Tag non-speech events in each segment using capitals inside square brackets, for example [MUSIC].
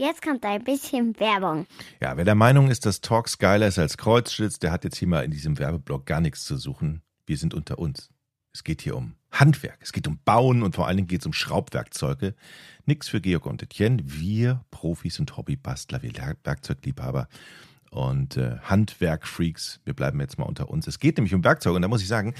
Jetzt kommt ein bisschen Werbung. Ja, wer der Meinung ist, dass Talks geiler ist als Kreuzschlitz, der hat jetzt hier mal in diesem Werbeblock gar nichts zu suchen. Wir sind unter uns. Es geht hier um Handwerk, es geht um Bauen und vor allen Dingen geht es um Schraubwerkzeuge. Nix für Georg und Etienne. Wir Profis und Hobbybastler, wir Werkzeugliebhaber und äh, Handwerkfreaks. Wir bleiben jetzt mal unter uns. Es geht nämlich um Werkzeuge und da muss ich sagen,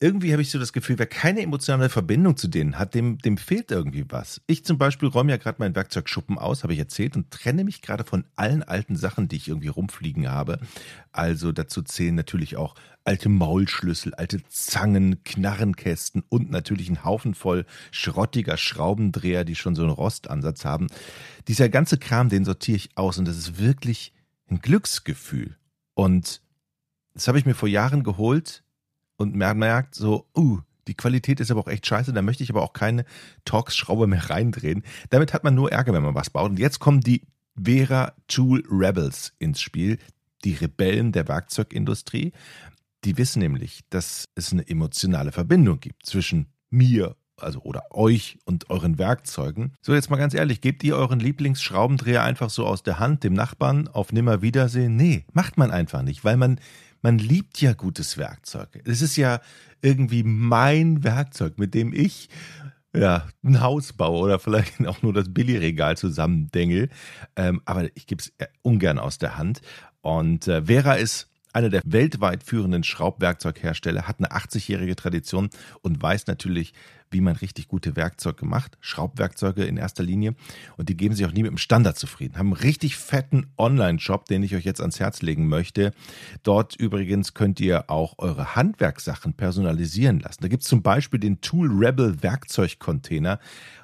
irgendwie habe ich so das Gefühl, wer keine emotionale Verbindung zu denen hat, dem, dem fehlt irgendwie was. Ich zum Beispiel räume ja gerade meinen Werkzeugschuppen aus, habe ich erzählt, und trenne mich gerade von allen alten Sachen, die ich irgendwie rumfliegen habe. Also dazu zählen natürlich auch alte Maulschlüssel, alte Zangen, Knarrenkästen und natürlich ein Haufen voll schrottiger Schraubendreher, die schon so einen Rostansatz haben. Dieser ganze Kram, den sortiere ich aus und das ist wirklich ein Glücksgefühl. Und das habe ich mir vor Jahren geholt und merkt so, uh, die Qualität ist aber auch echt scheiße, da möchte ich aber auch keine Torx-Schraube mehr reindrehen. Damit hat man nur Ärger, wenn man was baut. Und jetzt kommen die Vera Tool Rebels ins Spiel, die Rebellen der Werkzeugindustrie. Die wissen nämlich, dass es eine emotionale Verbindung gibt zwischen mir also oder euch und euren Werkzeugen. So, jetzt mal ganz ehrlich, gebt ihr euren Lieblingsschraubendreher einfach so aus der Hand dem Nachbarn auf Nimmerwiedersehen? Nee, macht man einfach nicht, weil man man liebt ja gutes Werkzeug. Es ist ja irgendwie mein Werkzeug, mit dem ich ja, ein Haus baue oder vielleicht [LAUGHS] auch nur das Billigregal zusammendengel. Ähm, aber ich gebe es ungern aus der Hand. Und äh, Vera ist einer der weltweit führenden Schraubwerkzeughersteller, hat eine 80-jährige Tradition und weiß natürlich, wie man richtig gute Werkzeuge macht. Schraubwerkzeuge in erster Linie. Und die geben sich auch nie mit dem Standard zufrieden. Haben einen richtig fetten Online-Shop, den ich euch jetzt ans Herz legen möchte. Dort übrigens könnt ihr auch eure Handwerkssachen personalisieren lassen. Da gibt es zum Beispiel den Tool Rebel Werkzeugcontainer.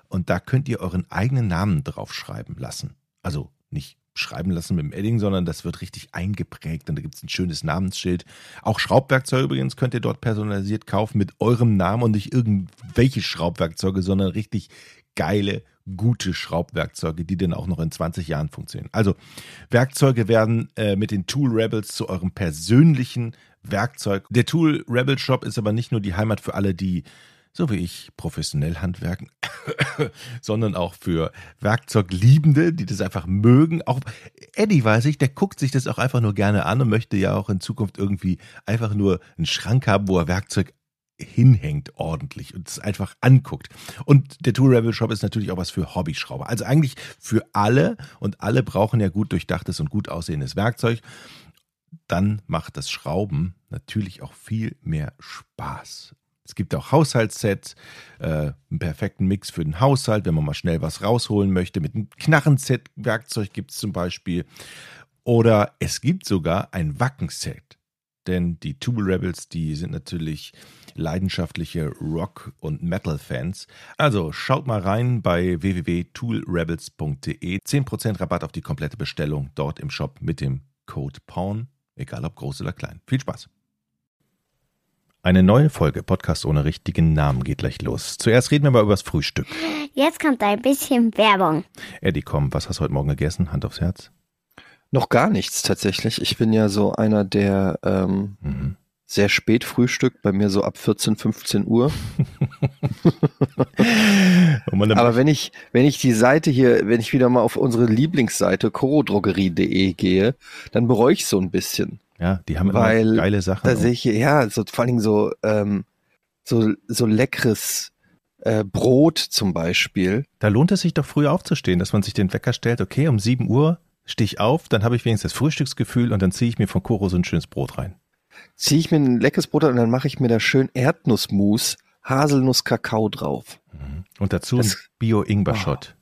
Und da könnt ihr euren eigenen Namen draufschreiben lassen. Also nicht schreiben lassen mit dem Edding, sondern das wird richtig eingeprägt und da gibt es ein schönes Namensschild. Auch Schraubwerkzeuge übrigens könnt ihr dort personalisiert kaufen mit eurem Namen und nicht irgendwelche Schraubwerkzeuge, sondern richtig geile, gute Schraubwerkzeuge, die dann auch noch in 20 Jahren funktionieren. Also Werkzeuge werden äh, mit den Tool Rebels zu eurem persönlichen Werkzeug. Der Tool Rebel Shop ist aber nicht nur die Heimat für alle, die so wie ich, professionell handwerken, [COUGHS] sondern auch für Werkzeugliebende, die das einfach mögen. Auch Eddie weiß ich, der guckt sich das auch einfach nur gerne an und möchte ja auch in Zukunft irgendwie einfach nur einen Schrank haben, wo er Werkzeug hinhängt ordentlich und es einfach anguckt. Und der Tool Rebel Shop ist natürlich auch was für Hobbyschrauber. Also eigentlich für alle und alle brauchen ja gut durchdachtes und gut aussehendes Werkzeug. Dann macht das Schrauben natürlich auch viel mehr Spaß. Es gibt auch Haushaltssets, äh, einen perfekten Mix für den Haushalt, wenn man mal schnell was rausholen möchte. Mit einem Knarrenset Werkzeug gibt es zum Beispiel. Oder es gibt sogar ein Wackenset. Denn die Tool Rebels, die sind natürlich leidenschaftliche Rock- und Metal-Fans. Also schaut mal rein bei www.toolrebels.de. 10% Rabatt auf die komplette Bestellung dort im Shop mit dem Code PAWN, egal ob groß oder klein. Viel Spaß! Eine neue Folge Podcast ohne richtigen Namen geht gleich los. Zuerst reden wir mal über das Frühstück. Jetzt kommt ein bisschen Werbung. Eddie, komm, was hast du heute Morgen gegessen? Hand aufs Herz. Noch gar nichts tatsächlich. Ich bin ja so einer, der ähm, mhm. sehr spät frühstückt, bei mir so ab 14, 15 Uhr. [LAUGHS] Aber wenn ich, wenn ich die Seite hier, wenn ich wieder mal auf unsere Lieblingsseite chorodrogerie.de gehe, dann bereue ich so ein bisschen. Ja, die haben Weil immer geile Sachen. Da sehe ich, ja, so vor allen Dingen so, ähm, so, so leckeres äh, Brot zum Beispiel. Da lohnt es sich doch früher aufzustehen, dass man sich den Wecker stellt, okay, um 7 Uhr stehe ich auf, dann habe ich wenigstens das Frühstücksgefühl und dann ziehe ich mir von Koro so ein schönes Brot rein. Ziehe ich mir ein leckeres Brot und dann mache ich mir da schön Erdnussmus, Haselnuss-Kakao drauf. Mhm. Und dazu das, ein Bio-Ingwer-Shot. Oh.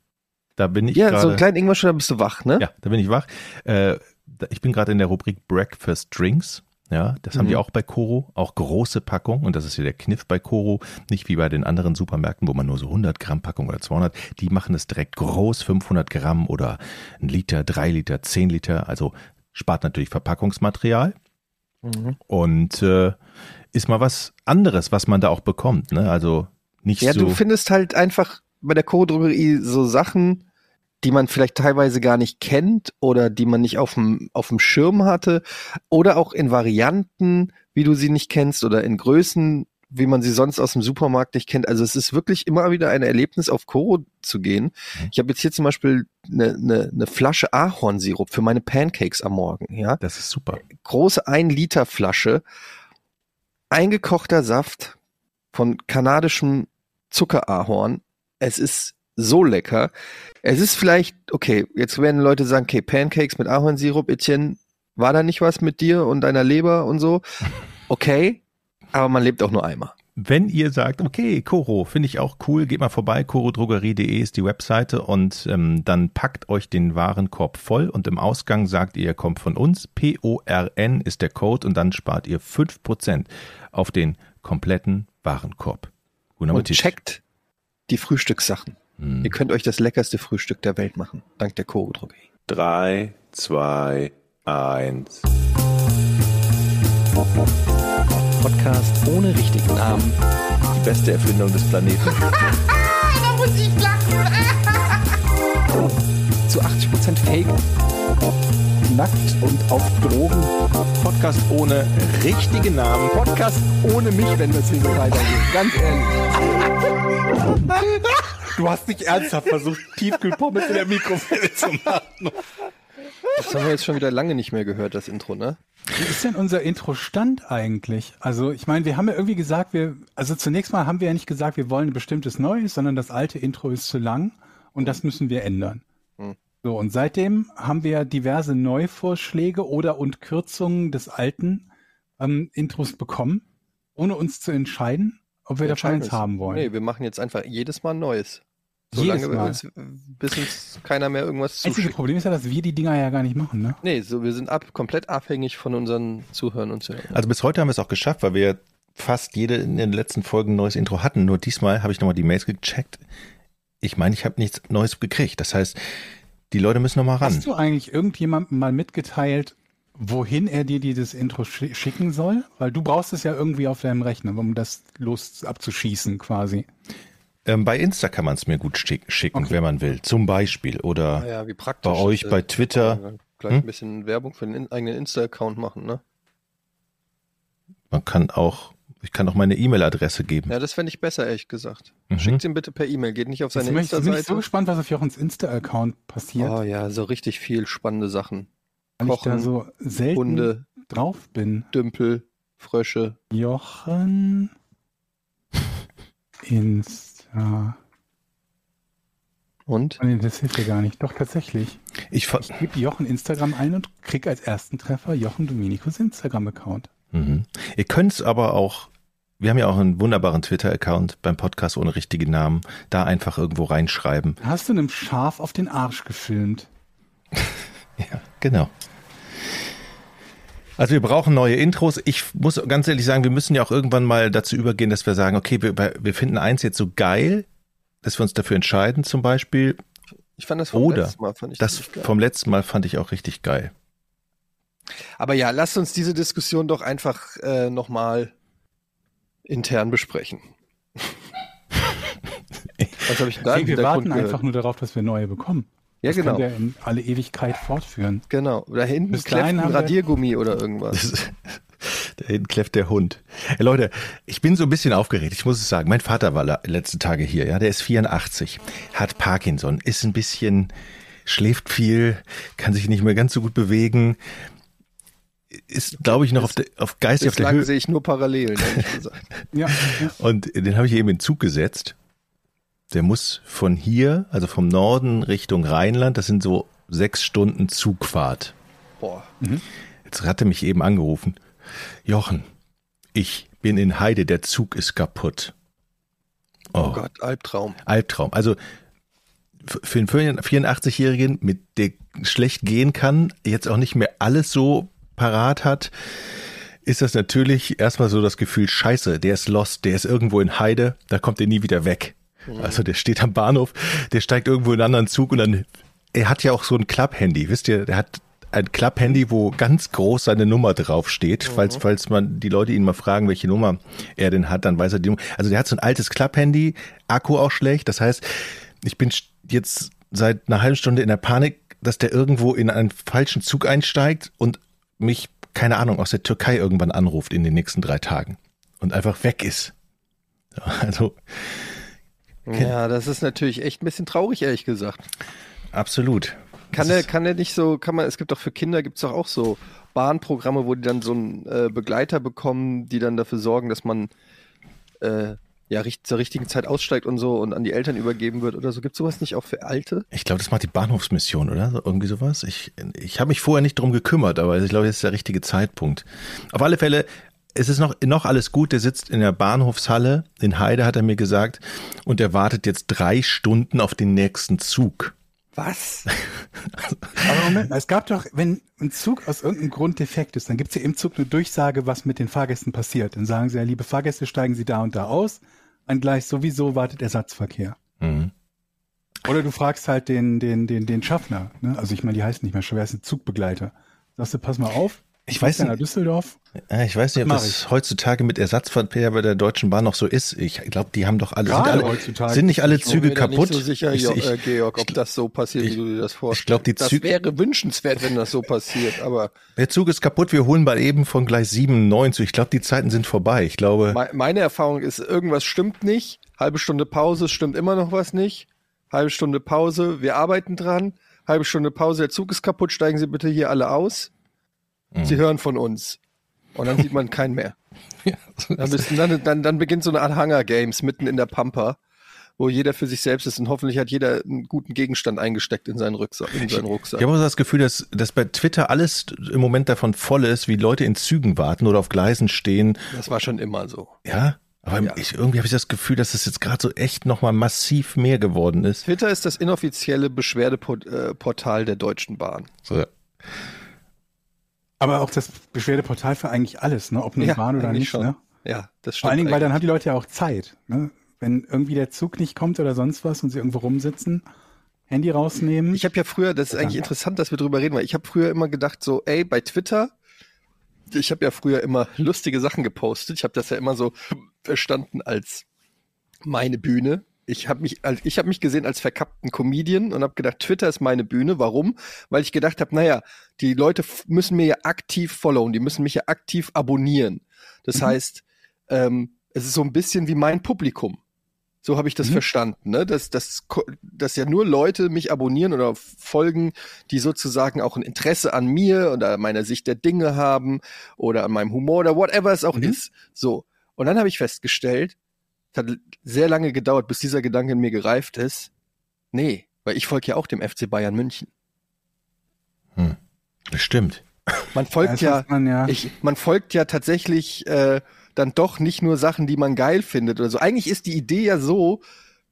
Da bin ich Ja, grade, so ein kleinen Ingwer-Shot, da bist du wach, ne? Ja, da bin ich wach. Äh, ich bin gerade in der Rubrik Breakfast Drinks. Ja, das mhm. haben die auch bei Koro, auch große Packung. Und das ist ja der Kniff bei Koro. Nicht wie bei den anderen Supermärkten, wo man nur so 100 Gramm Packung oder 200. Die machen es direkt groß, 500 Gramm oder ein Liter, drei Liter, zehn Liter. Also spart natürlich Verpackungsmaterial. Mhm. Und äh, ist mal was anderes, was man da auch bekommt. Ne? Also nicht ja, so. Ja, du findest halt einfach bei der Koro-Drogerie so Sachen, die man vielleicht teilweise gar nicht kennt oder die man nicht auf dem, auf dem Schirm hatte oder auch in Varianten, wie du sie nicht kennst oder in Größen, wie man sie sonst aus dem Supermarkt nicht kennt. Also es ist wirklich immer wieder ein Erlebnis, auf Koro zu gehen. Mhm. Ich habe jetzt hier zum Beispiel eine, eine, eine Flasche Ahornsirup für meine Pancakes am Morgen. Ja, das ist super. Große ein Liter Flasche, eingekochter Saft von kanadischem Zuckerahorn. Es ist so lecker. Es ist vielleicht, okay, jetzt werden Leute sagen, okay, Pancakes mit Ahornsirup, Etienne, war da nicht was mit dir und deiner Leber und so? Okay, aber man lebt auch nur einmal. Wenn ihr sagt, okay, Koro, finde ich auch cool, geht mal vorbei, korodrogerie.de ist die Webseite und ähm, dann packt euch den Warenkorb voll und im Ausgang sagt ihr, kommt von uns, P-O-R-N ist der Code und dann spart ihr 5% auf den kompletten Warenkorb. Guten und checkt die Frühstückssachen. Hm. Ihr könnt euch das leckerste Frühstück der Welt machen, dank der Koro Drogerie. Drei, zwei, eins. Podcast ohne richtigen Namen. Die beste Erfindung des Planeten. [LAUGHS] da muss ich lachen. [LAUGHS] Zu 80% Fake. Nackt und auf Drogen. Podcast ohne richtigen Namen. Podcast ohne mich, wenn das hier so weitergeht. Ganz ehrlich. [LAUGHS] Du hast nicht ernsthaft versucht, Tiefkühlpommes in der Mikrowelle zu machen. Das haben wir jetzt schon wieder lange nicht mehr gehört, das Intro, ne? Wie ist denn unser Intro-Stand eigentlich? Also ich meine, wir haben ja irgendwie gesagt, wir, also zunächst mal haben wir ja nicht gesagt, wir wollen ein bestimmtes Neues, sondern das alte Intro ist zu lang und das müssen wir ändern. Hm. So, und seitdem haben wir diverse Neuvorschläge oder und Kürzungen des alten ähm, Intros bekommen, ohne uns zu entscheiden, ob wir, davon eins haben wollen. Nee, wir machen jetzt einfach jedes Mal ein neues. Solange wir uns, bis uns keiner mehr irgendwas zuschickt. Einzige Problem ist ja, dass wir die Dinger ja gar nicht machen, ne? Nee, so, wir sind ab, komplett abhängig von unseren Zuhörern und Zuhörern. Also bis heute haben wir es auch geschafft, weil wir fast jede in den letzten Folgen ein neues Intro hatten. Nur diesmal habe ich nochmal die Mails gecheckt. Ich meine, ich habe nichts Neues gekriegt. Das heißt, die Leute müssen nochmal ran. Hast du eigentlich irgendjemandem mal mitgeteilt, wohin er dir dieses Intro schicken soll? Weil du brauchst es ja irgendwie auf deinem Rechner, um das los abzuschießen quasi. Ähm, bei Insta kann man es mir gut schicken, okay. wenn man will. Zum Beispiel. Oder ja, bei euch bei Twitter. Gleich hm? ein bisschen Werbung für den eigenen Insta-Account machen, ne? Man kann auch, ich kann auch meine E-Mail-Adresse geben. Ja, das fände ich besser, ehrlich gesagt. Mhm. Schickt ihn bitte per E-Mail, geht nicht auf seine Insta-Seite. Ich bin so gespannt, was auf Jochens Insta-Account passiert. Oh ja, so richtig viel spannende Sachen. Weil Kochen, ich da so selten Hunde, drauf bin. Dümpel, Frösche. Jochen Insta. Und? Nee, das hilft ja gar nicht. Doch, tatsächlich. Ich, ich gebe Jochen Instagram ein und kriege als ersten Treffer Jochen Dominikus Instagram-Account. Mhm. Ihr könnt es aber auch, wir haben ja auch einen wunderbaren Twitter-Account beim Podcast ohne richtige Namen, da einfach irgendwo reinschreiben. Hast du einem Schaf auf den Arsch gefilmt? [LAUGHS] ja, genau. Also wir brauchen neue Intros. Ich muss ganz ehrlich sagen, wir müssen ja auch irgendwann mal dazu übergehen, dass wir sagen, okay, wir, wir finden eins jetzt so geil, dass wir uns dafür entscheiden zum Beispiel. Ich fand das vom Oder letzten Mal fand ich das vom letzten Mal fand ich auch richtig geil. Aber ja, lasst uns diese Diskussion doch einfach äh, nochmal intern besprechen. [LAUGHS] Was habe ich da? Wir warten einfach nur darauf, dass wir neue bekommen. Ja, das genau. Können wir in alle Ewigkeit fortführen. Genau. Da hinten Bis kläfft ein Radiergummi oder irgendwas. da hinten kläfft der Hund. Hey, Leute, ich bin so ein bisschen aufgeregt. Ich muss es sagen. Mein Vater war letzte Tage hier. Ja, der ist 84, hat Parkinson, ist ein bisschen, schläft viel, kann sich nicht mehr ganz so gut bewegen. Ist, glaube ich, noch auf, der, auf geistig auf der Höhe. sehe ich nur [LAUGHS] gesagt. ja. Und den habe ich eben in Zug gesetzt der muss von hier, also vom Norden Richtung Rheinland, das sind so sechs Stunden Zugfahrt. Boah. Mhm. Jetzt hatte mich eben angerufen. Jochen, ich bin in Heide, der Zug ist kaputt. Oh, oh Gott, Albtraum. Albtraum. Also für einen 84-Jährigen, mit der schlecht gehen kann, jetzt auch nicht mehr alles so parat hat, ist das natürlich erstmal so das Gefühl, scheiße, der ist lost, der ist irgendwo in Heide, da kommt er nie wieder weg. Also der steht am Bahnhof, der steigt irgendwo in einen anderen Zug und dann, er hat ja auch so ein Klapp-Handy, wisst ihr, der hat ein Klapp-Handy, wo ganz groß seine Nummer draufsteht, mhm. falls, falls man die Leute ihn mal fragen, welche Nummer er denn hat, dann weiß er die Nummer. Also der hat so ein altes Klapp-Handy, Akku auch schlecht, das heißt, ich bin jetzt seit einer halben Stunde in der Panik, dass der irgendwo in einen falschen Zug einsteigt und mich, keine Ahnung, aus der Türkei irgendwann anruft in den nächsten drei Tagen und einfach weg ist. Also Ja, das ist natürlich echt ein bisschen traurig, ehrlich gesagt. absolut. Kann ist- kann der nicht so, kann man, es gibt doch für Kinder, gibt es doch auch so Bahnprogramme, wo die dann so einen äh, Begleiter bekommen, die dann dafür sorgen, dass man äh, ja richt, zur richtigen Zeit aussteigt und so und an die Eltern übergeben wird oder so. Gibt sowas nicht auch für Alte? Ich glaube, das macht die Bahnhofsmission, oder? Irgendwie sowas. Ich, ich habe mich vorher nicht drum gekümmert, aber ich glaube, jetzt ist der richtige Zeitpunkt. Auf alle Fälle, es ist noch, noch alles gut. Der sitzt in der Bahnhofshalle in Heide, hat er mir gesagt, und er wartet jetzt drei Stunden auf den nächsten Zug. Was? [LAUGHS] Aber Moment, mal, es gab doch, wenn ein Zug aus irgendeinem Grund defekt ist, dann gibt es ja im Zug eine Durchsage, was mit den Fahrgästen passiert. Dann sagen sie ja, liebe Fahrgäste, steigen Sie da und da aus. Ein Gleis sowieso wartet Ersatzverkehr. Mhm. Oder du fragst halt den, den, den, den Schaffner. Ne? Also ich meine, die heißen nicht mehr ein Zugbegleiter. Sagst du, pass mal auf. Ich weiß nicht. Düsseldorf. Ich weiß nicht, ob das heutzutage mit Ersatzverkehr bei der Deutschen Bahn noch so ist. Ich glaube, die haben doch alle, sind, alle heutzutage. sind nicht alle Ich bin Züge mir da kaputt. Nicht so sicher, ich, ich, äh, Georg, ob ich- das so passiert, ich- wie du dir das vorstellst. glaub, die das Züge- wäre wünschenswert, wenn das so passiert, aber der Zug ist kaputt, wir holen mal eben von Gleis 7 9 zu. Ich glaube, die Zeiten sind vorbei. Ich glaube, Me- Meine Erfahrung ist, irgendwas stimmt nicht. Halbe Stunde Pause, stimmt immer noch was nicht. Halbe Stunde Pause, wir arbeiten dran. Halbe Stunde Pause, der Zug ist kaputt, steigen Sie bitte hier alle aus. Mhm. Sie hören von uns. Und dann sieht man keinen mehr. [LAUGHS] Dann, bist, dann, dann, dann beginnt so eine Art Hunger Games mitten in der Pampa, wo jeder für sich selbst ist und hoffentlich hat jeder einen guten Gegenstand eingesteckt in seinen Rucksack. In seinen Rucksack. Ich habe auch so das Gefühl, dass, dass bei Twitter alles im Moment davon voll ist, wie Leute in Zügen warten oder auf Gleisen stehen. Das war schon immer so. Ja, aber Ja. Ich, irgendwie habe ich das Gefühl, dass es jetzt gerade so echt nochmal massiv mehr geworden ist. Twitter ist das inoffizielle Beschwerdeportal der Deutschen Bahn. So. Aber auch das Beschwerdeportal für eigentlich alles, ne? ob nun Ja, Bahn oder eigentlich nicht. schon. Ne? Ja, das stimmt. Vor allen Dingen, weil dann eigentlich. haben die Leute ja auch Zeit. Ne? Wenn irgendwie der Zug nicht kommt oder sonst was und sie irgendwo rumsitzen, Handy rausnehmen. Ich habe ja früher, das ist eigentlich interessant, dass wir drüber reden, weil ich habe früher immer gedacht, so, ey, bei Twitter, ich habe ja früher immer lustige Sachen gepostet. Ich habe das ja immer so verstanden als meine Bühne. Ich habe mich, ich habe mich gesehen als verkappten Comedian und habe gedacht, Twitter ist meine Bühne. Warum? Weil ich gedacht habe, naja, die Leute müssen mir ja aktiv followen, die müssen mich ja aktiv abonnieren. Das heißt, ähm, es ist so ein bisschen wie mein Publikum. So habe ich das verstanden, ne? Dass, dass, dass ja nur Leute mich abonnieren oder folgen, die sozusagen auch ein Interesse an mir oder an meiner Sicht der Dinge haben oder an meinem Humor oder whatever es auch ist. So. Und dann habe ich festgestellt, es hat sehr lange gedauert, bis dieser Gedanke in mir gereift ist. Nee, weil ich folge ja auch dem FC Bayern München. Stimmt. Man folgt [LAUGHS] Das ja, man ja. ich, man folgt ja tatsächlich äh, dann doch nicht nur Sachen, die man geil findet oder so. Eigentlich ist die Idee ja so,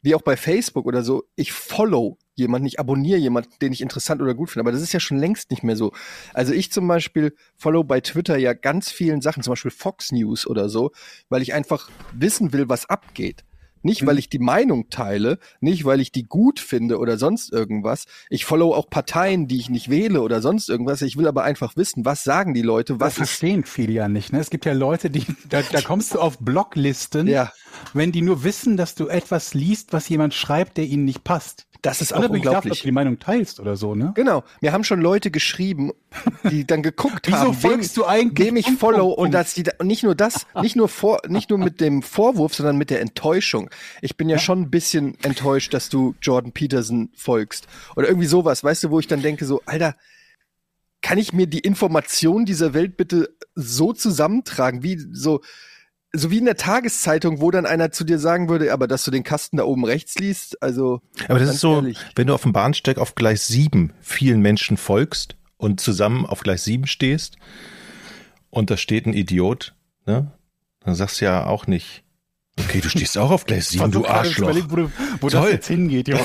wie auch bei Facebook oder so, ich follow jemanden, ich abonniere jemanden, den ich interessant oder gut finde. Aber das ist ja schon längst nicht mehr so. Also ich zum Beispiel follow bei Twitter ja ganz vielen Sachen, zum Beispiel Fox News oder so, weil ich einfach wissen will, was abgeht. Nicht, weil ich die Meinung teile, nicht, weil ich die gut finde oder sonst irgendwas. Ich follow auch Parteien, die ich nicht wähle oder sonst irgendwas. Ich will aber einfach wissen, was sagen die Leute, das was ist verstehen viele ja nicht. Ne? Es gibt ja Leute, die, da, da kommst du auf Blocklisten, Ja. wenn die nur wissen, dass du etwas liest, was jemand schreibt, der ihnen nicht passt. Das ist auch Unabhängig ob unglaublich. du die Meinung teilst oder so, ne? Genau. Mir haben schon Leute geschrieben, die dann geguckt [LAUGHS] Wieso haben, folgst du eigentlich wem ich follow und Punkt? dass die da, und nicht nur das, [LAUGHS] nicht nur vor, nicht nur mit dem Vorwurf, sondern mit der Enttäuschung. Ich bin ja, schon ein bisschen enttäuscht, dass du Jordan Peterson folgst oder irgendwie sowas, weißt du, wo ich dann denke so, Alter, kann ich mir die Informationen dieser Welt bitte so zusammentragen, wie so so wie in der Tageszeitung, wo dann einer zu dir sagen würde, aber dass du den Kasten da oben rechts liest, also Aber das ist so, ehrlich. wenn du auf dem Bahnsteig auf Gleis 7 vielen Menschen folgst und zusammen auf Gleis 7 stehst und da steht ein Idiot, ne? Dann sagst du ja auch nicht, okay, du stehst auch auf Gleis [LAUGHS] 7, du Arschloch. überlegen, Wo, du, wo das jetzt hingeht, [LAUGHS] [LAUGHS] ja.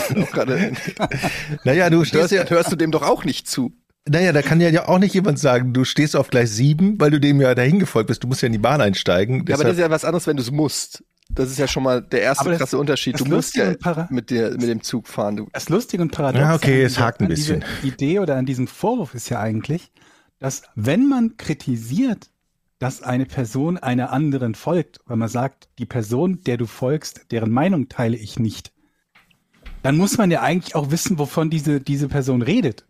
Naja, du hörst, stehst ja, hörst du dem doch auch nicht zu. Naja, da kann ja auch nicht jemand sagen, du stehst auf Gleis 7, weil du dem ja dahin gefolgt bist. Du musst ja in die Bahn einsteigen. Ja, aber das ist ja was anderes, wenn du es musst. Das ist ja schon mal der erste das- krasse Unterschied. Du musst ja mit, der, mit dem Zug fahren. Du. Das Lustige und Paradoxe Ja, okay, an es dieser- hakt ein bisschen. Idee oder an diesem Vorwurf ist ja eigentlich, dass wenn man kritisiert, dass eine Person einer anderen folgt, weil man sagt, die Person, der du folgst, deren Meinung teile ich nicht, dann muss man ja eigentlich auch wissen, wovon diese, diese Person redet.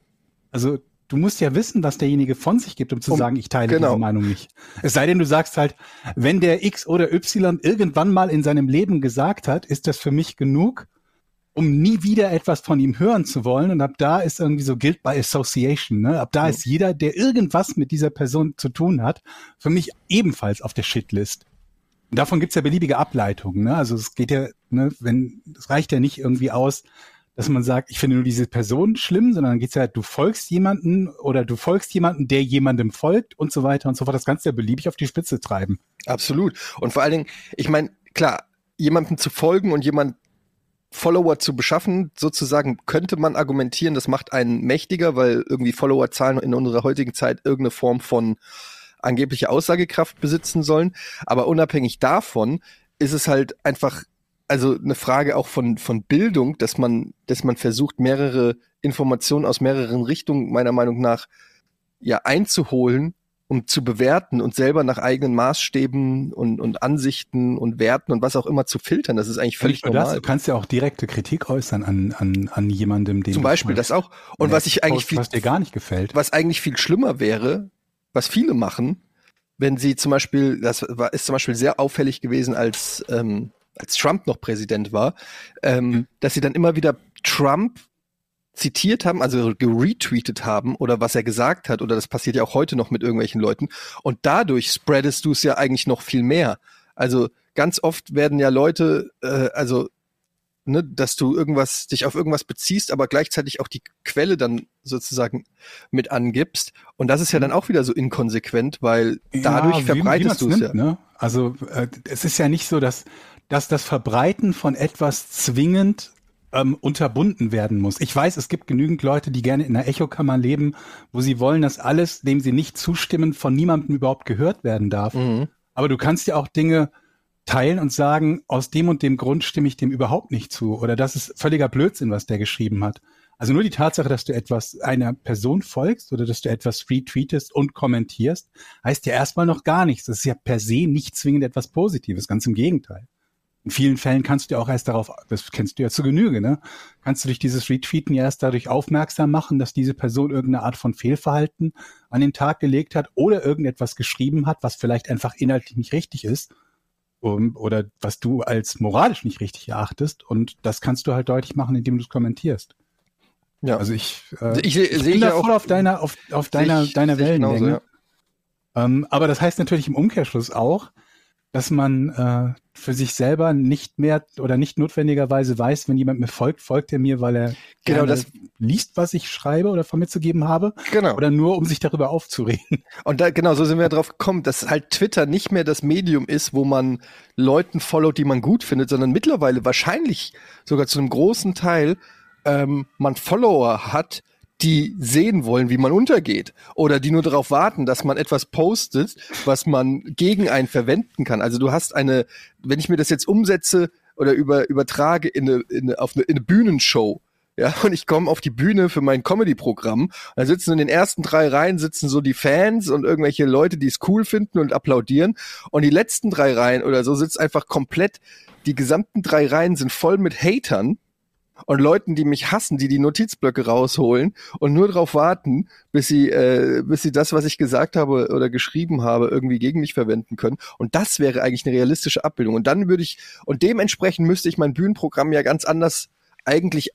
Also du musst ja wissen, was derjenige von sich gibt, um zu Um- sagen, ich teile genau. diese Meinung nicht. Es sei denn, du sagst halt, wenn der X oder Y irgendwann mal in seinem Leben gesagt hat, ist das für mich genug, um nie wieder etwas von ihm hören zu wollen. Und ab da ist irgendwie so Guilt by Association. Ne? Ab da ist jeder, der irgendwas mit dieser Person zu tun hat, für mich ebenfalls auf der Shitlist. Und davon gibt's ja beliebige Ableitungen. Ne? Also es geht ja, ne, wenn, es reicht ja nicht irgendwie aus, dass man sagt, ich finde nur diese Person schlimm, sondern dann geht's ja, du folgst jemanden oder du folgst jemanden, der jemandem folgt und so weiter und so fort. Das du ja beliebig auf die Spitze treiben. Absolut. Und vor allen Dingen, ich meine, klar, jemandem zu folgen und jemand Follower zu beschaffen, sozusagen, könnte man argumentieren, das macht einen mächtiger, weil irgendwie Followerzahlen in unserer heutigen Zeit irgendeine Form von angeblicher Aussagekraft besitzen sollen. Aber unabhängig davon ist es halt einfach, also eine Frage auch von, von Bildung, dass man, dass man versucht, mehrere Informationen aus mehreren Richtungen, meiner Meinung nach, ja, einzuholen um zu bewerten und selber nach eigenen Maßstäben und, und Ansichten und Werten und was auch immer zu filtern. Das ist eigentlich völlig nur das, normal. du kannst ja auch direkte Kritik äußern an, an, an jemandem, dem Zum Beispiel das auch. Und was ich eigentlich viel, was dir gar nicht gefällt. was eigentlich viel schlimmer wäre, was viele machen, wenn sie zum Beispiel, das war, ist zum Beispiel sehr auffällig gewesen, als, ähm, als Trump noch Präsident war, ähm, dass sie dann immer wieder Trump zitiert haben, also geretweetet haben oder was er gesagt hat, oder das passiert ja auch heute noch mit irgendwelchen Leuten. Und dadurch spreadest du es ja eigentlich noch viel mehr. Also ganz oft werden ja Leute, äh, also ne, dass du irgendwas, dich auf irgendwas beziehst, aber gleichzeitig auch die Quelle dann sozusagen mit angibst. Und das ist ja dann auch wieder so inkonsequent, weil dadurch Ja, wie- verbreitest du es ja. Ne? Also äh, es ist ja nicht so, dass, dass das Verbreiten von etwas zwingend ähm, unterbunden werden muss. Ich weiß, es gibt genügend Leute, die gerne in einer Echokammer leben, wo sie wollen, dass alles, dem sie nicht zustimmen, von niemandem überhaupt gehört werden darf. Mhm. Aber du kannst ja auch Dinge teilen und sagen, aus dem und dem Grund stimme ich dem überhaupt nicht zu. Oder das ist völliger Blödsinn, was der geschrieben hat. Also nur die Tatsache, dass du etwas einer Person folgst oder dass du etwas retweetest und kommentierst, heißt ja erstmal noch gar nichts. Das ist ja per se nicht zwingend etwas Positives, ganz im Gegenteil. In vielen Fällen kannst du ja auch erst darauf, das kennst du ja zu Genüge, ne? Kannst du durch dieses Retweeten ja erst dadurch aufmerksam machen, dass diese Person irgendeine Art von Fehlverhalten an den Tag gelegt hat oder irgendetwas geschrieben hat, was vielleicht einfach inhaltlich nicht richtig ist um, oder was du als moralisch nicht richtig erachtest. Und das kannst du halt deutlich machen, indem du es kommentierst. Ja. Also ich, äh, Ich seh- ich sehe bin ja da voll auf deiner, auf, auf deiner, ich- deiner ich genauso, Wellenlänge. Ähm, aber das heißt natürlich im Umkehrschluss auch, dass man äh, für sich selber nicht mehr oder nicht notwendigerweise weiß, wenn jemand mir folgt, folgt er mir, weil er Genau, das- liest, was ich schreibe oder von mir zu geben habe, Genau. oder nur um sich darüber aufzuregen. Und da, genau, so sind wir drauf gekommen, dass halt Twitter nicht mehr das Medium ist, wo man Leuten followt, die man gut findet, sondern mittlerweile wahrscheinlich sogar zu einem großen Teil ähm, man Follower hat, die sehen wollen, wie man untergeht. Oder die nur darauf warten, dass man etwas postet, was man gegen einen verwenden kann. Also du hast eine, wenn ich mir das jetzt umsetze oder über, übertrage in eine, in auf eine, in eine Bühnenshow, ja, und ich komme auf die Bühne für mein Comedy-Programm. Da sitzen in den ersten drei Reihen sitzen so die Fans und irgendwelche Leute, die es cool finden und applaudieren. Und die letzten drei Reihen oder so sitzt einfach komplett, die gesamten drei Reihen sind voll mit Hatern und Leuten, die mich hassen, die die Notizblöcke rausholen und nur darauf warten, bis sie, äh, bis sie das, was ich gesagt habe oder geschrieben habe, irgendwie gegen mich verwenden können. Und das wäre eigentlich eine realistische Abbildung. Und dann würde ich, und dementsprechend müsste ich mein Bühnenprogramm ja ganz anders eigentlich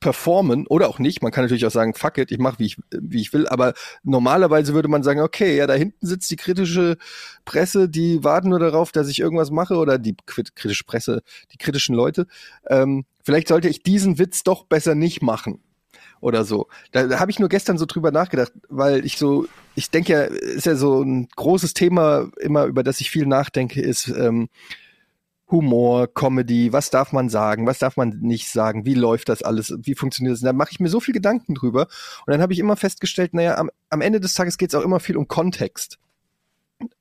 performen oder auch nicht. Man kann natürlich auch sagen, fuck it, ich mache wie ich wie ich will, aber normalerweise würde man sagen, okay, ja, da hinten sitzt die kritische Presse, die warten nur darauf, dass ich irgendwas mache oder die krit- kritische Presse, die kritischen Leute. Ähm, vielleicht sollte ich diesen Witz doch besser nicht machen oder so. Da, da habe ich nur gestern so drüber nachgedacht, weil ich so, ich denke ja, ist ja so ein großes Thema immer, über das ich viel nachdenke, ist ähm, Humor, Comedy, was darf man sagen, was darf man nicht sagen, wie läuft das alles, wie funktioniert das? Da mache ich mir so viel Gedanken drüber. Und dann habe ich immer festgestellt, naja, am, am Ende des Tages geht es auch immer viel um Kontext.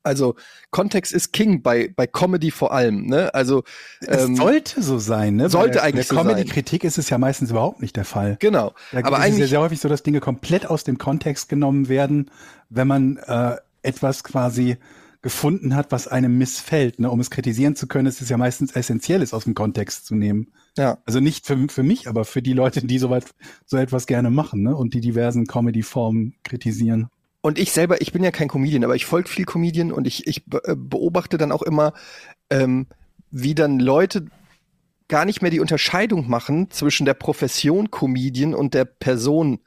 Also Kontext ist King bei, bei Comedy vor allem. Ne? Also Es ähm, sollte so sein, ne? sollte Bei eigentlich der so sein. Comedy-Kritik ist es ja meistens überhaupt nicht der Fall. genau. Da Aber ist es ja eigentlich sehr häufig so, dass Dinge komplett aus dem Kontext genommen werden, wenn man äh, etwas quasi gefunden hat, was einem missfällt. Ne? Um es kritisieren zu können, ist es ja meistens essentiell, es aus dem Kontext zu nehmen. Ja. Also nicht für, für mich, aber für die Leute, die soweit so etwas gerne machen ne? und die diversen Comedy-Formen kritisieren. Und ich selber, ich bin ja kein Comedian, aber ich folge viel Comedian und ich, ich äh, beobachte dann auch immer, ähm, wie dann Leute gar nicht mehr die Unterscheidung machen zwischen der Profession Comedian und der Person.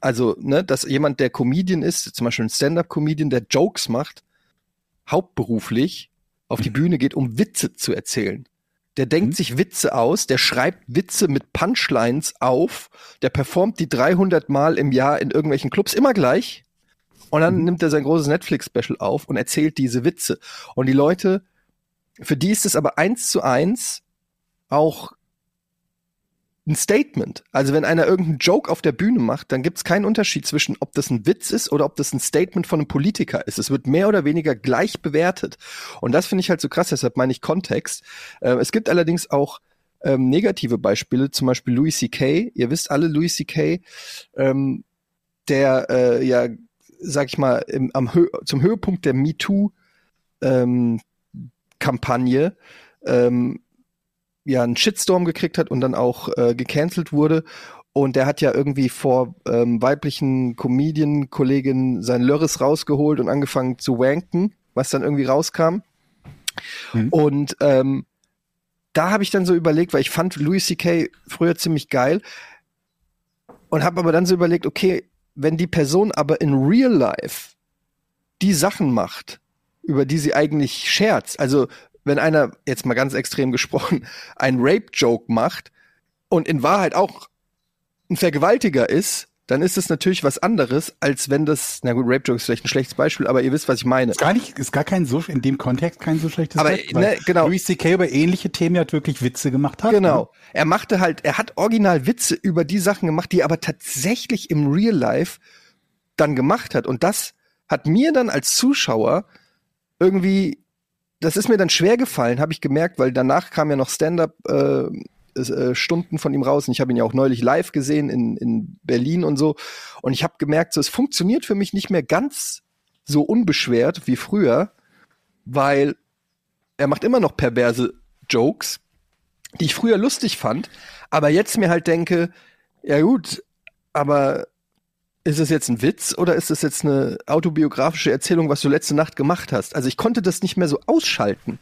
Also, ne, dass jemand, der Comedian ist, zum Beispiel ein Stand-up-Comedian, der Jokes macht, hauptberuflich auf die Bühne geht, um Witze zu erzählen. Der denkt sich Witze aus, der schreibt Witze mit Punchlines auf, der performt die 300 Mal im Jahr in irgendwelchen Clubs immer gleich. Und dann nimmt er sein großes Netflix-Special auf und erzählt diese Witze. Und die Leute, für die ist es aber eins zu eins auch ein Statement. Also wenn einer irgendeinen Joke auf der Bühne macht, dann gibt es keinen Unterschied zwischen, ob das ein Witz ist oder ob das ein Statement von einem Politiker ist. Es wird mehr oder weniger gleich bewertet. Und das finde ich halt so krass, deshalb meine ich Kontext. Äh, es gibt allerdings auch ähm, negative Beispiele, zum Beispiel Louis C.K. Ihr wisst alle, Louis C.K., ähm, der äh, ja, sag ich mal, im, am Hö zum Höhepunkt der MeToo ähm, Kampagne ähm, ja einen Shitstorm gekriegt hat und dann auch äh, gecancelt wurde. Und der hat ja irgendwie vor ähm, weiblichen Comedian-Kolleginnen sein Lörres rausgeholt und angefangen zu wanken, was dann irgendwie rauskam. Mhm. Und ähm, da habe ich dann so überlegt, weil ich fand Louis C.K. früher ziemlich geil und habe aber dann so überlegt, okay, wenn die Person aber in real life die Sachen macht, über die sie eigentlich scherzt, also wenn einer, jetzt mal ganz extrem gesprochen, ein Rape-Joke macht und in Wahrheit auch ein Vergewaltiger ist, dann ist es natürlich was anderes, als wenn das, na gut, Rape-Joke ist vielleicht ein schlechtes Beispiel, aber ihr wisst, was ich meine. Ist gar nicht, ist gar kein so, in dem Kontext kein so schlechtes Aber, Beispiel, ne, genau. Louis C.K. über ähnliche Themen ja wirklich Witze gemacht hat. Genau. Ne? Er machte halt, er hat original Witze über die Sachen gemacht, die er aber tatsächlich im Real Life dann gemacht hat. Und das hat mir dann als Zuschauer irgendwie, das ist mir dann schwer gefallen, habe ich gemerkt, weil danach kam ja noch Stand-up äh, äh, Stunden von ihm raus und ich habe ihn ja auch neulich live gesehen in, in Berlin und so. Und ich habe gemerkt, so, es funktioniert für mich nicht mehr ganz so unbeschwert wie früher, weil er macht immer noch perverse Jokes, die ich früher lustig fand, aber jetzt mir halt denke, ja gut, aber ist es jetzt ein Witz oder ist es jetzt eine autobiografische Erzählung, was du letzte Nacht gemacht hast? Also ich konnte das nicht mehr so ausschalten.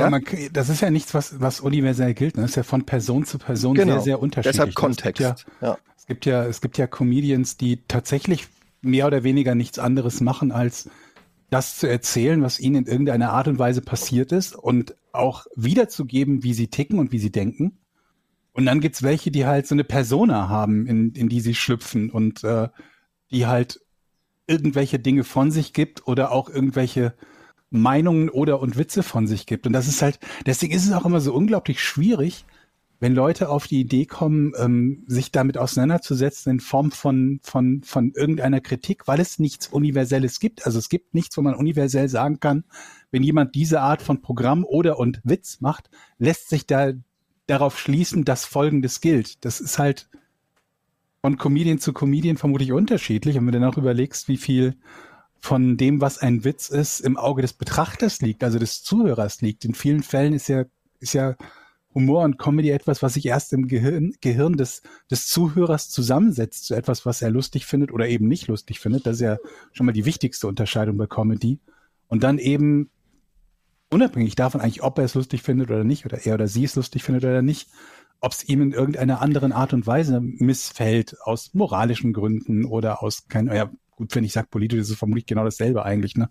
Ja? man, das ist ja nichts, was, was universell gilt. Ne? Das ist ja von Person zu Person Genau. sehr, sehr unterschiedlich. Deshalb Es Kontext. gibt Ja, Ja. es gibt ja, es gibt ja Comedians, die tatsächlich mehr oder weniger nichts anderes machen, als das zu erzählen, was ihnen in irgendeiner Art und Weise passiert ist und auch wiederzugeben, wie sie ticken und wie sie denken. Und dann gibt's welche, die halt so eine Persona haben, in, in die sie schlüpfen und äh, die halt irgendwelche Dinge von sich gibt oder auch irgendwelche Meinungen oder und Witze von sich gibt. Und das ist halt, deswegen ist es auch immer so unglaublich schwierig, wenn Leute auf die Idee kommen, ähm, sich damit auseinanderzusetzen in Form von, von, von irgendeiner Kritik, weil es nichts Universelles gibt. Also es gibt nichts, wo man universell sagen kann, wenn jemand diese Art von Programm oder und Witz macht, lässt sich da darauf schließen, dass Folgendes gilt. Das ist halt von Comedian zu Comedian vermutlich unterschiedlich. Und wenn du dann auch überlegst, wie viel von dem, was ein Witz ist, im Auge des Betrachters liegt, also des Zuhörers liegt. In vielen Fällen ist ja, ist ja Humor und Comedy etwas, was sich erst im Gehirn, Gehirn des, des Zuhörers zusammensetzt zu etwas, was er lustig findet oder eben nicht lustig findet. Das ist ja schon mal die wichtigste Unterscheidung bei Comedy. Und dann eben unabhängig davon eigentlich, ob er es lustig findet oder nicht, oder er oder sie es lustig findet oder nicht, ob es ihm in irgendeiner anderen Art und Weise missfällt, aus moralischen Gründen oder aus kein, ja, gut, wenn ich sage politisch, ist es vermutlich genau dasselbe eigentlich, ne?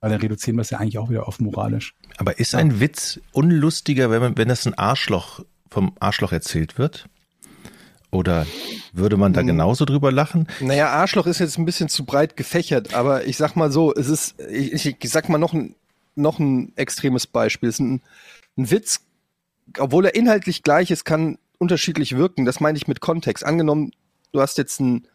Weil dann reduzieren wir es ja eigentlich auch wieder auf moralisch. Aber ist ein Witz unlustiger, wenn, man, wenn das ein Arschloch vom Arschloch erzählt wird? Oder würde man da genauso drüber lachen? Naja, Arschloch ist jetzt ein bisschen zu breit gefächert, aber ich sag mal so, es ist, ich, ich sag mal noch ein, noch ein extremes Beispiel. Es ist ein, ein Witz, obwohl er inhaltlich gleich ist, kann unterschiedlich wirken. Das meine ich mit Kontext. Angenommen, du hast jetzt einen,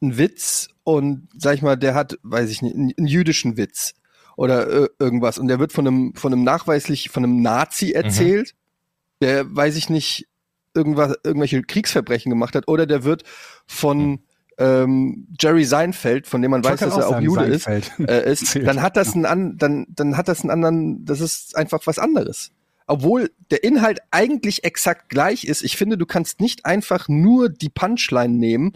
einen Witz und sag ich mal, der hat, weiß ich nicht, einen, jüdischen Witz oder äh, irgendwas und der wird von einem, von einem nachweislich, von einem Nazi erzählt, der, weiß ich nicht, irgendwas, irgendwelche Kriegsverbrechen gemacht hat oder der wird von ähm, Jerry Seinfeld, von dem man Ich weiß, dass er auch Jude ist, Seinfeld. äh, ist, [LAUGHS] dann hat das einen an, dann, dann hat das einen anderen, das ist einfach was anderes. Obwohl der Inhalt eigentlich exakt gleich ist. Ich finde, du kannst nicht einfach nur die Punchline nehmen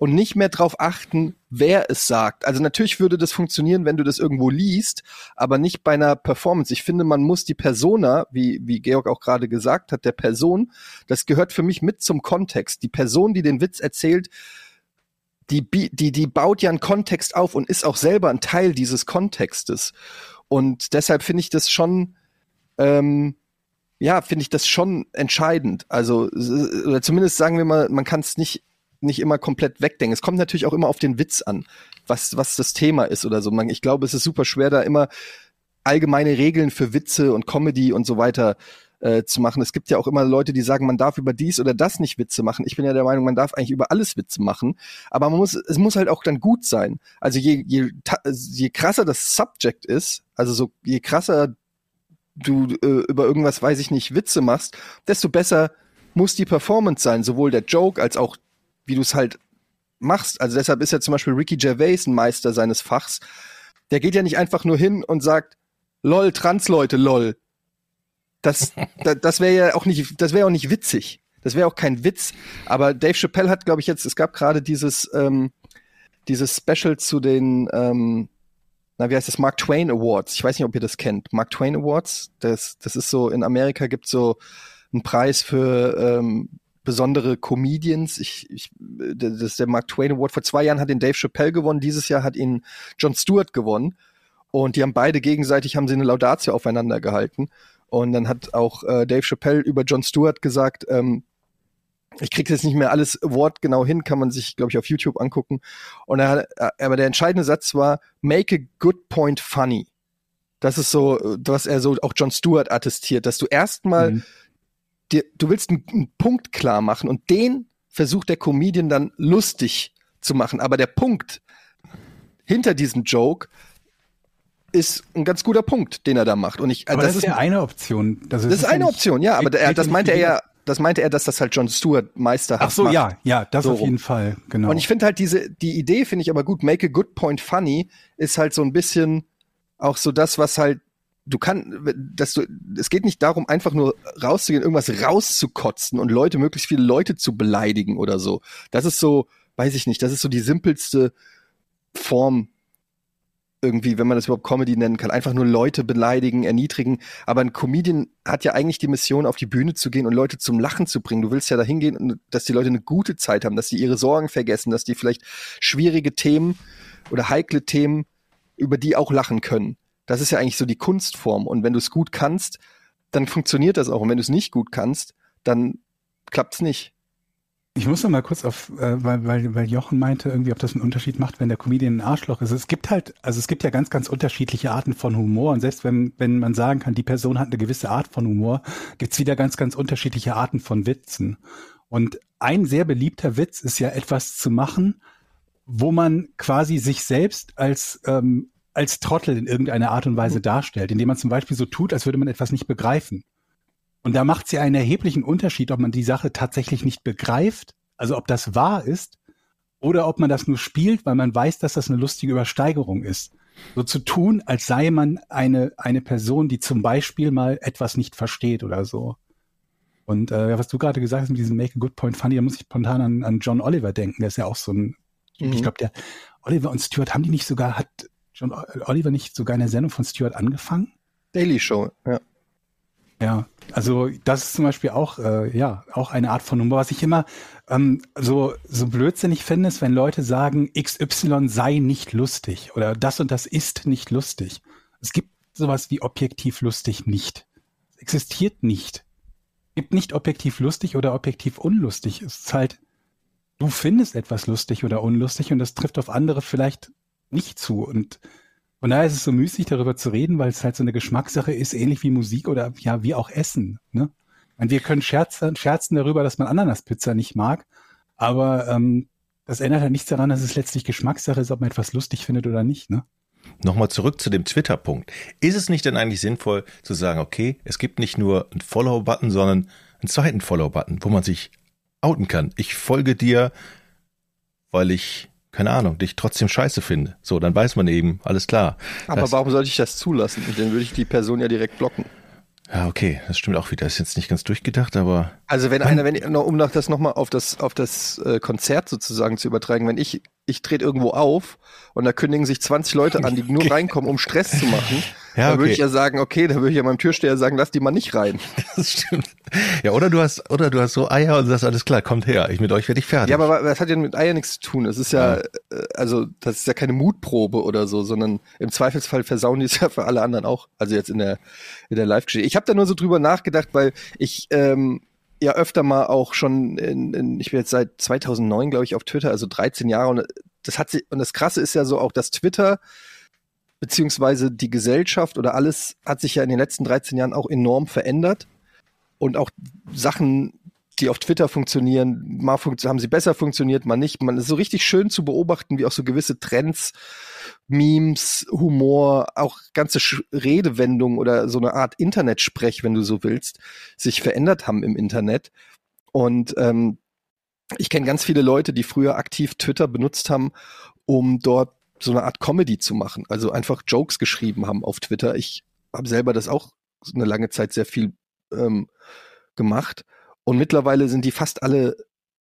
und nicht mehr drauf achten, wer es sagt. Also natürlich würde das funktionieren, wenn du das irgendwo liest, aber nicht bei einer Performance. Ich finde, man muss die Persona, wie, wie Georg auch gerade gesagt hat, der Person, das gehört für mich mit zum Kontext. Die Person, die den Witz erzählt, die, die, die baut ja einen Kontext auf und ist auch selber ein Teil dieses Kontextes. Und deshalb finde ich das schon, ähm, ja, finde ich das schon entscheidend. Also, oder zumindest sagen wir mal, man kann es nicht, nicht immer komplett wegdenken. Es kommt natürlich auch immer auf den Witz an, was, was das Thema ist oder so. Man, ich glaube, es ist super schwer, da immer allgemeine Regeln für Witze und Comedy und so weiter äh, zu machen. Es gibt ja auch immer Leute, die sagen, man darf über dies oder das nicht Witze machen. Ich bin ja der Meinung, man darf eigentlich über alles Witze machen, aber man muss, es muss halt auch dann gut sein. Also je, je, je krasser das Subject ist, also so je krasser du äh, über irgendwas, weiß ich nicht, Witze machst, desto besser muss die Performance sein, sowohl der Joke als auch, wie du es halt machst. Also deshalb ist ja zum Beispiel Ricky Gervais ein Meister seines Fachs. Der geht ja nicht einfach nur hin und sagt, lol, Transleute, lol. Das, [LAUGHS] da, das wäre ja auch nicht, das wäre auch nicht witzig. Das wäre auch kein Witz. Aber Dave Chappelle hat, glaube ich, jetzt, es gab gerade dieses, ähm, dieses Special zu den, ähm, na, wie heißt das, Mark Twain Awards. Ich weiß nicht, ob ihr das kennt. Mark Twain Awards, das, das ist so, in Amerika gibt so einen Preis für ähm, besondere Comedians. Ich, ich, das ist der Mark Twain Award. Vor zwei Jahren hat ihn Dave Chappelle gewonnen, dieses Jahr hat ihn Jon Stewart gewonnen. Und die haben beide gegenseitig, haben sie eine Laudatio aufeinander gehalten. Und dann hat auch äh, Dave Chappelle über Jon Stewart gesagt, ähm, ich krieg jetzt nicht mehr alles wortgenau hin, kann man sich, glaube ich, auf YouTube angucken. Und er äh, aber der entscheidende Satz war, make a good point funny. Das ist so, äh, was er so auch Jon Stewart attestiert, dass du erstmal Mhm. Dir, du willst einen, einen Punkt klar machen und den versucht der Comedian dann lustig zu machen. Aber der Punkt hinter diesem Joke ist ein ganz guter Punkt, den er da macht. Und ich, äh, Aber das, ist ja eine Option. Das ist ja eine nicht- Option, ja, aber er, das meinte er ja, das meinte er, dass das halt Jon Stewart meisterhaft Ach so, macht. ja, ja, das So auf jeden Fall, genau. Und ich finde halt diese, die Idee finde ich aber gut. Make a good point funny ist halt so ein bisschen auch so das, was halt, du kannst, dass du, es geht nicht darum, einfach nur rauszugehen, irgendwas rauszukotzen und Leute, möglichst viele Leute zu beleidigen oder so. Das ist so, weiß ich nicht, das ist so die simpelste Form irgendwie, wenn man das überhaupt Comedy nennen kann, einfach nur Leute beleidigen, erniedrigen. Aber ein Comedian hat ja eigentlich die Mission, auf die Bühne zu gehen und Leute zum Lachen zu bringen. Du willst ja dahin gehen, dass die Leute eine gute Zeit haben, dass die ihre Sorgen vergessen, dass die vielleicht schwierige Themen oder heikle Themen, über die auch lachen können. Das ist ja eigentlich so die Kunstform. Und wenn du es gut kannst, dann funktioniert das auch. Und wenn du es nicht gut kannst, dann klappt's nicht. Ich muss noch mal kurz auf, äh, weil, weil, weil Jochen meinte, irgendwie, ob das einen Unterschied macht, wenn der Comedian ein Arschloch ist. Es gibt halt, also es gibt ja ganz, ganz unterschiedliche Arten von Humor. Und selbst wenn, wenn man sagen kann, die Person hat eine gewisse Art von Humor, gibt's wieder ganz, ganz unterschiedliche Arten von Witzen. Und ein sehr beliebter Witz ist ja etwas zu machen, wo man quasi sich selbst als, ähm, als Trottel in irgendeiner Art und Weise darstellt, indem man zum Beispiel so tut, als würde man etwas nicht begreifen. Und da macht es ja einen erheblichen Unterschied, ob man die Sache tatsächlich nicht begreift, also ob das wahr ist, oder ob man das nur spielt, weil man weiß, dass das eine lustige Übersteigerung ist. So zu tun, als sei man eine, eine Person, die zum Beispiel mal etwas nicht versteht oder so. Und äh, was du gerade gesagt hast mit diesem Make a Good Point Funny, da muss ich spontan an, an John Oliver denken. Der ist ja auch so ein, Mhm. ich glaube, der Oliver und Stuart haben die nicht sogar, hat John Oliver nicht sogar eine Sendung von Stuart angefangen? Daily Show, ja. Ja, also das ist zum Beispiel auch, äh, ja, auch eine Art von Humor. Was ich immer ähm, so, so blödsinnig finde, ist, wenn Leute sagen, XY sei nicht lustig oder das und das ist nicht lustig. Es gibt sowas wie objektiv lustig nicht. Es existiert nicht. Es gibt nicht objektiv lustig oder objektiv unlustig. Es ist halt, du findest etwas lustig oder unlustig und das trifft auf andere vielleicht nicht zu. Und von daher ist es so müßig, darüber zu reden, weil es halt so eine Geschmackssache ist, ähnlich wie Musik oder ja, wie auch Essen. Ne? Und wir können scherzen, scherzen darüber, dass man Ananaspizza nicht mag, aber ähm, das ändert halt nichts daran, dass es letztlich Geschmackssache ist, ob man etwas lustig findet oder nicht. Ne? Nochmal zurück zu dem Twitter-Punkt. Ist es nicht denn eigentlich sinnvoll zu sagen, okay, es gibt nicht nur einen Follow-Button, sondern einen zweiten Follow-Button, wo man sich outen kann? Ich folge dir weil ich, keine Ahnung, dich trotzdem scheiße finde. So, dann weiß man eben, alles klar. Aber das, warum sollte ich das zulassen? Dann würde ich die Person ja direkt blocken. Ja, okay, das stimmt auch wieder. Ist jetzt nicht ganz durchgedacht, aber. Also wenn einer, wenn ich, um noch das nochmal auf das auf das äh, Konzert sozusagen zu übertragen, wenn ich ich trete irgendwo auf und da kündigen sich 20 Leute an, die nur reinkommen, um Stress zu machen, [LAUGHS] Ja, dann würde okay. ich ja sagen, okay, dann würde ich ja meinem Türsteher sagen, lass die mal nicht rein. [LAUGHS] Das stimmt. Ja, oder du hast, oder du hast so Eier und sagst, alles klar, kommt her. Ich mit euch werde ich fertig. Ja, aber das hat ja mit Eier nichts zu tun. Es ist ja, äh, also das ist ja keine Mutprobe oder so, sondern im Zweifelsfall versauen die es ja für alle anderen auch. Also jetzt in der in der Live-Geschichte. Ich habe da nur so drüber nachgedacht, weil ich ähm, ja öfter mal auch schon in, in ich bin jetzt seit 2009 glaube ich auf Twitter, also 13 Jahre und das hat sich und das Krasse ist ja so auch, dass Twitter beziehungsweise die Gesellschaft oder alles hat sich ja in den letzten 13 Jahren auch enorm verändert und auch Sachen, die auf Twitter funktionieren, mal funkt haben sie besser funktioniert, mal nicht. Man ist so richtig schön zu beobachten, wie auch so gewisse Trends, Memes, Humor, auch ganze Sch Redewendungen oder so eine Art Internetsprech, wenn du so willst, sich verändert haben im Internet. Und ähm, ich kenne ganz viele Leute, die früher aktiv Twitter benutzt haben, um dort so eine Art Comedy zu machen. Also einfach Jokes geschrieben haben auf Twitter. Ich habe selber das auch eine lange Zeit sehr viel ähm, gemacht. Und mittlerweile sind die fast alle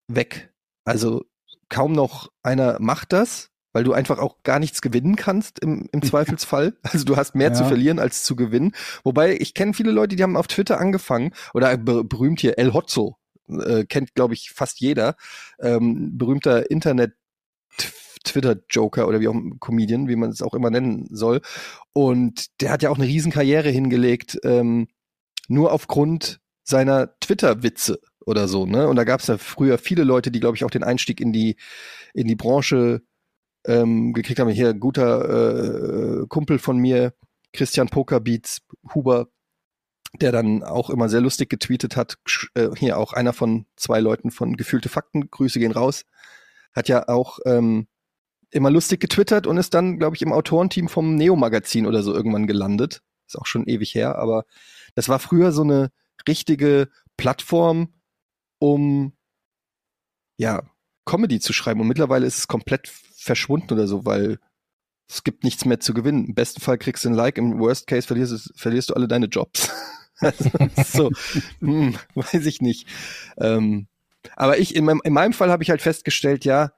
weg. Also kaum noch einer macht das, weil du einfach auch gar nichts gewinnen kannst im, im Zweifelsfall. Also du hast mehr Ja. zu verlieren als zu gewinnen. Wobei ich kenne viele Leute, die haben auf Twitter angefangen oder ber berühmt hier El Hotzo, äh, kennt glaube ich fast jeder, ähm, berühmter Internet Twitter-Joker oder wie auch Comedian, wie man es auch immer nennen soll. Und der hat ja auch eine Riesenkarriere hingelegt, ähm, nur aufgrund seiner Twitter-Witze oder so, ne? Und da gab es ja früher viele Leute, die, glaube ich, auch den Einstieg in die, in die Branche ähm, gekriegt haben. Hier, guter äh, Kumpel von mir, Christian Pokerbeats, Huber, der dann auch immer sehr lustig getweetet hat. Äh, hier auch einer von zwei Leuten von Gefühlte Fakten, Grüße gehen raus, hat ja auch ähm, immer lustig getwittert und ist dann, glaube ich, im Autorenteam vom Neo-Magazin oder so irgendwann gelandet. Ist auch schon ewig her, aber das war früher so eine richtige Plattform, um ja, Comedy zu schreiben. Und mittlerweile ist es komplett verschwunden oder so, weil es gibt nichts mehr zu gewinnen. Im besten Fall kriegst du ein Like, im Worst Case verlierst, du- verlierst du alle deine Jobs. [LAUGHS] also, so, hm, weiß ich nicht. Ähm, aber ich, in meinem, in meinem Fall habe ich halt festgestellt, ja,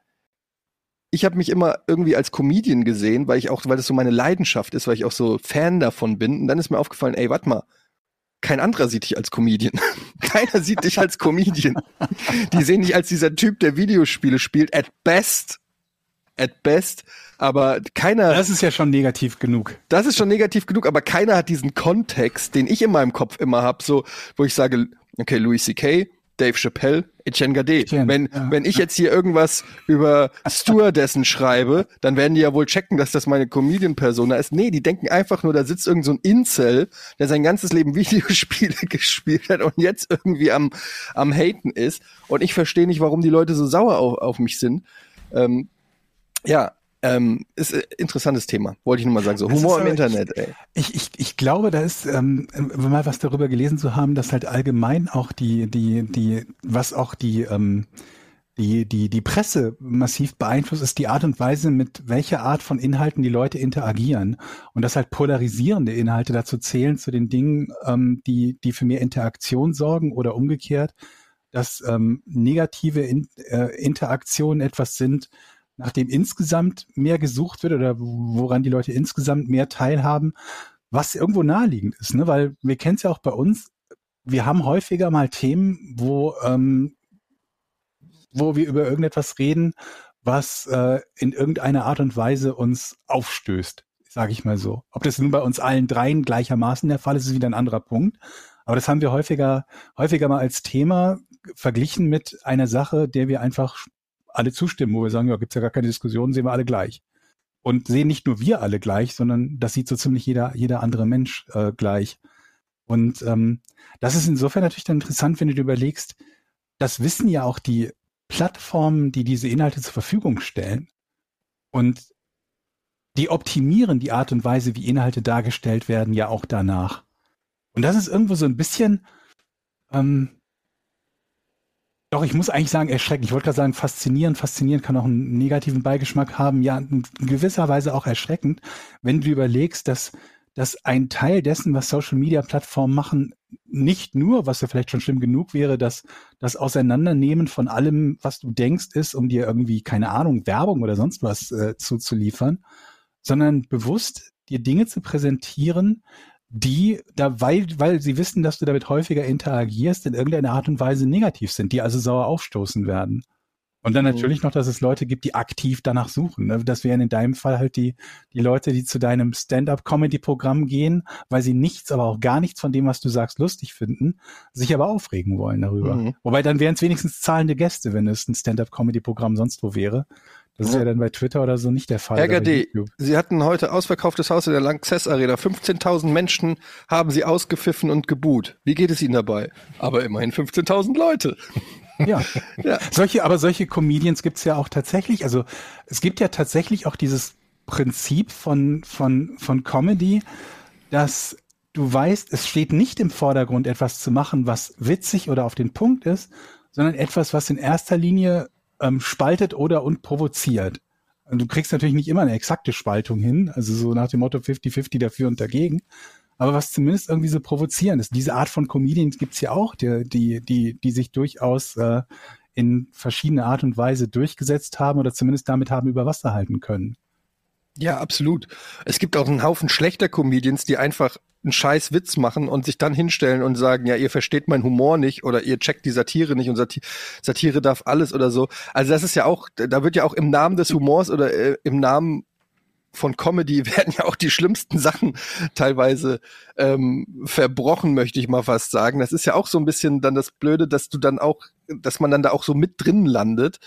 ich habe mich immer irgendwie als Comedian gesehen, weil ich auch, weil das so meine Leidenschaft ist, weil ich auch so Fan davon bin. Und dann ist mir aufgefallen, ey, warte mal, kein anderer sieht dich als Comedian. [LAUGHS] Keiner sieht dich als Comedian. Die sehen dich als dieser Typ, der Videospiele spielt, at best. At best. Aber keiner, Das ist ja schon negativ genug. das ist schon negativ genug, aber keiner hat diesen Kontext, den ich in meinem Kopf immer hab, so, wo ich sage, okay, Louis C.K., Dave Chappelle, Etienne Gade. Wenn, ja. wenn ich jetzt hier irgendwas über Stewardessen schreibe, dann werden die ja wohl checken, dass das meine Comedian-Persona ist. Nee, die denken einfach nur, da sitzt irgend so ein Incel, der sein ganzes Leben [LAUGHS] Videospiele gespielt hat und jetzt irgendwie am, am Haten ist. Und ich verstehe nicht, warum die Leute so sauer auf, auf mich sind. Ähm, ja, ähm, ist ein interessantes Thema. Wollte ich nur mal sagen. So Das Humor ist im aber- Internet, ey. Ich, ich, ich glaube, da ist, ähm, mal was darüber gelesen zu haben, dass halt allgemein auch die, die, die, was auch die, ähm, die, die, die Presse massiv beeinflusst, ist die Art und Weise, mit welcher Art von Inhalten die Leute interagieren. Und dass halt polarisierende Inhalte dazu zählen, zu den Dingen, ähm, die, die für mehr Interaktion sorgen oder umgekehrt, dass ähm, negative In äh, Interaktionen etwas sind, nachdem insgesamt mehr gesucht wird oder woran die Leute insgesamt mehr teilhaben, was irgendwo naheliegend ist, ne? Weil wir kennen es ja auch bei uns, wir haben häufiger mal Themen, wo, ähm, wo wir über irgendetwas reden, was äh, in irgendeiner Art und Weise uns aufstößt, sage ich mal so. Ob das nun bei uns allen dreien gleichermaßen der Fall ist, ist wieder ein anderer Punkt. Aber das haben wir häufiger, häufiger mal als Thema verglichen mit einer Sache, der wir einfach alle zustimmen, wo wir sagen, ja, gibt's ja gar keine Diskussion, sehen wir alle gleich. Und sehen nicht nur wir alle gleich, sondern das sieht so ziemlich jeder, jeder andere Mensch äh, gleich. Und ähm, das ist insofern natürlich dann interessant, wenn du dir überlegst, das wissen ja auch die Plattformen, die diese Inhalte zur Verfügung stellen. Und die optimieren die Art und Weise, wie Inhalte dargestellt werden, ja auch danach. Und das ist irgendwo so ein bisschen, ähm, Doch, ich muss eigentlich sagen, erschreckend. Ich wollte gerade sagen, faszinierend. Faszinierend kann auch einen negativen Beigeschmack haben. Ja, in gewisser Weise auch erschreckend, wenn du überlegst, dass, dass ein Teil dessen, was Social Media Plattformen machen, nicht nur, was ja vielleicht schon schlimm genug wäre, dass das Auseinandernehmen von allem, was du denkst, ist, um dir irgendwie, keine Ahnung, Werbung oder sonst was äh, zuzuliefern, sondern bewusst dir Dinge zu präsentieren, die da, weil, weil sie wissen, dass du damit häufiger interagierst, in irgendeiner Art und Weise negativ sind, die also sauer aufstoßen werden. Und dann Mhm. natürlich noch, dass es Leute gibt, die aktiv danach suchen. ne? Das wären in deinem Fall halt die, die Leute, die zu deinem Stand-up-Comedy-Programm gehen, weil sie nichts, aber auch gar nichts von dem, was du sagst, lustig finden, sich aber aufregen wollen darüber. Mhm. Wobei dann wären es wenigstens zahlende Gäste, wenn es ein Stand-up-Comedy-Programm sonst wo wäre. Das ist Ja. dann bei Twitter oder so nicht der Fall. YouTube. Sie hatten heute ausverkauftes Haus in der Lanxess Arena. 15.000 Menschen haben Sie ausgepfiffen und gebuht. Wie geht es Ihnen dabei? Aber immerhin 15.000 Leute. Ja. [LAUGHS] Ja. Solche, aber solche Comedians gibt's ja auch tatsächlich. Also es gibt ja tatsächlich auch dieses Prinzip von, von, von Comedy, dass du weißt, es steht nicht im Vordergrund, etwas zu machen, was witzig oder auf den Punkt ist, sondern etwas, was in erster Linie ähm, spaltet oder und provoziert. Und du kriegst natürlich nicht immer eine exakte Spaltung hin, also so nach dem Motto 50-50 dafür und dagegen. Aber was zumindest irgendwie so provozierend ist. Diese Art von Comedians gibt's ja auch, die, die, die, die sich durchaus äh, in verschiedene Art und Weise durchgesetzt haben oder zumindest damit haben über Wasser halten können. Ja, absolut. Es gibt auch einen Haufen schlechter Comedians, die einfach einen scheiß Witz machen und sich dann hinstellen und sagen, ja, ihr versteht meinen Humor nicht oder ihr checkt die Satire nicht und Sati Satire darf alles oder so. Also das ist ja auch, da wird ja auch im Namen des Humors oder äh, im Namen von Comedy [LAUGHS] werden ja auch die schlimmsten Sachen teilweise ähm, verbrochen, möchte ich mal fast sagen. Das ist ja auch so ein bisschen dann das Blöde, dass du dann auch, dass man dann da auch so mit drin landet.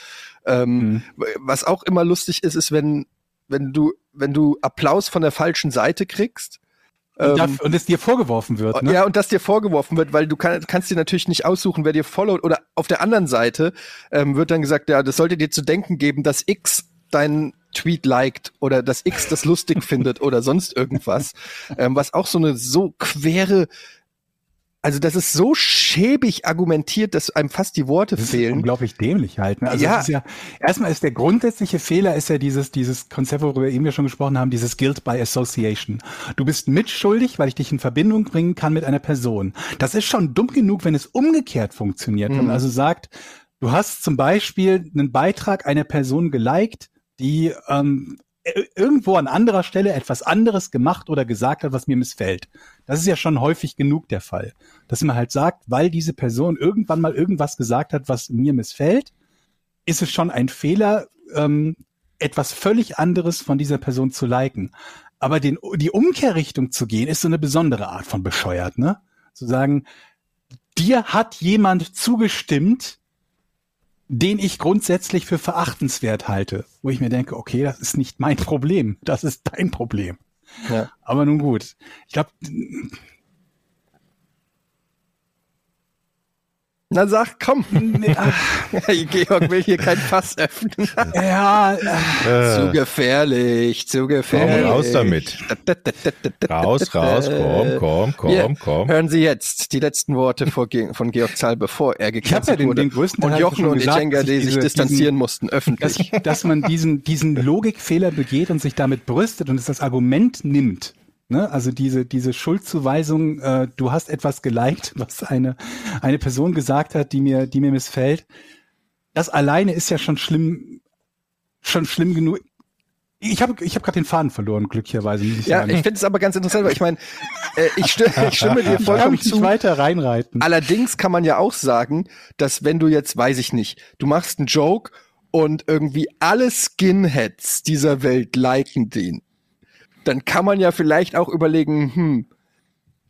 Ähm, Was auch immer lustig ist, ist, wenn, wenn du, wenn du Applaus von der falschen Seite kriegst. Und, Ähm, und es dir vorgeworfen wird, ne? ja, und das dir vorgeworfen wird, weil du kann, kannst dir natürlich nicht aussuchen, wer dir followt. Oder auf der anderen Seite ähm, wird dann gesagt, ja, das sollte dir zu denken geben, dass X deinen Tweet liked oder dass X das lustig [LAUGHS] findet oder sonst irgendwas. Ähm, was auch so eine so quere, also das ist so schäbig argumentiert, dass einem fast die Worte Das ist fehlen. unglaublich dämlich halt. Ne? Also Ja. es ist ja, erstmal ist der grundsätzliche Fehler ist ja dieses, dieses Konzept, worüber wir eben ja schon gesprochen haben, dieses Guilt by Association. Du bist mitschuldig, weil ich dich in Verbindung bringen kann mit einer Person. Das ist schon dumm genug, wenn es umgekehrt funktioniert. Wenn man Mhm. also sagt, du hast zum Beispiel einen Beitrag einer Person geliked, die ähm, irgendwo an anderer Stelle etwas anderes gemacht oder gesagt hat, was mir missfällt. Das ist ja schon häufig genug der Fall. Dass man halt sagt, weil diese Person irgendwann mal irgendwas gesagt hat, was mir missfällt, ist es schon ein Fehler, ähm, etwas völlig anderes von dieser Person zu liken. Aber den, die Umkehrrichtung zu gehen, ist so eine besondere Art von bescheuert, ne? Zu sagen, dir hat jemand zugestimmt, den ich grundsätzlich für verachtenswert halte. Wo ich mir denke, okay, das ist nicht mein [LAUGHS] Problem, das ist dein Problem. Ja. Aber nun gut. Ich glaube, Na sag, komm. nee, [LAUGHS] ach, Georg will hier kein Fass öffnen. [LAUGHS] ja, zu Äh, gefährlich, zu gefährlich. Komm, raus damit. raus, raus, komm, komm, komm, Ja, komm. Hören Sie jetzt die letzten Worte vor Ge von Georg Zahl, bevor er ja gecancelt den- wurde. den größten Teil und Jochen und dass ich die sich distanzieren mussten, dass, öffentlich. dass man diesen, diesen Logikfehler begeht und sich damit brüstet und es das Argument nimmt. Ne? Also diese, diese Schuldzuweisung, äh, du hast etwas geliked, [LAUGHS] was eine, eine Person gesagt hat, die mir, die mir missfällt. Das alleine ist ja schon schlimm, schon schlimm genug. Ich habe ich hab gerade den Faden verloren, glücklicherweise. Muss ich Ja, sagen. ich finde es aber ganz interessant, weil ich meine, äh, ich, stimme, [LAUGHS] ich stimme dir vollkommen mich nicht zu. weiter reinreiten. Allerdings kann man ja auch sagen, dass wenn du jetzt, weiß ich nicht, du machst einen Joke und irgendwie alle Skinheads dieser Welt liken den, dann kann man ja vielleicht auch überlegen, hm,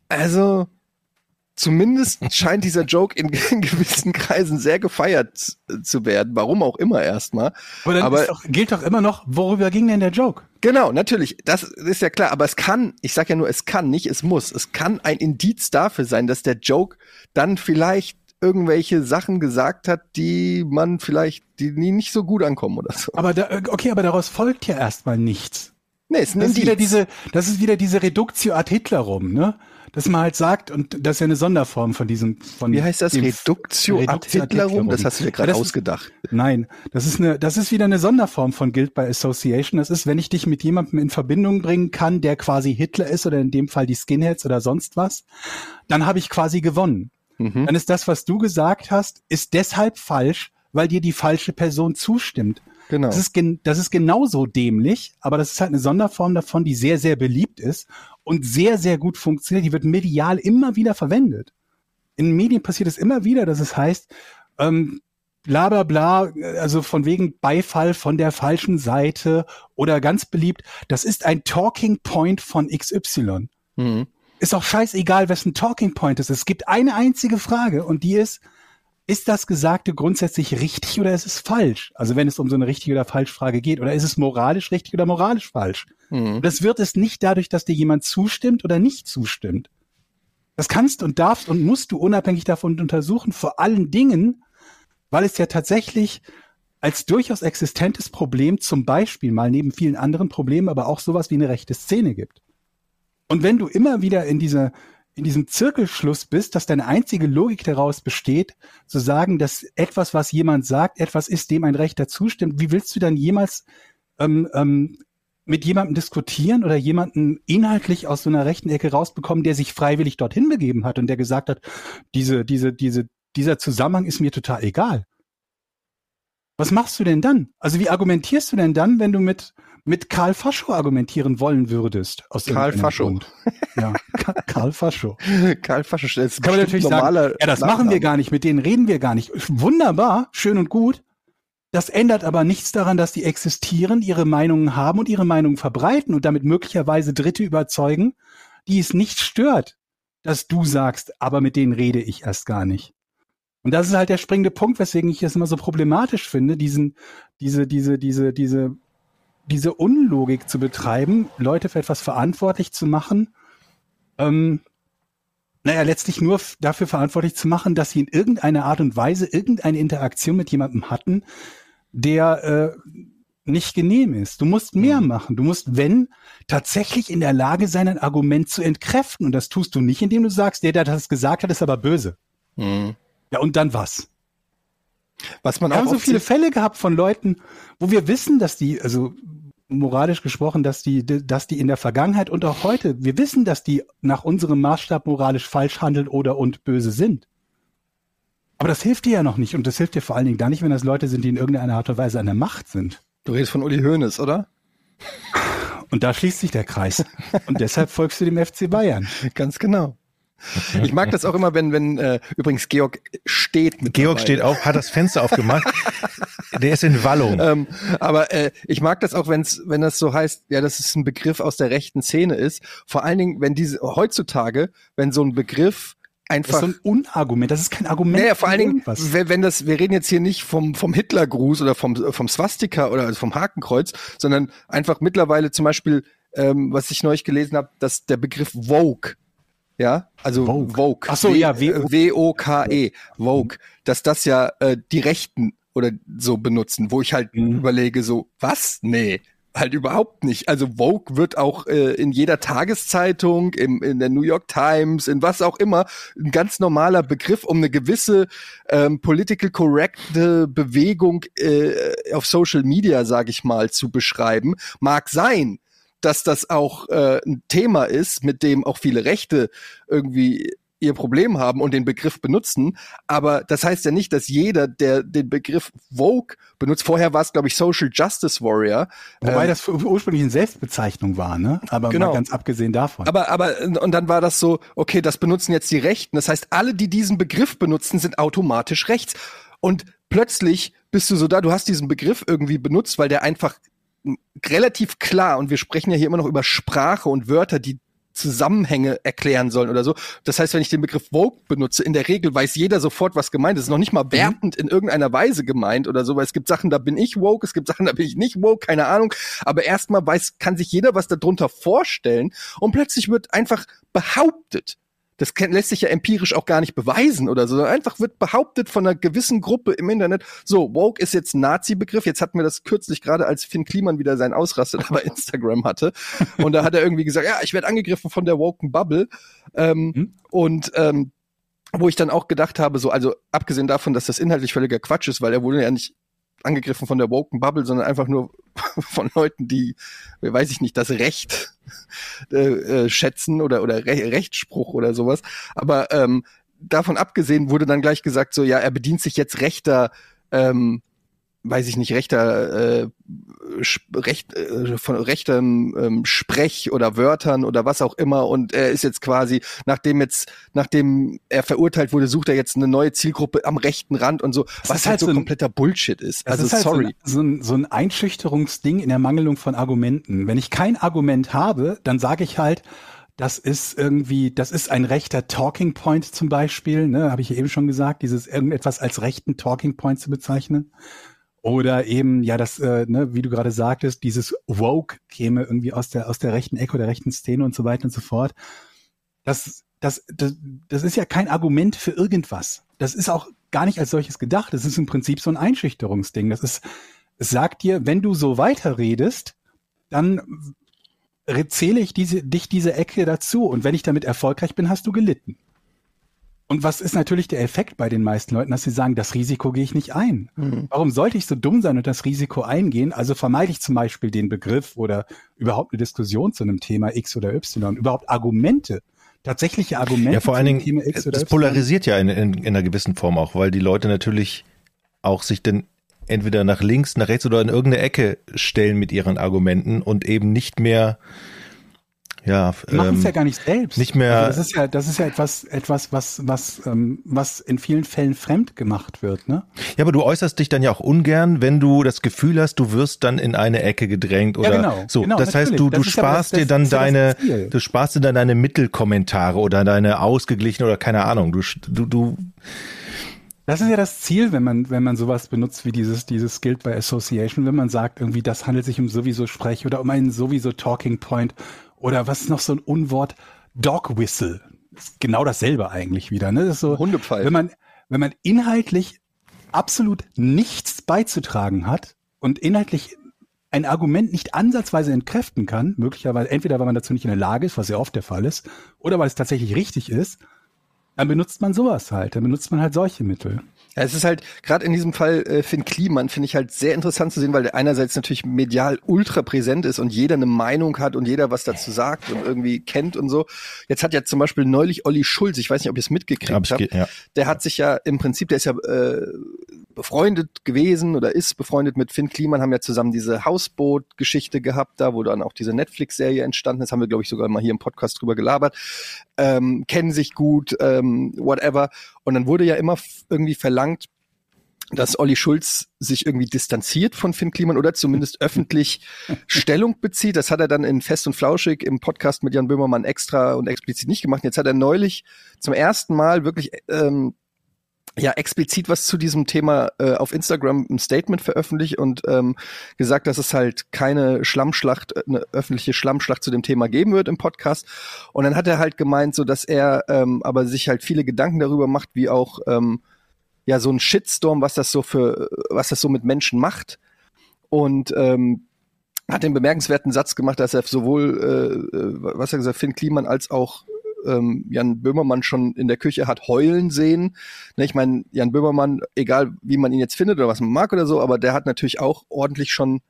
also zumindest [LAUGHS] scheint dieser Joke in, in [LAUGHS] gewissen Kreisen sehr gefeiert zu werden, warum auch immer erstmal. Aber dann aber- doch, gilt doch immer noch, worüber ging denn der Joke? Genau, natürlich, das ist ja klar, aber es kann, ich sag ja nur, es kann, nicht es muss, es kann ein Indiz dafür sein, dass der Joke dann vielleicht irgendwelche Sachen gesagt hat, die man vielleicht, die nie nicht so gut ankommen oder so. Aber da, okay, aber daraus folgt ja erstmal nichts. Nee, ist Das ist wieder diese, das ist wieder diese Reductio ad Hitlerum, ne? Dass man halt sagt, und das ist ja eine Sonderform von diesem, von Wie heißt das? Reductio ad Reductio Hitlerum? Das hast du dir gerade Ja, ist- ausgedacht. Nein, das ist eine, das ist wieder eine Sonderform von Guild by Association. Das ist, wenn ich dich mit jemandem in Verbindung bringen kann, der quasi Hitler ist oder in dem Fall die Skinheads oder sonst was, dann habe ich quasi gewonnen. Mhm. Dann ist das, was du gesagt hast, ist deshalb falsch, weil dir die falsche Person zustimmt. Genau. Das ist, das ist genauso dämlich, aber das ist halt eine Sonderform davon, die sehr, sehr beliebt ist und sehr, sehr gut funktioniert. Die wird medial immer wieder verwendet. In Medien passiert es immer wieder, dass es heißt, ähm, bla bla bla, also von wegen Beifall von der falschen Seite oder ganz beliebt, das ist ein Talking Point von XY. Mhm. Ist auch scheißegal, wessen Talking Point es ist. Es gibt eine einzige Frage und die ist, ist das Gesagte grundsätzlich richtig oder ist es falsch? Also wenn es um so eine richtige oder falsche Frage geht, oder ist es moralisch richtig oder moralisch falsch? Mhm. Und das wird es nicht dadurch, dass dir jemand zustimmt oder nicht zustimmt. Das kannst und darfst und musst du unabhängig davon untersuchen, vor allen Dingen, weil es ja tatsächlich als durchaus existentes Problem zum Beispiel mal neben vielen anderen Problemen aber auch sowas wie eine rechte Szene gibt. Und wenn du immer wieder in dieser in diesem Zirkelschluss bist, dass deine einzige Logik daraus besteht, zu sagen, dass etwas, was jemand sagt, etwas ist, dem ein Rechter zustimmt, wie willst du dann jemals ähm, ähm, mit jemandem diskutieren oder jemanden inhaltlich aus so einer rechten Ecke rausbekommen, der sich freiwillig dorthin begeben hat und der gesagt hat, diese, diese, diese, dieser Zusammenhang ist mir total egal. Was machst du denn dann? Also wie argumentierst du denn dann, wenn du mit, mit Karl Fascho argumentieren wollen würdest? Aus Karl Fascho. Grund? Ja, Ka- Karl Fascho. [LAUGHS] Karl Fasche das ist Kann man natürlich sagen, ja, das machen wir gar nicht, mit denen reden wir gar nicht. Wunderbar, schön und gut. Das ändert aber nichts daran, dass die existieren, ihre Meinungen haben und ihre Meinungen verbreiten und damit möglicherweise Dritte überzeugen, die es nicht stört, dass du sagst, aber mit denen rede ich erst gar nicht. Und das ist halt der springende Punkt, weswegen ich es immer so problematisch finde, diesen, diese, diese, diese, diese, diese Unlogik zu betreiben, Leute für etwas verantwortlich zu machen, ähm, naja, letztlich nur dafür verantwortlich zu machen, dass sie in irgendeiner Art und Weise irgendeine Interaktion mit jemandem hatten, der äh, nicht genehm ist. Du musst mehr machen. Du musst, wenn, tatsächlich in der Lage sein, ein Argument zu entkräften. Und das tust du nicht, indem du sagst, der, der das gesagt hat, ist aber böse. Mhm. Ja, und dann was? Was man Wir auch haben so viele Fälle gehabt von Leuten, wo wir wissen, dass die, also moralisch gesprochen, dass die, dass die in der Vergangenheit und auch heute, wir wissen, dass die nach unserem Maßstab moralisch falsch handeln oder und böse sind. Aber das hilft dir ja noch nicht und das hilft dir vor allen Dingen gar nicht, wenn das Leute sind, die in irgendeiner Art und Weise an der Macht sind. Du redest von Uli Hoeneß, oder? Und da schließt sich der Kreis. Und deshalb folgst du dem FC Bayern. [LAUGHS] Ganz genau. Ich mag das auch immer, wenn, wenn äh, übrigens Georg steht mit Georg dabei. steht auf, hat das Fenster aufgemacht. Der ist in Wallung. Ähm, aber äh, ich mag das auch, wenn's, wenn das so heißt, ja, dass es ein Begriff aus der rechten Szene ist. Vor allen Dingen, wenn diese heutzutage, wenn so ein Begriff Das einfach ist so ein Unargument. Das ist kein Argument. Naja, vor allen Dingen, wenn, wenn das, wir reden jetzt hier nicht vom, vom Hitlergruß oder vom, vom Swastika oder also vom Hakenkreuz, sondern einfach mittlerweile zum Beispiel, ähm, was ich neulich gelesen habe, dass der Begriff Vogue, ja, also Vogue. Vogue, Ach so, W- ja, W- äh, W-O-K-E, Vogue, dass das ja äh, die Rechten oder so benutzen, wo ich halt Mhm. überlege, so, was? Nee. Halt überhaupt nicht. Also Vogue wird auch äh, in jeder Tageszeitung, im, in der New York Times, in was auch immer, ein ganz normaler Begriff, um eine gewisse ähm, political correcte Bewegung äh, auf Social Media, sage ich mal, zu beschreiben. Mag sein, dass das auch äh, ein Thema ist, mit dem auch viele Rechte irgendwie ihr Problem haben und den Begriff benutzen. Aber das heißt ja nicht, dass jeder, der den Begriff Vogue benutzt, vorher war es, glaube ich, Social Justice Warrior. Wobei ähm, das ursprünglich eine Selbstbezeichnung war, ne? Aber Genau. ganz abgesehen davon. Aber, aber, und dann war das so, okay, das benutzen jetzt die Rechten. Das heißt, alle, die diesen Begriff benutzen, sind automatisch rechts. Und plötzlich bist du so da, du hast diesen Begriff irgendwie benutzt, weil der einfach relativ klar, und wir sprechen ja hier immer noch über Sprache und Wörter, die Zusammenhänge erklären sollen oder so. Das heißt, wenn ich den Begriff Vogue benutze, in der Regel weiß jeder sofort, was gemeint ist. Es ist noch nicht mal wertend in irgendeiner Weise gemeint oder so, weil es gibt Sachen, da bin ich woke, es gibt Sachen, da bin ich nicht woke, keine Ahnung. Aber erstmal weiß, kann sich jeder was darunter vorstellen und plötzlich wird einfach behauptet, Das kann, lässt sich ja empirisch auch gar nicht beweisen oder so. Einfach wird behauptet von einer gewissen Gruppe im Internet, so, woke ist jetzt ein Nazi-Begriff. Jetzt hatten wir das kürzlich gerade, als Finn Kliman wieder seinen Ausraster [LAUGHS] bei Instagram hatte. Und da hat er irgendwie gesagt, ja, ich werde angegriffen von der woken Bubble. Ähm, Hm? Und ähm, wo ich dann auch gedacht habe, so, also abgesehen davon, dass das inhaltlich völliger Quatsch ist, weil er wurde ja nicht angegriffen von der woken Bubble, sondern einfach nur [LAUGHS] von Leuten, die, weiß ich nicht, das Recht äh, äh, schätzen oder oder Re Rechtsspruch oder sowas. Aber ähm, davon abgesehen wurde dann gleich gesagt, so ja, er bedient sich jetzt rechter, ähm, weiß ich nicht, rechter äh, recht, äh, von rechtem ähm, Sprech oder Wörtern oder was auch immer und er ist jetzt quasi, nachdem jetzt, nachdem er verurteilt wurde, sucht er jetzt eine neue Zielgruppe am rechten Rand und so, was ist halt halt so ein- kompletter Bullshit ist. Das Also ist halt sorry. So, ein, so, ein, so ein Einschüchterungsding in der Mangelung von Argumenten. Wenn ich kein Argument habe, dann sage ich halt, das ist irgendwie, das ist ein rechter Talking Point zum Beispiel, ne, habe ich eben schon gesagt, dieses irgendetwas als rechten Talking Point zu bezeichnen. Oder eben, ja, das, äh, ne, wie du gerade sagtest, dieses Woke käme irgendwie aus der, aus der rechten Ecke oder rechten Szene und so weiter und so fort. Das, das, das, das ist ja kein Argument für irgendwas. Das ist auch gar nicht als solches gedacht. Das ist im Prinzip so ein Einschüchterungsding. Das ist, es sagt dir, wenn du so weiterredest, dann zähle ich diese, dich diese Ecke dazu. Und wenn ich damit erfolgreich bin, hast du gelitten. Und was ist natürlich der Effekt bei den meisten Leuten, dass sie sagen, das Risiko gehe ich nicht ein. Mhm. Warum sollte ich so dumm sein und das Risiko eingehen? Also vermeide ich zum Beispiel den Begriff oder überhaupt eine Diskussion zu einem Thema X oder Y, überhaupt Argumente, tatsächliche Argumente Ja, vor allen Dingen, Y. polarisiert ja in, in, in einer gewissen Form auch, weil die Leute natürlich auch sich dann entweder nach links, nach rechts oder in irgendeine Ecke stellen mit ihren Argumenten und eben nicht mehr, ja, Die machen es ja ähm, gar nicht selbst. nicht mehr- Also das ist ja, das ist ja etwas, etwas, was, was, ähm, was in vielen Fällen fremd gemacht wird, ne? ja, aber du äußerst dich dann ja auch ungern, wenn du das Gefühl hast, du wirst dann in eine Ecke gedrängt oder genau, so. genau, das heißt, du, Das du sparst das- dir dann ja deine, Ziel. du sparst dir dann deine Mittelkommentare oder deine ausgeglichene oder keine Ahnung. Du, du, du, Das ist ja das Ziel, wenn man, wenn man sowas benutzt wie dieses, dieses Guild by Association, wenn man sagt, irgendwie, das handelt sich um sowieso Sprech oder um einen sowieso Talking Point oder was ist noch so ein Unwort? Dog Whistle. Ist genau dasselbe eigentlich wieder, ne? Das ist so, Hundepfeife. wenn man, wenn man inhaltlich absolut nichts beizutragen hat und inhaltlich ein Argument nicht ansatzweise entkräften kann, möglicherweise entweder weil man dazu nicht in der Lage ist, was ja oft der Fall ist, oder weil es tatsächlich richtig ist, dann benutzt man sowas halt, dann benutzt man halt solche Mittel. Ja, es ist halt, gerade in diesem Fall äh, Finn Kliman, finde ich halt sehr interessant zu sehen, weil der einerseits natürlich medial ultra präsent ist und jeder eine Meinung hat und jeder was dazu sagt und irgendwie kennt und so. Jetzt hat ja zum Beispiel neulich Olli Schulz, ich weiß nicht, ob ihr es mitgekriegt habt, ja. der hat sich ja im Prinzip, der ist ja äh, befreundet gewesen oder ist befreundet mit Finn Kliman, haben ja zusammen diese Hausboot-Geschichte gehabt, da wo dann auch diese Netflix-Serie entstanden ist, haben wir, glaube ich, sogar mal hier im Podcast drüber gelabert, ähm, kennen sich gut, ähm, whatever. Und dann wurde ja immer irgendwie verlangt, dass Olli Schulz sich irgendwie distanziert von Finn Kliman oder zumindest [LAUGHS] öffentlich Stellung bezieht. Das hat er dann in Fest und Flauschig im Podcast mit Jan Böhmermann extra und explizit nicht gemacht. Jetzt hat er neulich zum ersten Mal wirklich ähm, ja explizit was zu diesem Thema äh, auf Instagram ein Statement veröffentlicht und ähm, gesagt, dass es halt keine Schlammschlacht, äh, eine öffentliche Schlammschlacht zu dem Thema geben wird im Podcast. Und dann hat er halt gemeint, so dass er ähm, aber sich halt viele Gedanken darüber macht, wie auch ähm, ja so ein Shitstorm, was das so für, was das so mit Menschen macht. Und ähm, hat den bemerkenswerten Satz gemacht, dass er sowohl, äh, äh, was er gesagt, Finn Kliman als auch ähm, Jan Böhmermann schon in der Küche hat heulen sehen. Ne, ich meine, Jan Böhmermann, egal wie man ihn jetzt findet oder was man mag oder so, aber der hat natürlich auch ordentlich schon,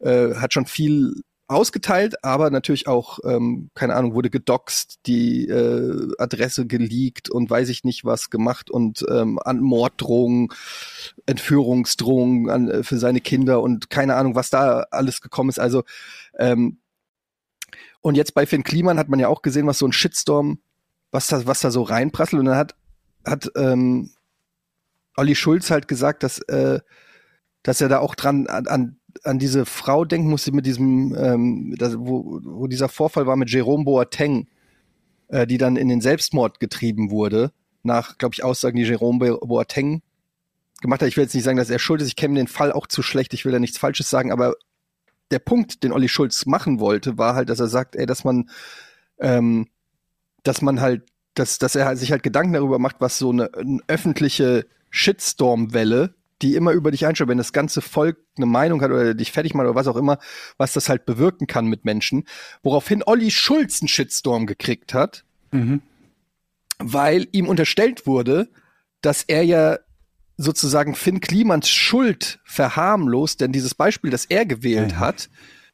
äh, hat schon viel ausgeteilt, aber natürlich auch, ähm, keine Ahnung, wurde gedoxt, die äh, Adresse geleakt und weiß ich nicht was gemacht und ähm, an Morddrohungen, Entführungsdrohungen an, äh, für seine Kinder und keine Ahnung, was da alles gekommen ist. Also ähm, und jetzt bei Finn Kliman hat man ja auch gesehen, was so ein Shitstorm, was da, was da so reinprasselt. Und dann hat, hat ähm, Olli Schulz halt gesagt, dass, äh, dass er da auch dran an, an, diese Frau denken musste mit diesem, ähm, das, wo, wo dieser Vorfall war mit Jerome Boateng, äh, die dann in den Selbstmord getrieben wurde, nach, glaube ich, Aussagen, die Jerome Boateng gemacht hat. Ich will jetzt nicht sagen, dass er schuld ist. Ich kenne den Fall auch zu schlecht. Ich will da nichts Falsches sagen, aber der Punkt, den Olli Schulz machen wollte, war halt, dass er sagt, ey, dass man, ähm, dass man halt dass, dass er sich halt Gedanken darüber macht, was so eine, eine öffentliche Shitstorm-Welle, die immer über dich einschaut, wenn das ganze Volk eine Meinung hat oder dich fertig macht oder was auch immer, was das halt bewirken kann mit Menschen. Woraufhin Olli Schulz einen Shitstorm gekriegt hat, Mhm. weil ihm unterstellt wurde, dass er ja sozusagen Finn Klimans Schuld verharmlost, denn dieses Beispiel, das er gewählt Ja. hat,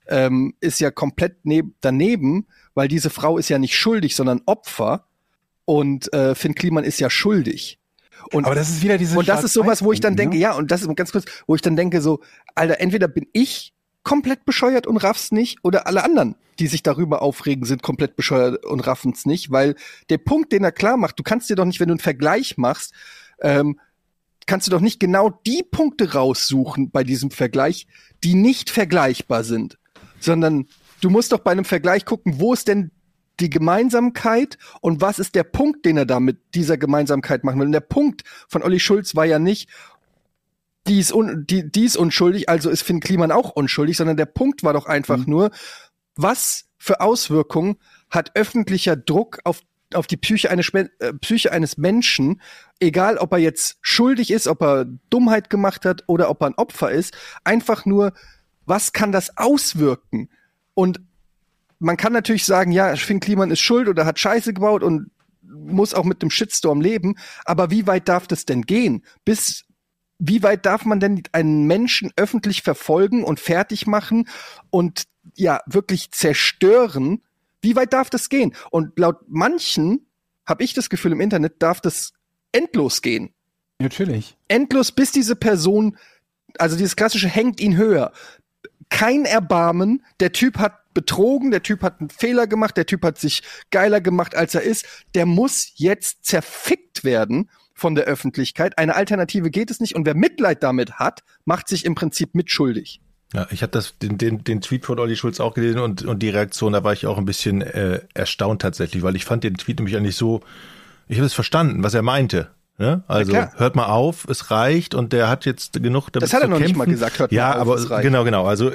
ähm, ist ja komplett neb daneben, weil diese Frau ist ja nicht schuldig, sondern Opfer und äh, Finn Kliman ist ja schuldig. Und, Aber das ist wieder diese und das ist sowas, wo ich dann denke, ne? ja, und das ist ganz kurz, wo ich dann denke so, Alter, entweder bin ich komplett bescheuert und raff's nicht oder alle anderen, die sich darüber aufregen, sind komplett bescheuert und raffen's nicht, weil der Punkt, den er klar macht, du kannst dir doch nicht, wenn du einen Vergleich machst, ähm, kannst du doch nicht genau die Punkte raussuchen bei diesem Vergleich, die nicht vergleichbar sind, sondern du musst doch bei einem Vergleich gucken, wo ist denn die Gemeinsamkeit und was ist der Punkt, den er da mit dieser Gemeinsamkeit machen will. Und der Punkt von Olli Schulz war ja nicht, die ist, un, die, die ist unschuldig, also ist Finn Kliman auch unschuldig, sondern der Punkt war doch einfach nur, was für Auswirkungen hat öffentlicher Druck auf, auf die Psyche eines, äh, Psyche eines Menschen, egal ob er jetzt schuldig ist, ob er Dummheit gemacht hat oder ob er ein Opfer ist, einfach nur, was kann das auswirken? Und man kann natürlich sagen, ja, Finn Kliman ist schuld oder hat Scheiße gebaut und muss auch mit dem Shitstorm leben, aber wie weit darf das denn gehen? Bis wie weit darf man denn einen Menschen öffentlich verfolgen und fertig machen und ja wirklich zerstören? Wie weit darf das gehen? Und laut manchen habe ich das Gefühl im Internet darf das endlos gehen. Natürlich. Endlos bis diese Person, also dieses klassische hängt ihn höher. Kein Erbarmen, der Typ hat betrogen, der Typ hat einen Fehler gemacht, der Typ hat sich geiler gemacht, als er ist. Der muss jetzt zerfickt werden von der Öffentlichkeit. Eine Alternative geht es nicht. Und wer Mitleid damit hat, macht sich im Prinzip mitschuldig. Ja, ich habe das den, den, den Tweet von Olli Schulz auch gelesen und, und die Reaktion, da war ich auch ein bisschen äh, erstaunt tatsächlich, weil ich fand den Tweet nämlich eigentlich so, ich habe es verstanden, was er meinte. Ne? Also klar. hört mal auf, es reicht und der hat jetzt genug damit Das hat er noch nicht kämpfen. mal gesagt, hört mal ja, auf, aber es reicht. genau, genau. Also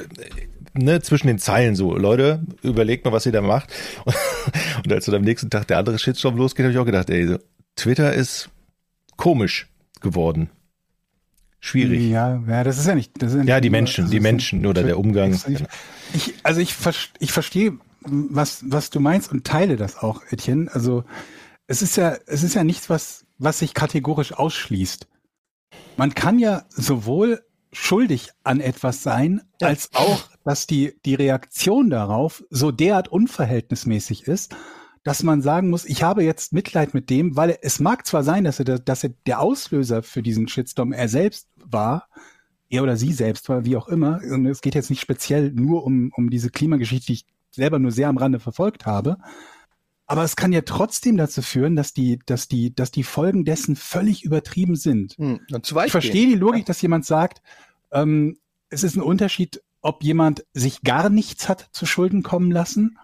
ne, zwischen den Zeilen so, Leute, überlegt mal, was ihr da macht. [LAUGHS] Und als dann am nächsten Tag der andere Shitstorm losgeht, habe ich auch gedacht, ey, so, Twitter ist komisch geworden. Schwierig. Ja, ja, das ist ja nicht. Das ist ja, nicht Ja, die nur- Menschen, also die Menschen oder der Umgang. Ich, ich, also ich, ich verstehe, was, was du meinst und teile das auch, Etienne. Also es ist ja, es ist ja nichts, was, was sich kategorisch ausschließt. Man kann ja sowohl schuldig an etwas sein, als auch, dass die, die Reaktion darauf so derart unverhältnismäßig ist, dass man sagen muss, ich habe jetzt Mitleid mit dem, weil es mag zwar sein, dass er, da- dass er der Auslöser für diesen Shitstorm er selbst war, er oder sie selbst war, wie auch immer. Und es geht jetzt nicht speziell nur um, um diese Klimageschichte, die ich selber nur sehr am Rande verfolgt habe. Aber es kann ja trotzdem dazu führen, dass die, dass die, dass die Folgen dessen völlig übertrieben sind. Hm, Ich verstehe die Logik, dass jemand sagt, ähm, es ist ein Unterschied, ob jemand sich gar nichts hat zu Schulden kommen lassen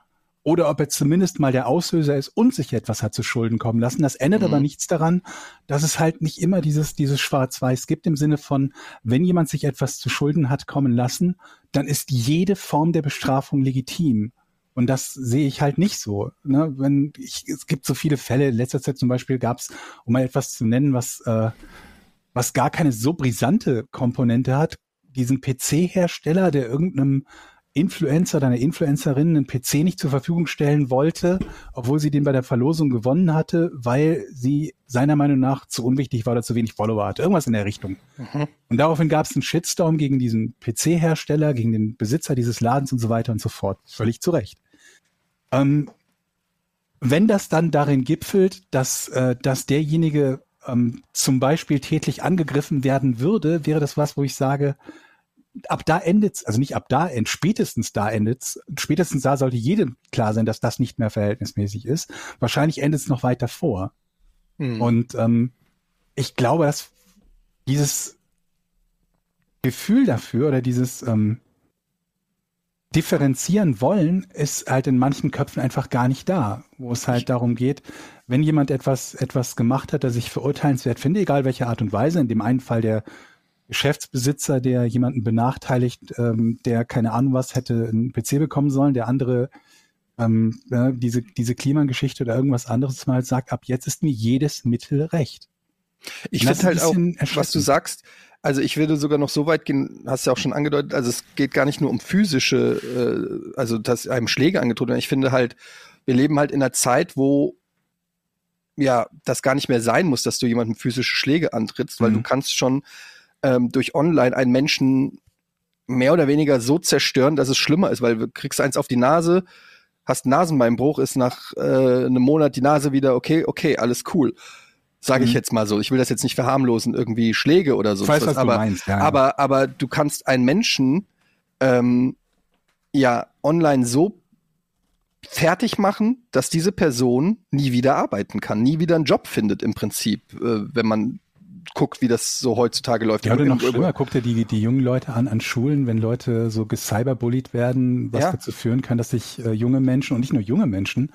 oder ob er zumindest mal der Auslöser ist und sich etwas hat zu Schulden kommen lassen. Das ändert Mhm. aber nichts daran, dass es halt nicht immer dieses, dieses Schwarz-Weiß gibt im Sinne von, wenn jemand sich etwas zu Schulden hat kommen lassen, dann ist jede Form der Bestrafung legitim. Und das sehe ich halt nicht so. Ne? Wenn ich, es gibt so viele Fälle. In letzter Zeit zum Beispiel gab es, um mal etwas zu nennen, was äh, was gar keine so brisante Komponente hat, diesen PC-Hersteller, der irgendeinem Influencer oder einer Influencerin einen PC nicht zur Verfügung stellen wollte, obwohl sie den bei der Verlosung gewonnen hatte, weil sie seiner Meinung nach zu unwichtig war oder zu wenig Follower hatte. Irgendwas in der Richtung. Und daraufhin gab es einen Shitstorm gegen diesen PC-Hersteller, gegen den Besitzer dieses Ladens und so weiter und so fort. Völlig zu Recht. Ähm, wenn das dann darin gipfelt, dass, äh, dass derjenige ähm, zum Beispiel tätlich angegriffen werden würde, wäre das was, wo ich sage, ab da endet's, also nicht ab da end, spätestens da endet's, spätestens da sollte jedem klar sein, dass das nicht mehr verhältnismäßig ist. Wahrscheinlich endet's noch weiter vor. Hm. Und ähm, ich glaube, dass dieses Gefühl dafür oder dieses ähm, differenzieren wollen, ist halt in manchen Köpfen einfach gar nicht da, wo es halt darum geht, wenn jemand etwas, etwas gemacht hat, das ich verurteilenswert finde, egal welche Art und Weise, in dem einen Fall der Geschäftsbesitzer, der jemanden benachteiligt, ähm, der keine Ahnung was hätte einen PC bekommen sollen, der andere ähm, äh, diese, diese Klimageschichte oder irgendwas anderes mal sagt, ab jetzt ist mir jedes Mittel recht. Ich finde halt auch, was du sagst, also ich würde sogar noch so weit gehen, hast du ja auch schon angedeutet, also es geht gar nicht nur um physische, äh, also dass einem Schläge angedroht werden. Ich finde halt, wir leben halt in einer Zeit, wo ja das gar nicht mehr sein muss, dass du jemandem physische Schläge antrittst, weil Mhm. du kannst schon ähm, durch online einen Menschen mehr oder weniger so zerstören, dass es schlimmer ist, weil du kriegst eins auf die Nase, hast einen Nasenbeinbruch, ist nach äh, einem Monat die Nase wieder okay, okay, alles cool. Sage ich Mhm. jetzt mal so. Ich will das jetzt nicht verharmlosen, irgendwie Schläge oder so. Ich weiß, was aber, du meinst. Ja, ja. aber, aber du kannst einen Menschen ähm, ja online so fertig machen, dass diese Person nie wieder arbeiten kann, nie wieder einen Job findet im Prinzip, äh, wenn man guckt, wie das so heutzutage läuft. Ja, oder noch im- schlimmer, guck dir die, die jungen Leute an, an Schulen, wenn Leute so gecyberbullied werden, was Ja. dazu führen kann, dass sich äh, junge Menschen und nicht nur junge Menschen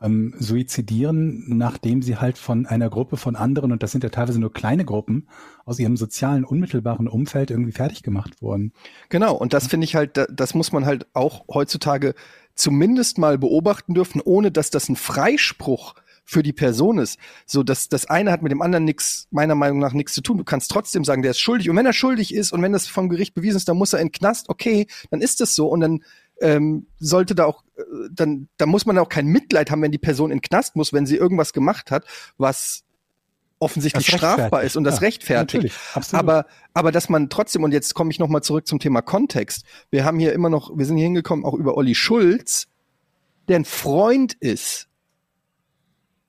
ähm, suizidieren, nachdem sie halt von einer Gruppe von anderen, und das sind ja teilweise nur kleine Gruppen, aus ihrem sozialen, unmittelbaren Umfeld irgendwie fertig gemacht wurden. Genau, und das finde ich halt, da- das muss man halt auch heutzutage zumindest mal beobachten dürfen, ohne dass das ein Freispruch für die Person ist. So, dass das eine hat mit dem anderen nichts, meiner Meinung nach nichts zu tun. Du kannst trotzdem sagen, der ist schuldig. Und wenn er schuldig ist und wenn das vom Gericht bewiesen ist, dann muss er in den Knast. Okay, dann ist das so. Und dann ähm, sollte da auch, äh, dann, dann muss man auch kein Mitleid haben, wenn die Person in den Knast muss, wenn sie irgendwas gemacht hat, was offensichtlich strafbar ist und das Ja, rechtfertigt. Aber, aber dass man trotzdem, und jetzt komme ich nochmal zurück zum Thema Kontext. Wir haben hier immer noch, wir sind hier hingekommen, auch über Olli Schulz, der ein Freund ist.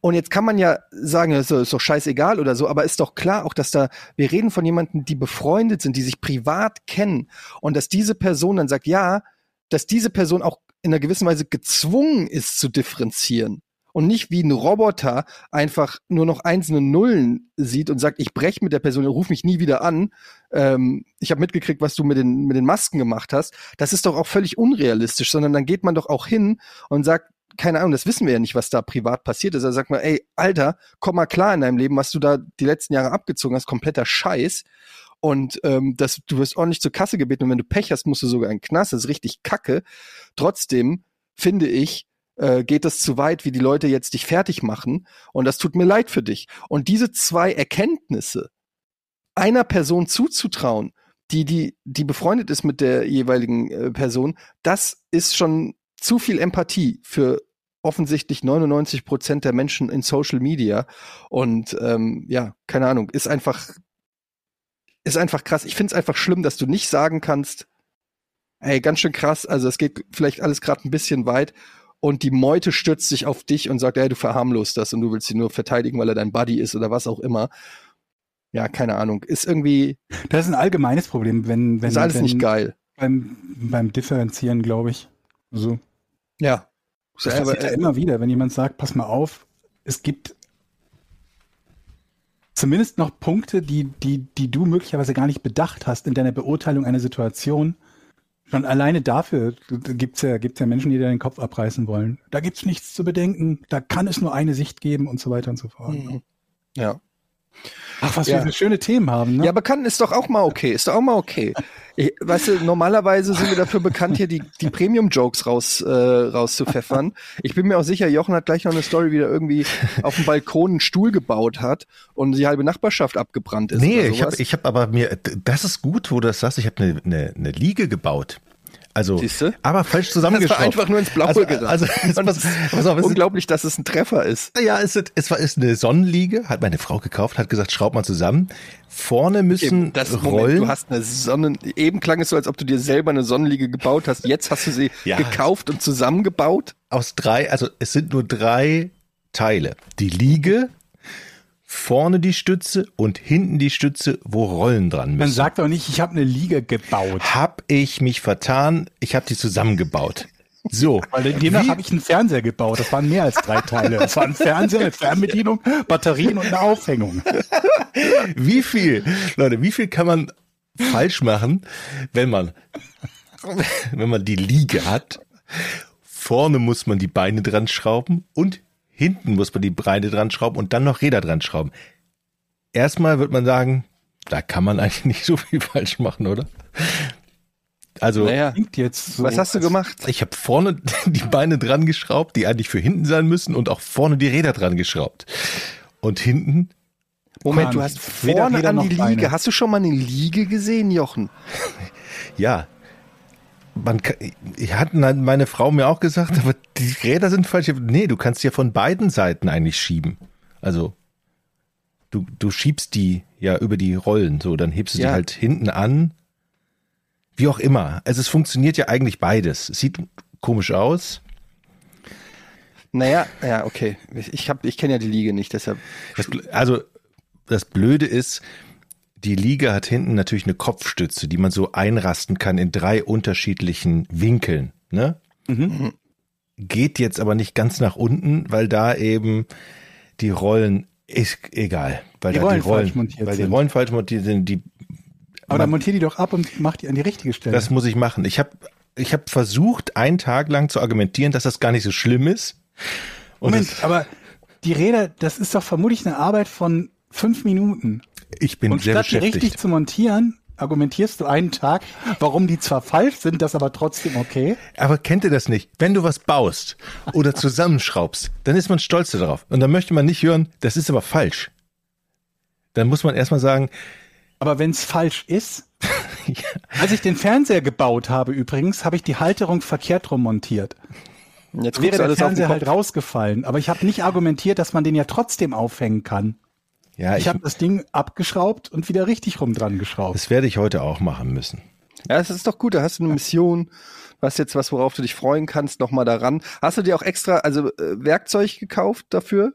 Und jetzt kann man ja sagen, das ist doch scheißegal oder so, aber ist doch klar auch, dass da, wir reden von jemanden, die befreundet sind, die sich privat kennen. Und dass diese Person dann sagt, ja, dass diese Person auch in einer gewissen Weise gezwungen ist zu differenzieren. Und nicht wie ein Roboter einfach nur noch einzelne Nullen sieht und sagt, ich brech mit der Person, ruf mich nie wieder an. Ähm, ich habe mitgekriegt, was du mit den, mit den Masken gemacht hast. Das ist doch auch völlig unrealistisch, sondern dann geht man doch auch hin und sagt, keine Ahnung, das wissen wir ja nicht, was da privat passiert ist. Er sagt mal, ey, Alter, komm mal klar in deinem Leben, was du da die letzten Jahre abgezogen hast, kompletter Scheiß. Und ähm, das, du wirst ordentlich zur Kasse gebeten und wenn du Pech hast, musst du sogar in den Knast. Das ist richtig kacke. Trotzdem finde ich, äh, geht das zu weit, wie die Leute jetzt dich fertig machen. Und das tut mir leid für dich. Und diese zwei Erkenntnisse einer Person zuzutrauen, die, die, die befreundet ist mit der jeweiligen äh, Person, das ist schon zu viel Empathie für offensichtlich 99 Prozent der Menschen in Social Media. Und ähm, ja, keine Ahnung, ist einfach, ist einfach krass. Ich finde es einfach schlimm, dass du nicht sagen kannst, ey, ganz schön krass, also es geht vielleicht alles gerade ein bisschen weit und die Meute stürzt sich auf dich und sagt, ey, du verharmlost das und du willst sie nur verteidigen, weil er dein Buddy ist oder was auch immer. Ja, keine Ahnung. Ist irgendwie, das ist ein allgemeines Problem, wenn, wenn, ist alles wenn nicht geil. beim, beim Differenzieren, glaube ich. So. Ja. Das Aber, passiert ja äh, immer wieder, wenn jemand sagt, pass mal auf, es gibt zumindest noch Punkte, die, die, die du möglicherweise gar nicht bedacht hast in deiner Beurteilung einer Situation. Schon alleine dafür gibt's ja, gibt's ja Menschen, die dir den Kopf abreißen wollen. Da gibt's nichts zu bedenken, da kann es nur eine Sicht geben und so weiter und so fort. Mhm. Ja. Ach, was Ja. wir für schöne Themen haben, ne? Ja, aber kann, ist doch auch mal okay. Ist doch auch mal okay. Ich, weißt du, normalerweise sind wir dafür bekannt, hier die, die Premium-Jokes raus, äh, rauszupfeffern. Ich bin mir auch sicher, Jochen hat gleich noch eine Story, wie er irgendwie auf dem Balkon einen Stuhl gebaut hat und die halbe Nachbarschaft abgebrannt ist. Nee, oder ich habe ich hab aber mir, das ist gut, wo du das sagst, ich habe eine ne, ne Liege gebaut. Also, Siehste? aber falsch das zusammengeschraubt. war einfach nur ins Blaue also, gedacht. Also, pass auf, es ist, Unglaublich, dass es ein Treffer ist. ja, es ist, es war, ist eine Sonnenliege, hat meine Frau gekauft, hat gesagt, schraub mal zusammen. Vorne müssen das Rollen. Moment, du hast eine Sonnen, eben klang es so, als ob du dir selber eine Sonnenliege gebaut hast. Jetzt hast du sie [LAUGHS] Ja. gekauft und zusammengebaut. aus drei, also es sind nur drei Teile. Die Liege, vorne die Stütze und hinten die Stütze, wo Rollen dran müssen. sag doch nicht, ich habe eine Liege gebaut. Hab ich mich vertan, ich habe die zusammengebaut. So. [LAUGHS] Weil demnach habe ich einen Fernseher gebaut. Das waren mehr als drei Teile. Das war ein Fernseher, eine Fernbedienung, Batterien und eine Aufhängung. [LAUGHS] Wie viel, Leute, wie viel kann man falsch machen, wenn man, [LAUGHS] wenn man die Liege hat? Vorne muss man die Beine dran schrauben und hinten muss man die Beine dran schrauben und dann noch Räder dran schrauben. Erstmal wird man sagen, da kann man eigentlich [LAUGHS] nicht so viel falsch machen, oder? Also Naja, so. was hast du gemacht? ich habe vorne [LAUGHS] die Beine dran geschraubt, die eigentlich für hinten sein müssen, und auch vorne die Räder dran geschraubt. Und hinten, Moment, du hast vorne Räder an noch die Liege. Beine. Hast du schon mal eine Liege gesehen, Jochen? [LAUGHS] ja. Man kann, ich hatte meine Frau mir auch gesagt, aber die Räder sind falsch. Nee, du kannst ja von beiden Seiten eigentlich schieben. Also du, du schiebst die ja über die Rollen, so, dann hebst du Ja. die halt hinten an. Wie auch immer. Also es funktioniert ja eigentlich beides. Es sieht komisch aus. Naja, ja, okay. Ich, hab, ich kenne ja die Liege nicht, deshalb. Das, also das Blöde ist, die Liege hat hinten natürlich eine Kopfstütze, die man so einrasten kann in drei unterschiedlichen Winkeln. Ne? Mhm. Geht jetzt aber nicht ganz nach unten, weil da eben die Rollen ist egal, weil Die da Rollen die Rollen, falsch montiert weil die sind. Rollen falsch montiert sind. Die, Aber dann montier die doch ab und mach die an die richtige Stelle. das muss ich machen. Ich habe ich hab versucht, einen Tag lang zu argumentieren, dass das gar nicht so schlimm ist. Und Moment, aber die Räder, das ist doch vermutlich eine Arbeit von fünf Minuten. Ich bin Und sehr statt die beschäftigt. richtig zu montieren, argumentierst du einen Tag, warum die zwar falsch sind, das aber trotzdem okay. Aber kennt ihr das nicht? Wenn du was baust oder zusammenschraubst, dann ist man stolz darauf. Und dann möchte man nicht hören, das ist aber falsch. Dann muss man erstmal sagen, Aber wenn es falsch ist, [LAUGHS] als ich den Fernseher gebaut habe übrigens, habe ich die Halterung verkehrt rum montiert. Jetzt Wäre der Fernseher halt rausgefallen. Aber ich habe nicht argumentiert, dass man den ja trotzdem aufhängen kann. Ja, Ich ich, habe das Ding abgeschraubt und wieder richtig rum dran geschraubt. das werde ich heute auch machen müssen. Ja, das ist doch gut. Da hast du eine Mission. Du hast jetzt was, worauf du dich freuen kannst, noch mal daran. Hast du dir auch extra, also äh, Werkzeug gekauft dafür?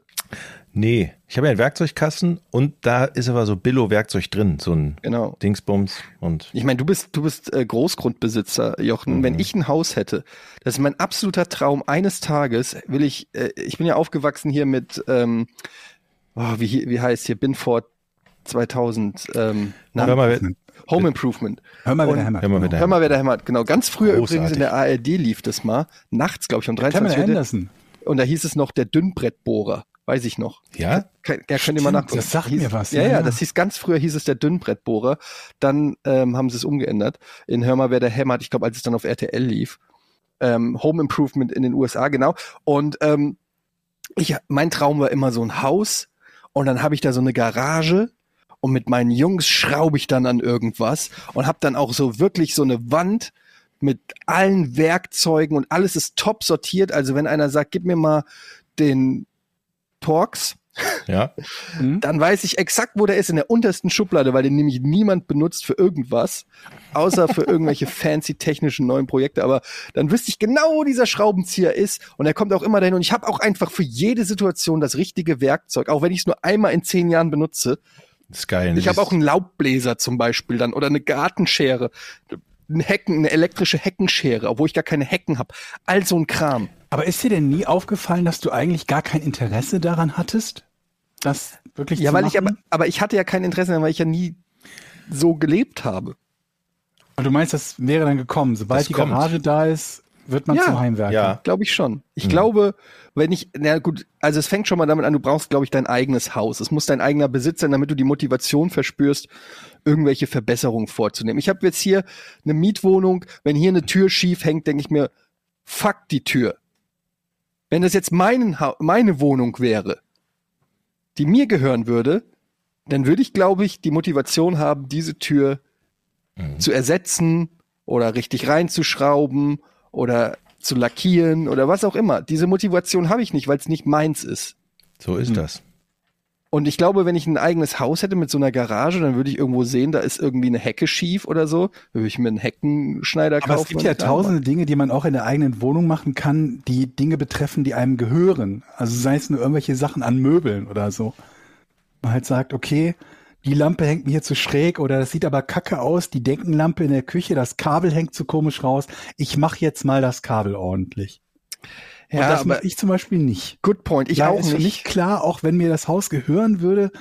Nee, ich habe ja einen Werkzeugkasten und da ist aber so Billo-Werkzeug drin, so ein Genau. Dingsbums und Ich meine, du bist, du bist äh, Großgrundbesitzer, Jochen. Mhm. Wenn ich ein Haus hätte, das ist mein absoluter Traum. Eines Tages will ich, äh, ich bin ja aufgewachsen hier mit, ähm, oh, wie, wie heißt hier, Binford 2000, ähm, na, Hör mal, Home Improvement. Hör mal, wer der hämmert. Hör mal, wer der Hör mal, wer da hämmert. Genau, ganz früher Großartig. übrigens in der ARD lief das mal. Nachts, glaube ich, um Pamela 23 Uhr. Und da hieß es noch der Dünnbrettbohrer. Weiß ich noch. ja, Ja, könnt ihr mal nachgucken. das sagt hieß, mir was, Ja, ja, ja, ja. das hieß ganz früher hieß es der Dünnbrettbohrer. Dann ähm, haben sie es umgeändert. In Hör mal, wer der hämmert. Ich glaube, als es dann auf RTL lief. Ähm, Home Improvement in den USA, genau. Und ähm, ich, mein Traum war immer so ein Haus und dann habe ich da so eine Garage und mit meinen Jungs schraube ich dann an irgendwas und habe dann auch so wirklich so eine Wand mit allen Werkzeugen und alles ist top sortiert. Also wenn einer sagt, gib mir mal den Torx, ja. Hm? dann weiß ich exakt, wo der ist in der untersten Schublade, weil den nämlich niemand benutzt für irgendwas, außer für irgendwelche [LAUGHS] fancy technischen neuen Projekte. Aber dann wüsste ich genau, wo dieser Schraubenzieher ist und er kommt auch immer dahin. Und ich habe auch einfach für jede Situation das richtige Werkzeug, auch wenn ich es nur einmal in zehn Jahren benutze. Das ist geil. Ich habe auch einen Laubbläser zum Beispiel dann oder eine Gartenschere, ein Hecken, eine elektrische Heckenschere, obwohl ich gar keine Hecken habe. All so ein Kram. Aber ist dir denn nie aufgefallen, dass du eigentlich gar kein Interesse daran hattest, das wirklich Ja, zu weil machen? ich aber, aber ich hatte ja kein Interesse, weil ich ja nie so gelebt habe. Und du meinst, das wäre dann gekommen. Sobald Das die kommt. Garage da ist, wird man Ja. zum Heimwerker. Ja. Glaube ich schon. Ich Mhm. glaube, wenn ich, na gut, also es fängt schon mal damit an, du brauchst, glaube ich, dein eigenes Haus. Es muss dein eigener Besitz sein, damit du die Motivation verspürst, irgendwelche Verbesserungen vorzunehmen. Ich habe jetzt hier eine Mietwohnung, wenn hier eine Tür schief hängt, denke ich mir, fuck die Tür. Wenn das jetzt mein, Ha- meine Wohnung wäre, die mir gehören würde, dann würde ich, glaube ich, die Motivation haben, diese Tür zu ersetzen oder richtig reinzuschrauben oder zu lackieren oder was auch immer. Diese Motivation habe ich nicht, weil es nicht meins ist. So ist das. Und ich glaube, wenn ich ein eigenes Haus hätte mit so einer Garage, dann würde ich irgendwo sehen, da ist irgendwie eine Hecke schief oder so. Würde ich mir einen Heckenschneider Aber kaufen. es gibt ja tausende Dinge, die man auch in der eigenen Wohnung machen kann, die Dinge betreffen, die einem gehören. Also sei es nur irgendwelche Sachen an Möbeln oder so. Man halt sagt, okay, die Lampe hängt mir hier zu schräg oder das sieht aber kacke aus, die Deckenlampe in der Küche, das Kabel hängt zu komisch raus. Ich mache jetzt mal das Kabel ordentlich. Und Ja, das aber mache ich zum Beispiel nicht. good point. Ich Ja, auch ist für mich nicht. klar, auch wenn mir das Haus gehören würde,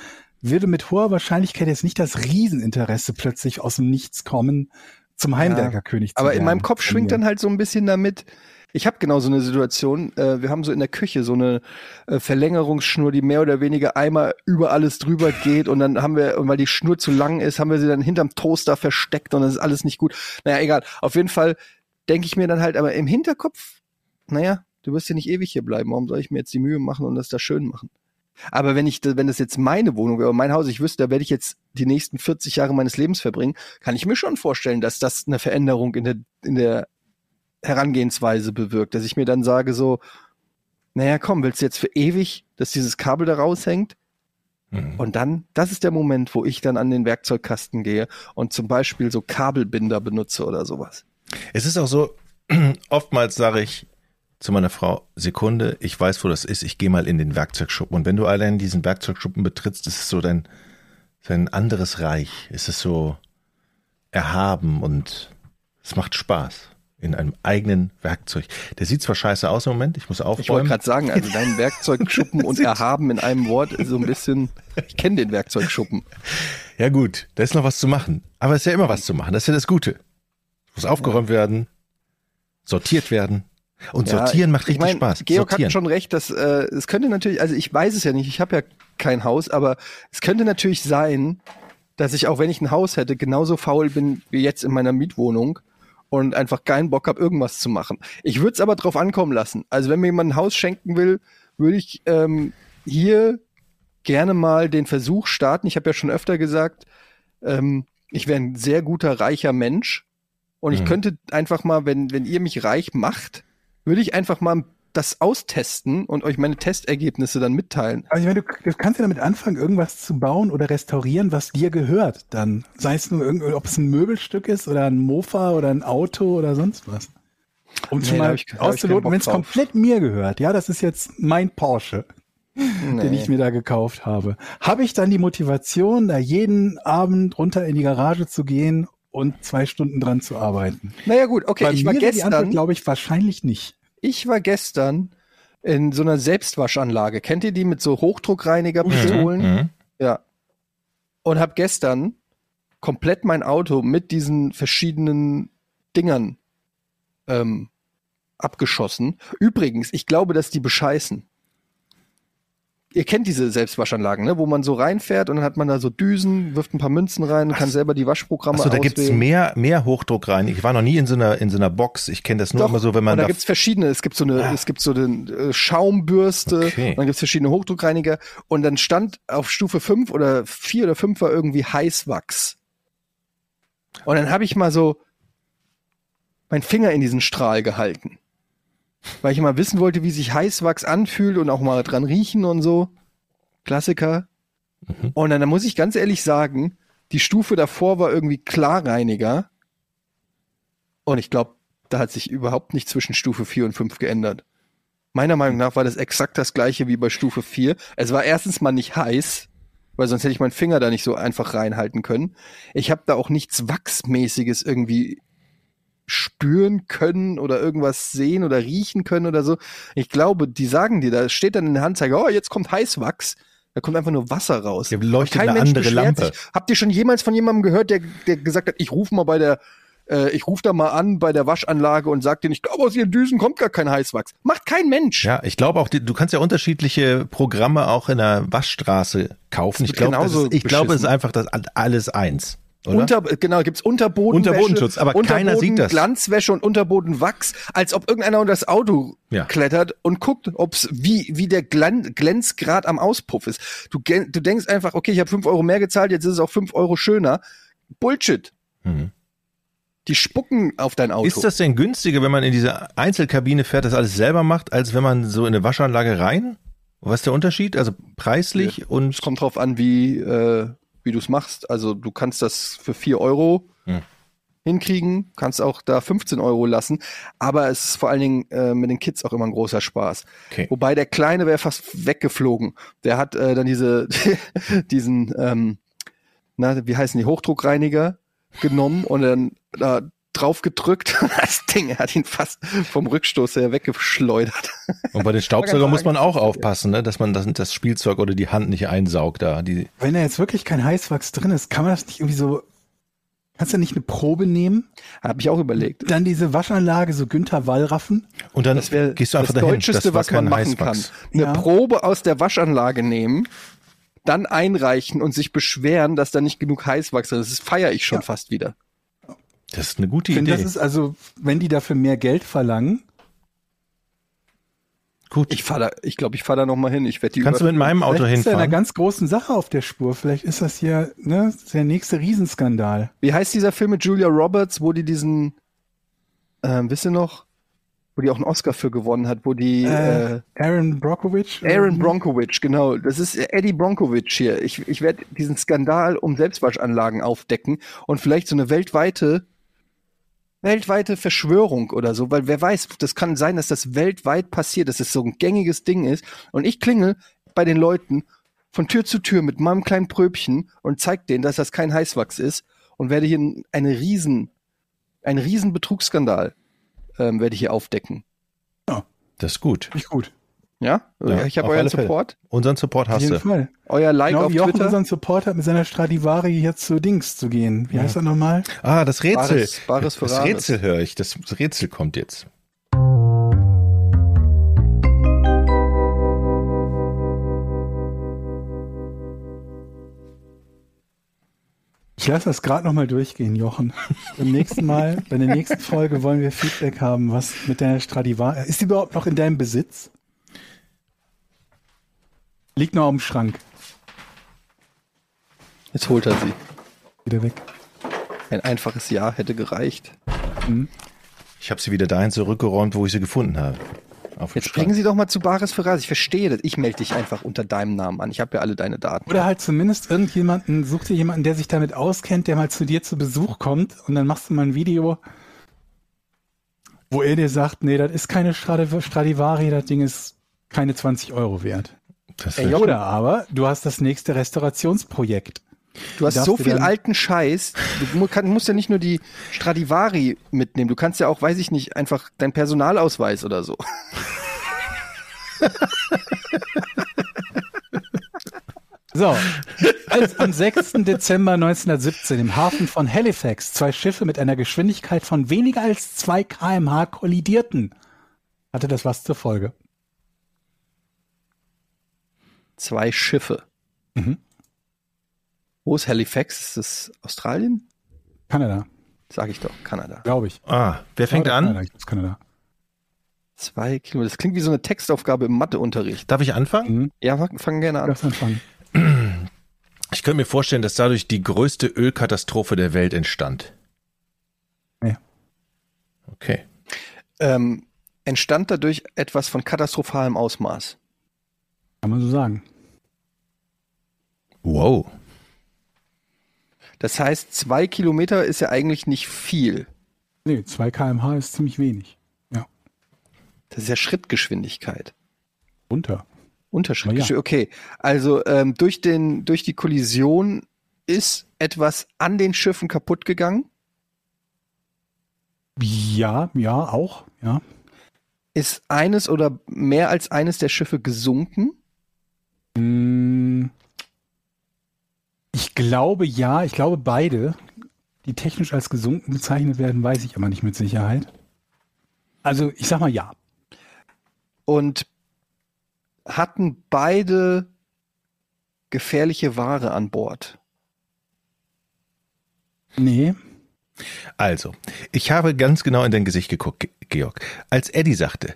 würde mit hoher Wahrscheinlichkeit jetzt nicht das Rieseninteresse plötzlich aus dem Nichts kommen, zum Heimwerkerkönig zu Aber werden. in meinem Kopf schwingt dann halt so ein bisschen damit, Ich habe genau so eine Situation. Äh, wir haben so in der Küche so eine äh, Verlängerungsschnur, die mehr oder weniger einmal über alles drüber geht und dann haben wir, und weil die Schnur zu lang ist, haben wir sie dann hinterm Toaster versteckt und das ist alles nicht gut. Naja, egal. Auf jeden Fall denke ich mir dann halt, aber im Hinterkopf, naja, du wirst ja nicht ewig hier bleiben. Warum soll ich mir jetzt die Mühe machen und das da schön machen? Aber wenn ich, wenn das jetzt meine Wohnung wäre, mein Haus, ich wüsste, da werde ich jetzt die nächsten 40 Jahre meines Lebens verbringen, kann ich mir schon vorstellen, dass das eine Veränderung in der, in der Herangehensweise bewirkt, dass ich mir dann sage so, naja, komm, willst du jetzt für ewig, dass dieses Kabel da raushängt? Mhm. Und dann, das ist der Moment, wo ich dann an den Werkzeugkasten gehe und zum Beispiel so Kabelbinder benutze oder sowas. Es ist auch so, [CLEARS THROAT] oftmals sage ich zu meiner Frau, Sekunde, ich weiß, wo das ist, ich gehe mal in den Werkzeugschuppen. Und wenn du allein diesen Werkzeugschuppen betrittst, ist es so dein, dein anderes Reich. Es ist so erhaben und es macht Spaß. In einem eigenen Werkzeug. Der sieht zwar scheiße aus im Moment, ich muss Ich wollte aufräumen. gerade sagen, also dein [LAUGHS] Werkzeugschuppen und [LAUGHS] erhaben in einem Wort ist so ein bisschen, ich kenne den Werkzeugschuppen. Ja gut, da ist noch was zu machen. Aber es ist ja immer was zu machen, das ist ja das Gute. Muss aufgeräumt werden, sortiert werden. Und Ja, sortieren macht ich richtig mein, Spaß. Georg sortieren. hat schon recht, dass äh, es könnte natürlich, also ich weiß es ja nicht, ich habe ja kein Haus, aber es könnte natürlich sein, dass ich auch wenn ich ein Haus hätte, genauso faul bin wie jetzt in meiner Mietwohnung und einfach keinen Bock habe, irgendwas zu machen. Ich würde es aber drauf ankommen lassen. Also wenn mir jemand ein Haus schenken will, würde ich ähm, hier gerne mal den Versuch starten. Ich habe ja schon öfter gesagt, ähm, ich wäre ein sehr guter, reicher Mensch. Und ich Mhm. könnte einfach mal, wenn, wenn ihr mich reich macht, würde ich einfach mal das austesten und euch meine Testergebnisse dann mitteilen. Also ich meine, du, kannst ja damit anfangen, irgendwas zu bauen oder restaurieren, was dir gehört dann. Sei es nur irgend, ob es ein Möbelstück ist oder ein Mofa oder ein Auto oder sonst was. Um Nee, schon mal ich- auszuloten, wenn es komplett mir gehört. Ja, das ist jetzt mein Porsche, den Nee. ich mir da gekauft habe. Habe ich dann die Motivation, da jeden Abend runter in die Garage zu gehen und zwei Stunden dran zu arbeiten? Naja gut, okay, Bei ich war gestern, glaube ich, wahrscheinlich nicht. Ich war gestern in so einer Selbstwaschanlage. Kennt ihr die mit so Hochdruckreinigerpistolen? Mhm. Ja. Und habe gestern komplett mein Auto mit diesen verschiedenen Dingern ähm, abgeschossen. Übrigens, ich glaube, dass die bescheißen. Ihr kennt diese Selbstwaschanlagen, ne? wo man so reinfährt und dann hat man da so Düsen, wirft ein paar Münzen rein und kann selber die Waschprogramme Achso, da auswählen. gibt's mehr, mehr Hochdruck rein. Ich war noch nie in so einer, in so einer Box. Ich kenne das nur Doch, immer so, wenn man und da da gibt's verschiedene. Es gibt so eine, es gibt so eine äh, Schaumbürste, Okay. dann gibt's verschiedene Hochdruckreiniger und dann stand auf Stufe 5 oder 4 oder 5 war irgendwie Heißwachs. Und dann habe ich mal so meinen Finger in diesen Strahl gehalten. Weil ich mal wissen wollte, wie sich Heißwachs anfühlt und auch mal dran riechen und so. Klassiker. Mhm. Und dann, dann muss ich ganz ehrlich sagen, die Stufe davor war irgendwie Klarreiniger. Und ich glaube, da hat sich überhaupt nicht zwischen Stufe 4 und 5 geändert. Meiner Meinung nach war das exakt das gleiche wie bei Stufe 4. Es war erstens mal nicht heiß, weil sonst hätte ich meinen Finger da nicht so einfach reinhalten können. Ich habe da auch nichts Wachsmäßiges irgendwie spüren können oder irgendwas sehen oder riechen können oder so. Ich glaube, die sagen dir, da steht dann in der Anzeige, oh, jetzt kommt Heißwachs. Da kommt einfach nur Wasser raus. Hier leuchtet Kein eine Mensch andere Lampe. Sich. Habt ihr schon jemals von jemandem gehört, der, der gesagt hat, ich rufe mal bei der, äh, ich rufe da mal an bei der Waschanlage und sag denen, ich glaube, aus ihren Düsen kommt gar kein Heißwachs. Macht kein Mensch. Ja, ich glaube auch, du kannst ja unterschiedliche Programme auch in der Waschstraße kaufen. Ich glaube, ich glaube, es ist einfach das alles eins. Oder? Unter, genau, gibt's Unterbodenwäsche, Unterbodenschutz, aber keiner sieht das. Glanzwäsche und Unterbodenwachs, als ob irgendeiner unter das Auto Ja. klettert und guckt, ob's wie wie der Glan Glänzgrad am Auspuff ist. Du, du denkst einfach, okay, ich habe fünf Euro mehr gezahlt, jetzt ist es auch fünf Euro schöner. Bullshit. Mhm. Die spucken auf dein Auto. Ist das denn günstiger, wenn man in diese Einzelkabine fährt, das alles selber macht, als wenn man so in eine Waschanlage rein? Was ist der Unterschied? Also preislich und Es kommt drauf an, wie, äh, wie du es machst. Also du kannst das für vier Euro Hm. hinkriegen, kannst auch da 15 Euro lassen. Aber es ist vor allen Dingen äh, mit den Kids auch immer ein großer Spaß. Okay. Wobei der Kleine wäre fast weggeflogen. Der hat äh, dann diese, [LAUGHS] diesen, ähm, na, wie heißen die, Hochdruckreiniger genommen und dann da drauf gedrückt. [LAUGHS] Das Ding hat ihn fast vom Rückstoß her weggeschleudert. Und bei den [LAUGHS] Staubsaugern ganz muss man auch aufpassen, ne? dass man das, das Spielzeug oder die Hand nicht einsaugt da. Die, Wenn da jetzt wirklich kein Heißwachs drin ist, kann man das nicht irgendwie so Kannst du nicht eine Probe nehmen? Habe ich auch überlegt. Dann diese Waschanlage, so Günther Wallraffen. Und dann Das wäre gehst du einfach das dahin. Deutscheste, das war was man machen kann. Heißwachs. Eine Ja. Probe aus der Waschanlage nehmen, dann einreichen und sich beschweren, dass da nicht genug Heißwachs ist. Das feiere ich schon Ja. fast wieder. Das ist eine gute Ich finde, Idee. das ist also, wenn die dafür mehr Geld verlangen, Gut. Ich fahre da, ich glaube, ich fahre da noch mal hin. Ich werde die Kannst du mit meinem Auto vielleicht ist er einer hinfahren? ganz großen Sache auf der Spur. Vielleicht ist das hier ne, der nächste Riesenskandal. Wie heißt dieser Film mit Julia Roberts, wo die diesen, ähm, wisst ihr noch, wo die auch einen Oscar für gewonnen hat, wo die äh, Äh, Aaron Brockovich? Aaron Bronkowitsch, genau. Das ist Eddie Bronkowitsch hier. Ich, ich werde diesen Skandal um Selbstwaschanlagen aufdecken und vielleicht so eine weltweite, weltweite Verschwörung oder so, weil wer weiß, das kann sein, dass das weltweit passiert, dass es so ein gängiges Ding ist. Und ich klingel bei den Leuten von Tür zu Tür mit meinem kleinen Pröbchen und zeig denen, dass das kein Heißwachs ist und werde hier eine riesen, einen riesen Betrugsskandal ähm, werde ich hier aufdecken. Das ist gut. Nicht gut. Ja? Ja, ich habe auf euren alle Fälle. Support. Unseren Support Auf hast jeden du. Fall. Euer Like Genau auf wie Jochen Twitter. unseren Support hat, mit seiner Stradivari jetzt zu Dings zu gehen. Wie heißt er nochmal? Ah, das Rätsel. Bares- Bares das Rares. Rätsel höre ich. Das Rätsel kommt jetzt. Ich lasse das gerade nochmal durchgehen, Jochen. Beim nächsten Mal, bei der nächsten Folge wollen wir Feedback haben, was mit deiner Stradivari. Ist die überhaupt noch in deinem Besitz? Liegt noch am Schrank. Jetzt holt er sie. Wieder weg. Ein einfaches Ja hätte gereicht. Ich habe sie wieder dahin zurückgeräumt, wo ich sie gefunden habe. Jetzt Schrank. bringen Sie doch mal zu Bares für Ras. Ich verstehe das. Ich melde dich einfach unter deinem Namen an. Ich habe ja alle deine Daten. Oder halt zumindest irgendjemanden, such dir jemanden, der sich damit auskennt, der mal zu dir zu Besuch kommt und dann machst du mal ein Video, wo er dir sagt, nee, das ist keine Stradi- Stradivari, das Ding ist keine 20 Euro wert. Das Ey, Oder aber du hast das nächste Restaurationsprojekt. Du hast so viel alten Scheiß. Du kann, musst ja nicht nur die Stradivari mitnehmen. Du kannst ja auch, weiß ich nicht, einfach deinen Personalausweis oder so. So, als am 6. Dezember 1917 im Hafen von Halifax zwei Schiffe mit einer Geschwindigkeit von weniger als 2 kmh kollidierten, hatte das was zur Folge. Zwei Schiffe. Mhm. Wo ist Halifax? Ist das Australien? Kanada, Sag ich doch, Kanada. glaube ich. Ah, wer fängt Oder an? Kanada, ich Kanada. Zwei Kilometer. Das klingt wie so eine Textaufgabe im Matheunterricht. Darf ich anfangen? Mhm. Ja, fang, fang gerne an. darfst anfangen. [CLEARS THROAT] Ich könnte mir vorstellen, dass dadurch die größte Ölkatastrophe der Welt entstand. Nee. Okay. Ähm, entstand dadurch etwas von katastrophalem Ausmaß. Kann man so sagen. Wow. Das heißt, zwei Kilometer ist ja eigentlich nicht viel. Nee, 2 kmh ist ziemlich wenig. Ja, Das ist ja Schrittgeschwindigkeit. runter. Unterschrittgeschwindigkeit. Okay, also ähm, durch, den, durch die Kollision ist etwas an den Schiffen kaputt gegangen. Ja, ja, auch, ja. Ist eines oder mehr als eines der Schiffe gesunken? Mm, Ich glaube ja, ich glaube beide, die technisch als gesunken bezeichnet werden, weiß ich aber nicht mit Sicherheit. Also ich sag mal ja. Und hatten beide gefährliche Ware an Bord? Nee, Also, ich habe ganz genau in dein Gesicht geguckt, Ge- Georg. Als Eddie sagte,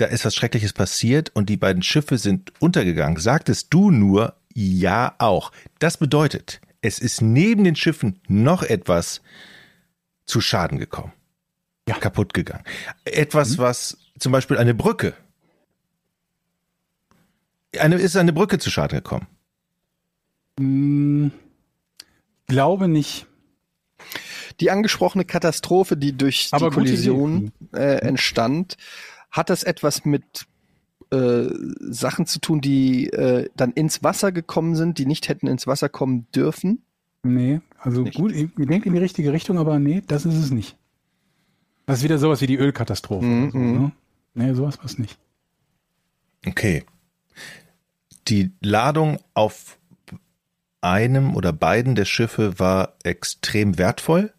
da ist was Schreckliches passiert und die beiden Schiffe sind untergegangen, sagtest du nur, ja auch. Das bedeutet, es ist neben den Schiffen noch etwas zu Schaden gekommen. Ja. Kaputt gegangen. Etwas, was zum Beispiel eine Brücke. Eine, ist eine Brücke zu Schaden gekommen. mm, glaube nicht. Die angesprochene Katastrophe, die durch die Aber gute Kollision äh, entstand, hat das etwas mit äh, Sachen zu tun, die äh, dann ins Wasser gekommen sind, die nicht hätten ins Wasser kommen dürfen? Nee, also Nicht. gut, ihr denkt in die richtige Richtung, aber nee, das ist es nicht. Das ist wieder sowas wie die Ölkatastrophe. Mhm, oder so, mhm. ne? Nee, sowas was nicht. Okay. Die Ladung auf einem oder beiden der Schiffe war extrem wertvoll?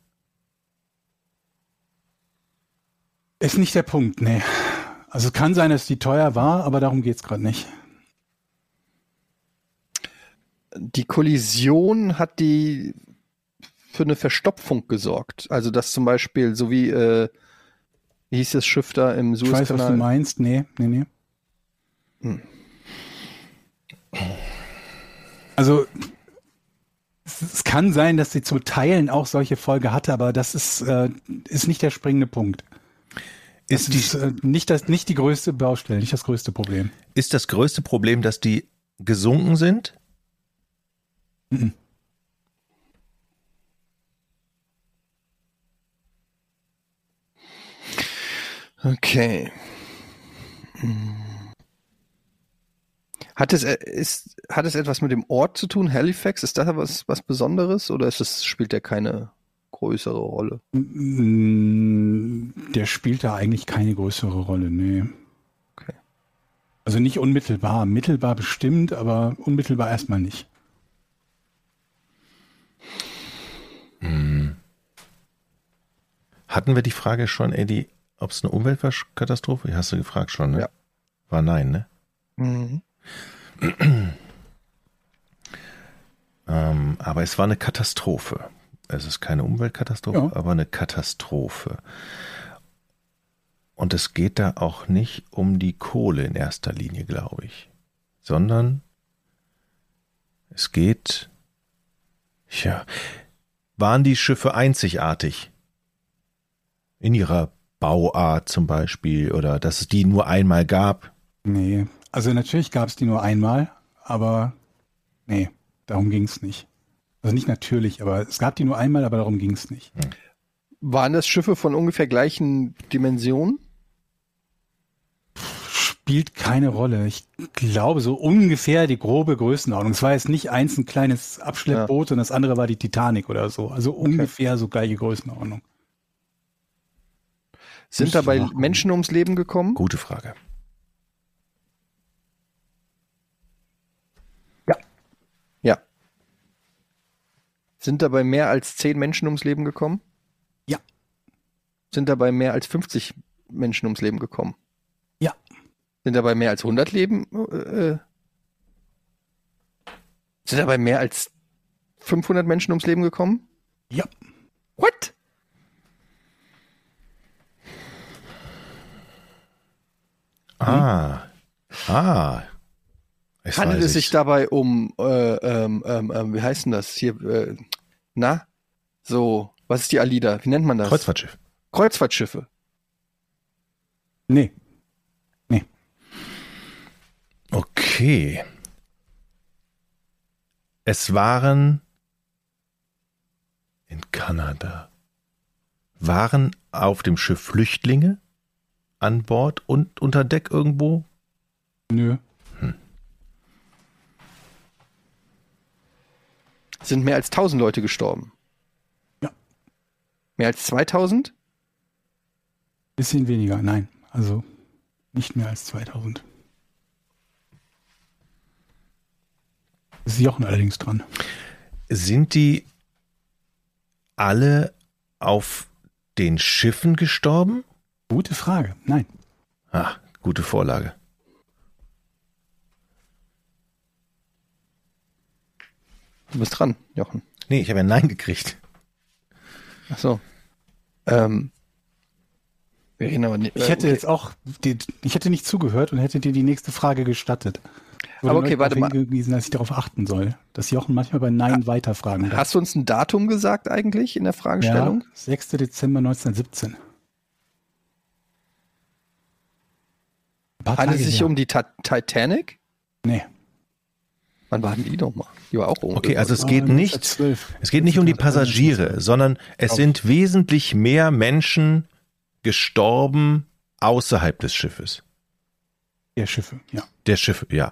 Ist nicht der Punkt, nee. Also es kann sein, dass die teuer war, aber darum geht's gerade nicht. Die Kollision hat die für eine Verstopfung gesorgt. Also dass zum Beispiel, so wie, äh, wie hieß das Schiff da im Ich weiß, was du Suezkanal? meinst. Nee, nee, nee. Hm. Also es, es kann sein, dass sie zu Teilen auch solche Folge hatte, aber das ist, äh, ist nicht der springende Punkt. Das Ist, die, ist äh, nicht, das, nicht die größte Baustelle, nicht das größte Problem. ist das größte Problem, dass die gesunken sind? Mhm. Okay. Hat es, äh, ist, hat es etwas mit dem Ort zu tun, Halifax? Ist da was, was Besonderes oder ist es, spielt der keine größere Rolle? Mm, Der spielt da eigentlich keine größere Rolle, nee. Okay. Also nicht unmittelbar. Mittelbar bestimmt, aber unmittelbar erstmal nicht. Hatten wir die Frage schon, Eddie, ob es eine Umweltkatastrophe? Hast du gefragt schon, ne? Ja. War nein, ne? Mhm. [CLEARS THROAT] Ähm, aber es war eine Katastrophe. Es ist keine Umweltkatastrophe, Ja. aber eine Katastrophe. Und es geht da auch nicht um die Kohle in erster Linie, glaube ich, sondern es geht, ja, waren die Schiffe einzigartig in ihrer Bauart zum Beispiel oder dass es die nur einmal gab? Nee. Also natürlich gab es die nur einmal, aber nee, darum ging es nicht. Also nicht natürlich, aber es gab die nur einmal, aber darum ging es nicht. Waren das Schiffe von ungefähr gleichen Dimensionen? Spielt keine Rolle. Ich glaube so ungefähr die grobe Größenordnung. Es war jetzt nicht eins ein kleines Abschleppboot und das andere war die Titanic oder so. Also ungefähr so gleiche Größenordnung. Sind dabei. Menschen ums Leben gekommen? Gute Frage. Sind dabei mehr als zehn Menschen ums Leben gekommen? Ja. Sind dabei mehr als 50 Menschen ums Leben gekommen? Ja. Sind dabei mehr als 100 Leben? Äh, sind dabei mehr als 500 Menschen ums Leben gekommen? Ja. What? Ah, ah. Jetzt Handelt es sich dabei um, äh, ähm, ähm, ähm, wie heißt denn das hier? Äh, na? So, was ist die Alida? Wie nennt man das? Kreuzfahrtschiff. Kreuzfahrtschiffe. Nee. Okay. Es waren in Kanada. Waren auf dem Schiff Flüchtlinge an Bord und unter Deck irgendwo? Nö. Sind mehr als 1000 Leute gestorben. Ja. Mehr als 2000? Bisschen weniger, nein. Also nicht mehr als 2000. Ist Jochen allerdings dran. Sind die alle auf den Schiffen gestorben? Gute Frage. Nein. Ah, gute Vorlage. Du bist dran, Jochen. Nee, ich habe ja Nein gekriegt. Ach so. Ähm, wir reden aber nicht. Ich hätte jetzt auch, die, ich hätte nicht zugehört und hätte dir die nächste Frage gestattet. Wurde Aber okay, warte mal. hingewiesen, dass ich darauf achten soll, dass Jochen manchmal bei Nein weiterfragen darf. Hast du uns ein Datum gesagt eigentlich in der Fragestellung? Ja, 6. Dezember 1917. Ein paar Handelt es sich her. um die Ta Titanic? Nee. Wann waren die nochmal? Die war auch. Okay, also es geht Ah, nicht, 1912. es geht nicht um die Passagiere, sondern es sind wesentlich mehr Menschen gestorben außerhalb des Schiffes. Der Schiffe, ja. Der Schiffe, ja.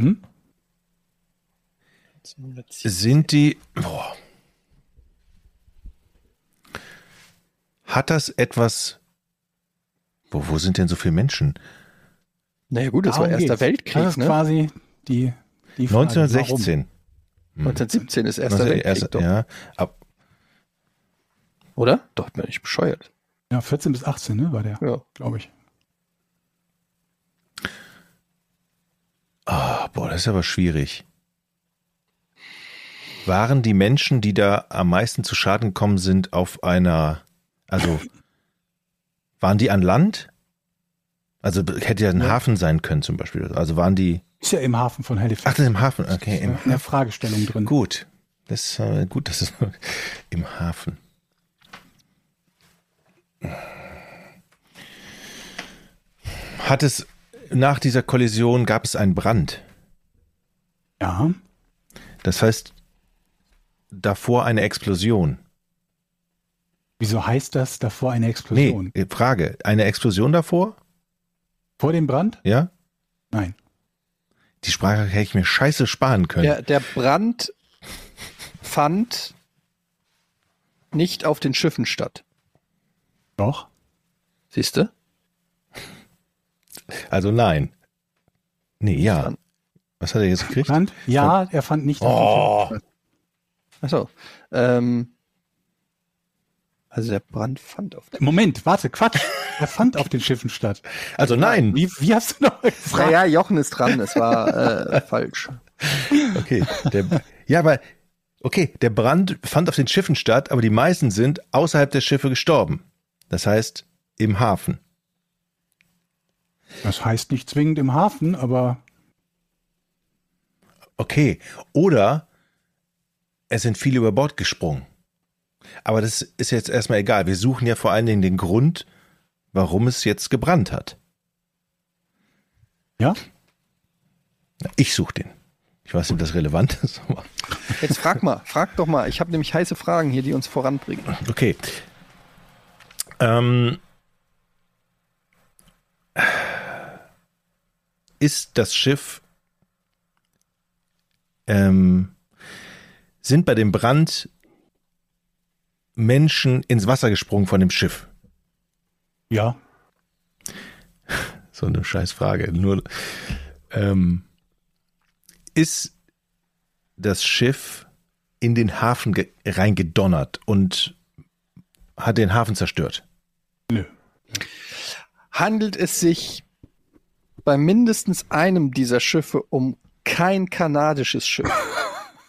Hm? Sind die. Boah. Hat das etwas. Wo, wo sind denn so viele Menschen? Naja gut, das war Darum Erster geht's. Weltkrieg, Das ist ne? quasi die, die Frage. 1916. 1917 ist erster Also Weltkrieg, erst- doch. ja, ab, oder? Doch, bin ich bescheuert. Ja, 14 bis 18, ne, war der, Ja. glaube ich. Ah, boah, das ist aber schwierig. Waren die Menschen, die da am meisten zu Schaden gekommen sind, auf einer, also [LAUGHS] waren die an Land? Also hätte ja ein Hafen sein können zum Beispiel. Also waren die, Ist ja im Hafen von ach, Halifax. das ist im Hafen, okay, im in der Fragestellung drin. Gut. Das ist äh, gut, das ist [LAUGHS] im Hafen. Hat es nach dieser Kollision gab es einen Brand? Ja, Das heißt davor eine Explosion. wieso heißt das davor eine Explosion? Nee, Frage, eine Explosion davor? Vor dem Brand? Ja? Nein. Die Sprache hätte ich mir scheiße sparen können. Der, der Brand fand nicht auf den Schiffen statt. Doch. Siehst du? Also nein. Nee, ja. Was hat er jetzt gekriegt? Brand? Ja, er fand nicht auf Oh. dem Schiff statt. Achso. Ähm, also der Brand fand auf den Moment, warte, Quatsch. Er fand auf den Schiffen statt. Also nein. Wie, wie hast du noch gefragt? Naja, Jochen ist dran, es war äh, [LAUGHS] falsch. Okay. Der, ja, aber okay, der Brand fand auf den Schiffen statt, aber die meisten sind außerhalb der Schiffe gestorben. Das heißt im Hafen. Das heißt nicht zwingend im Hafen, aber Okay. Oder es sind viele über Bord gesprungen. Aber das ist jetzt erstmal egal. Wir suchen ja vor allen Dingen den Grund, warum es jetzt gebrannt hat. ja. Ich suche den. Ich weiß nicht, ob das relevant [LAUGHS] ist. Jetzt frag mal, frag doch mal. Ich habe nämlich heiße Fragen hier, die uns voranbringen. Okay. Ähm, ist das Schiff, ähm, sind bei dem Brand Menschen ins Wasser gesprungen von dem Schiff? Ja. [LAUGHS] So eine scheiß Frage. Nur, ähm, ist das Schiff in den Hafen ge- reingedonnert und hat den Hafen zerstört? Nö. Handelt es sich bei mindestens einem dieser Schiffe um kein kanadisches Schiff?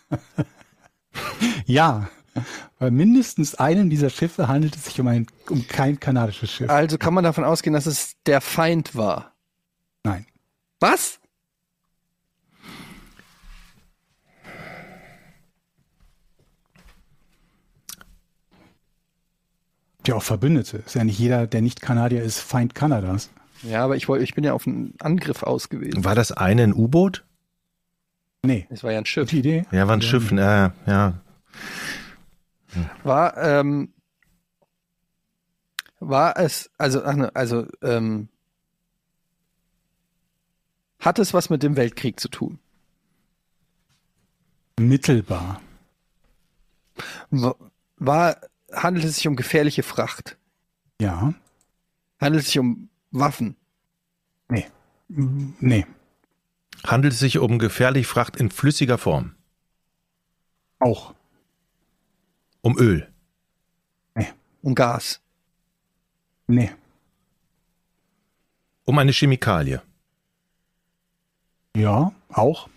[LAUGHS] Ja. Bei mindestens einem dieser Schiffe handelt es sich um ein um kein kanadisches Schiff. Also kann man davon ausgehen, dass es der Feind war. Nein. Was? Ja, auch Verbündete. Ist ja nicht jeder, der nicht Kanadier ist, Feind Kanadas. Ja, aber ich wollte, ich bin ja auf einen Angriff aus gewesen. War das eine ein U-Boot? Nee. Es war ja ein Schiff. Gute Idee. Ja, war ein Schiff, äh, ja. War, ähm, war es, also, ach ne, also, ähm, hat es was mit dem Weltkrieg zu tun? Mittelbar. Wa- War, handelt es sich um gefährliche Fracht? Ja. Handelt es sich um Waffen? Nee. Nee. Handelt es sich um gefährliche Fracht in flüssiger Form? Auch. Um Öl? Um Gas? Nee. Um eine Chemikalie? Ja, auch.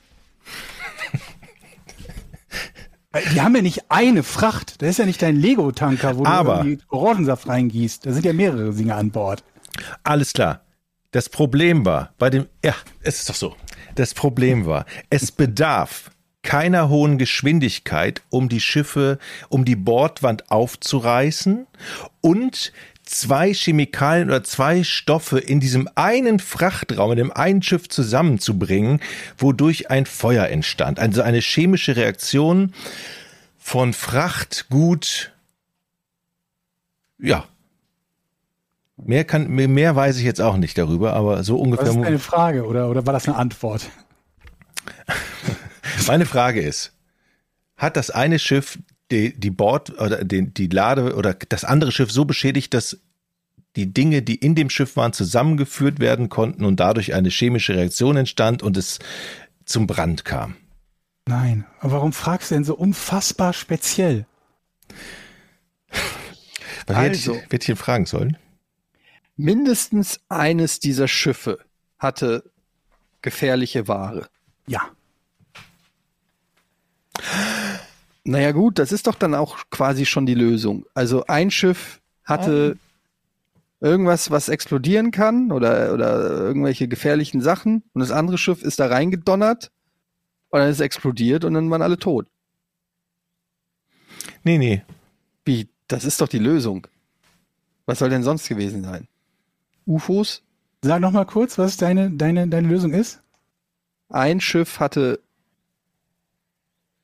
Die haben ja nicht eine Fracht. Das ist ja nicht dein Lego-Tanker, wo Aber- du Orangensaft reingießt. Da sind ja mehrere Dinge an Bord. Alles klar. Das Problem war bei dem, ja, es ist doch so. Das Problem war, es bedarf keiner hohen Geschwindigkeit, um die Schiffe, um die Bordwand aufzureißen und zwei Chemikalien oder zwei Stoffe in diesem einen Frachtraum, in dem einen Schiff zusammenzubringen, wodurch ein Feuer entstand. Also eine chemische Reaktion von Frachtgut, ja, Mehr kann, mehr, weiß ich jetzt auch nicht darüber, aber so ungefähr. ist deine Frage oder, oder war das eine Antwort? [LAUGHS] Meine Frage ist, hat das eine Schiff die, die Bord oder die, die Lade oder das andere Schiff so beschädigt, dass die Dinge, die in dem Schiff waren, zusammengeführt werden konnten und dadurch eine chemische Reaktion entstand und es zum Brand kam? Nein. Aber warum fragst du denn so unfassbar speziell? Was Also. hätte ich, hätte ich ihn fragen sollen? Mindestens eines dieser Schiffe hatte gefährliche Ware. Ja. Naja gut, das ist doch dann auch quasi schon die Lösung. Also ein Schiff hatte irgendwas, was explodieren kann oder, oder irgendwelche gefährlichen Sachen und das andere Schiff ist da reingedonnert und dann ist es explodiert und dann waren alle tot. Nee, nee. Wie? Das ist doch die Lösung. Was soll denn sonst gewesen sein? UFOs? Sag noch mal kurz, was deine, deine, deine Lösung ist. Ein Schiff hatte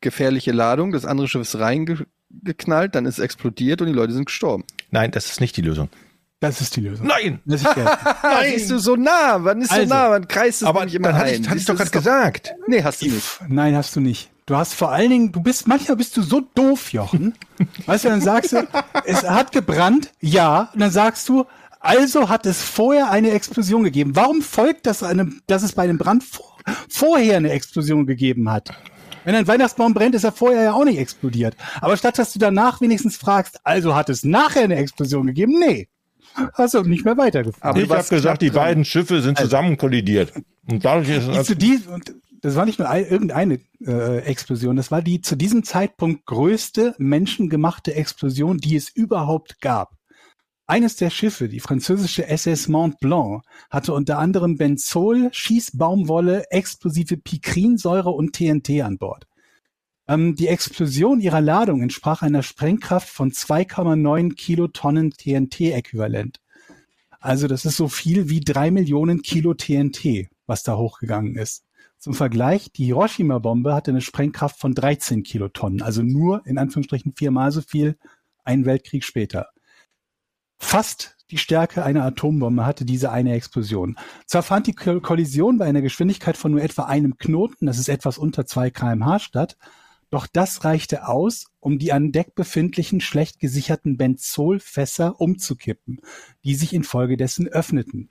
gefährliche Ladung, das andere Schiff ist reingeknallt, dann ist es explodiert und die Leute sind gestorben. Nein, das ist nicht die Lösung. Das ist die Lösung. Nein! Ich gelten. Ah, siehst du so nah? Wann ist so Also, nah? Wann kreist es Aber nämlich immer dann hatte ein? ich, hatte ich Siehst doch du, gerade das ist doch- gesagt. Nee, hast du nicht. Nein, hast du nicht. Du hast vor allen Dingen, du bist, manchmal bist du so doof, Jochen. Weißt du, dann sagst du, es hat gebrannt, ja, und dann sagst du, also hat es vorher eine Explosion gegeben. Warum folgt das einem, dass es bei einem Brand vor, vorher eine Explosion gegeben hat? Wenn ein Weihnachtsbaum brennt, ist er vorher ja auch nicht explodiert. Aber statt dass du danach wenigstens fragst, also hat es nachher eine Explosion gegeben? Nee. Hast du nicht mehr weitergeführt. Aber du ich habe gesagt, die dran. beiden Schiffe sind zusammen kollidiert. Und dadurch ist Die es zu die, und das war nicht nur ein, irgendeine äh, Explosion, das war die zu diesem Zeitpunkt größte menschengemachte Explosion, die es überhaupt gab. Eines der Schiffe, die französische SS Mont Blanc, hatte unter anderem Benzol, Schießbaumwolle, explosive Pikrinsäure und TNT an Bord. Ähm, die Explosion ihrer Ladung entsprach einer Sprengkraft von 2,9 Kilotonnen TNT-Äquivalent. Also das ist so viel wie drei Millionen Kilo TNT, was da hochgegangen ist. Zum Vergleich, die Hiroshima-Bombe hatte eine Sprengkraft von 13 Kilotonnen, also nur in Anführungsstrichen viermal so viel einen Weltkrieg später. Fast die Stärke einer Atombombe hatte diese eine Explosion. Zwar fand die Ko- Kollision bei einer Geschwindigkeit von nur etwa einem Knoten, das ist etwas unter 2 kmh statt, doch das reichte aus, um die an Deck befindlichen schlecht gesicherten Benzolfässer umzukippen, die sich infolgedessen öffneten.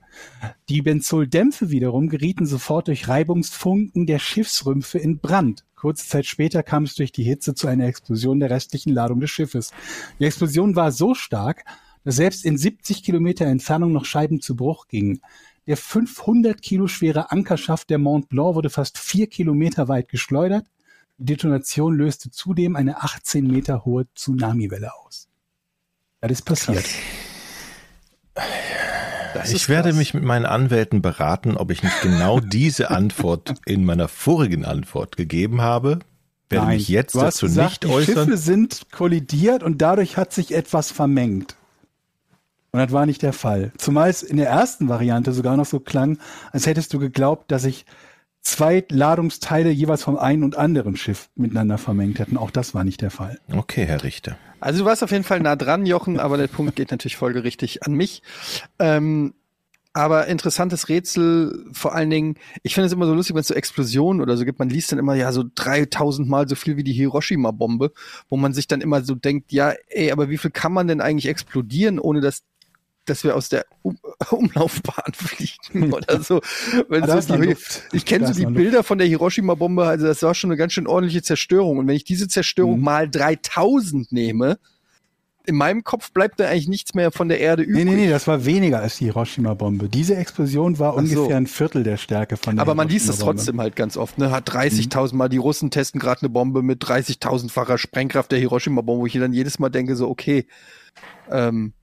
Die Benzoldämpfe wiederum gerieten sofort durch Reibungsfunken der Schiffsrümpfe in Brand. Kurze Zeit später kam es durch die Hitze zu einer Explosion der restlichen Ladung des Schiffes. Die Explosion war so stark, dass selbst in 70 Kilometer Entfernung noch Scheiben zu Bruch gingen. Der 500 Kilo schwere Ankerschaft der Mont Blanc wurde fast vier Kilometer weit geschleudert. Die Detonation löste zudem eine 18 Meter hohe Tsunamiwelle aus. Das ist passiert. Das Ich werde krass. mich mit meinen Anwälten beraten, ob ich nicht genau [LAUGHS] diese Antwort in meiner vorigen Antwort gegeben habe. Werde mich jetzt du hast dazu gesagt, nicht die äußern. Schiffe sind kollidiert und dadurch hat sich etwas vermengt. Und das war nicht der Fall. Zumal es in der ersten Variante sogar noch so klang, als hättest du geglaubt, dass sich zwei Ladungsteile jeweils vom einen und anderen Schiff miteinander vermengt hätten. Auch das war nicht der Fall. Okay, Herr Richter. Also du warst auf jeden Fall nah dran, Jochen, aber der Punkt geht natürlich folgerichtig an mich. Ähm, aber interessantes Rätsel, vor allen Dingen, ich finde es immer so lustig, wenn es so Explosionen oder so gibt, man liest dann immer ja so 3000 Mal so viel wie die Hiroshima-Bombe, wo man sich dann immer so denkt, ja, ey, aber wie viel kann man denn eigentlich explodieren, ohne dass dass wir aus der um [LAUGHS] Umlaufbahn [LAUGHS] fliegen oder so. Wenn [LAUGHS] Ah, so die, ich kenne so die Bilder von der Hiroshima-Bombe, also das war schon eine ganz schön ordentliche Zerstörung. Und wenn ich diese Zerstörung Mhm. mal 3000 nehme, in meinem Kopf bleibt da eigentlich nichts mehr von der Erde übrig. Nee, nee, nee, das war weniger als die Hiroshima-Bombe. Diese Explosion war so. ungefähr ein Viertel der Stärke von der Aber man liest es Hiroshima-Bombe. trotzdem halt ganz oft. Ne? Hat 30.000 Mal, die Russen testen gerade eine Bombe mit 30.000-facher Sprengkraft der Hiroshima-Bombe, wo ich dann jedes Mal denke so, okay, ähm,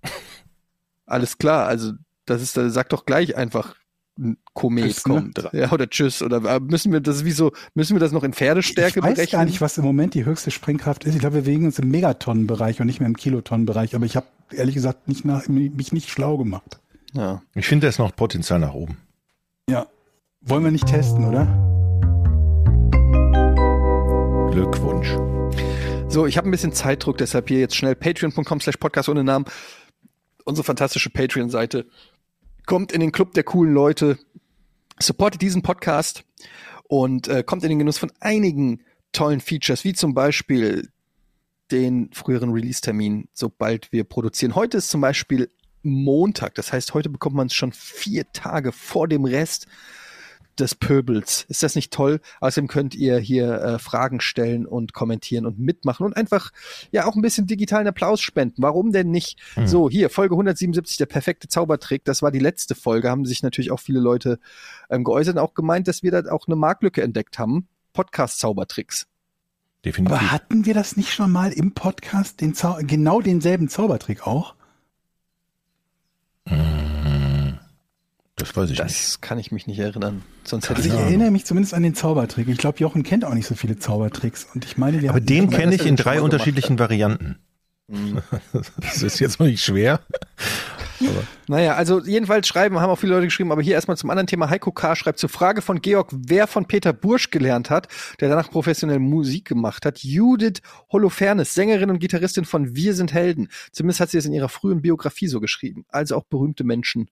alles klar, also das ist, das sagt doch gleich einfach ein Komet Tschüss, ne? kommt. Ja, oder tschüss. Oder äh, müssen wir das wie so, müssen wir das noch in Pferdestärke ich weiß berechnen? gar nicht, was im Moment die höchste Sprengkraft ist. Ich glaube, wir bewegen uns im Megatonnenbereich und nicht mehr im Kilotonnenbereich. Aber ich habe ehrlich gesagt nicht nach, mich nicht schlau gemacht. Ja. Ich finde, da ist noch Potenzial nach oben. Ja. Wollen wir nicht testen, oder? Glückwunsch. So, ich habe ein bisschen Zeitdruck, deshalb hier jetzt schnell patreon.com slash podcast ohne Namen. Unsere fantastische Patreon-Seite. Kommt in den Club der coolen Leute, supportet diesen Podcast und äh, kommt in den Genuss von einigen tollen Features, wie zum Beispiel den früheren Release-Termin, sobald wir produzieren. Heute ist zum Beispiel Montag, das heißt, heute bekommt man es schon vier Tage vor dem Rest. Des Pöbels. Ist das nicht toll? Außerdem könnt ihr hier äh, Fragen stellen und kommentieren und mitmachen und einfach ja auch ein bisschen digitalen Applaus spenden. Warum denn nicht? Hm. So, hier, Folge 177, der perfekte Zaubertrick. Das war die letzte Folge. Haben sich natürlich auch viele Leute ähm, geäußert und auch gemeint, dass wir da auch eine Marktlücke entdeckt haben. Podcast-Zaubertricks. Definitiv. Aber hatten wir das nicht schon mal im Podcast, den Zau genau denselben Zaubertrick auch? Das weiß ich nicht. Das kann ich mich nicht erinnern. Sonst hätte Also ich Ja. erinnere mich zumindest an den Zaubertrick. Ich glaube, Jochen kennt auch nicht so viele Zaubertricks. Und ich meine, wir Aber den kenne ich in drei unterschiedlichen Varianten. Hm. [LAUGHS] Das ist jetzt noch nicht schwer. Naja, also jedenfalls schreiben, haben auch viele Leute geschrieben, aber hier erstmal zum anderen Thema. Heiko K. schreibt zur Frage von Georg, wer von Peter Bursch gelernt hat, der danach professionell Musik gemacht hat. Judith Holofernes, Sängerin und Gitarristin von Wir sind Helden. Zumindest hat sie es in ihrer frühen Biografie so geschrieben. Also auch berühmte Menschen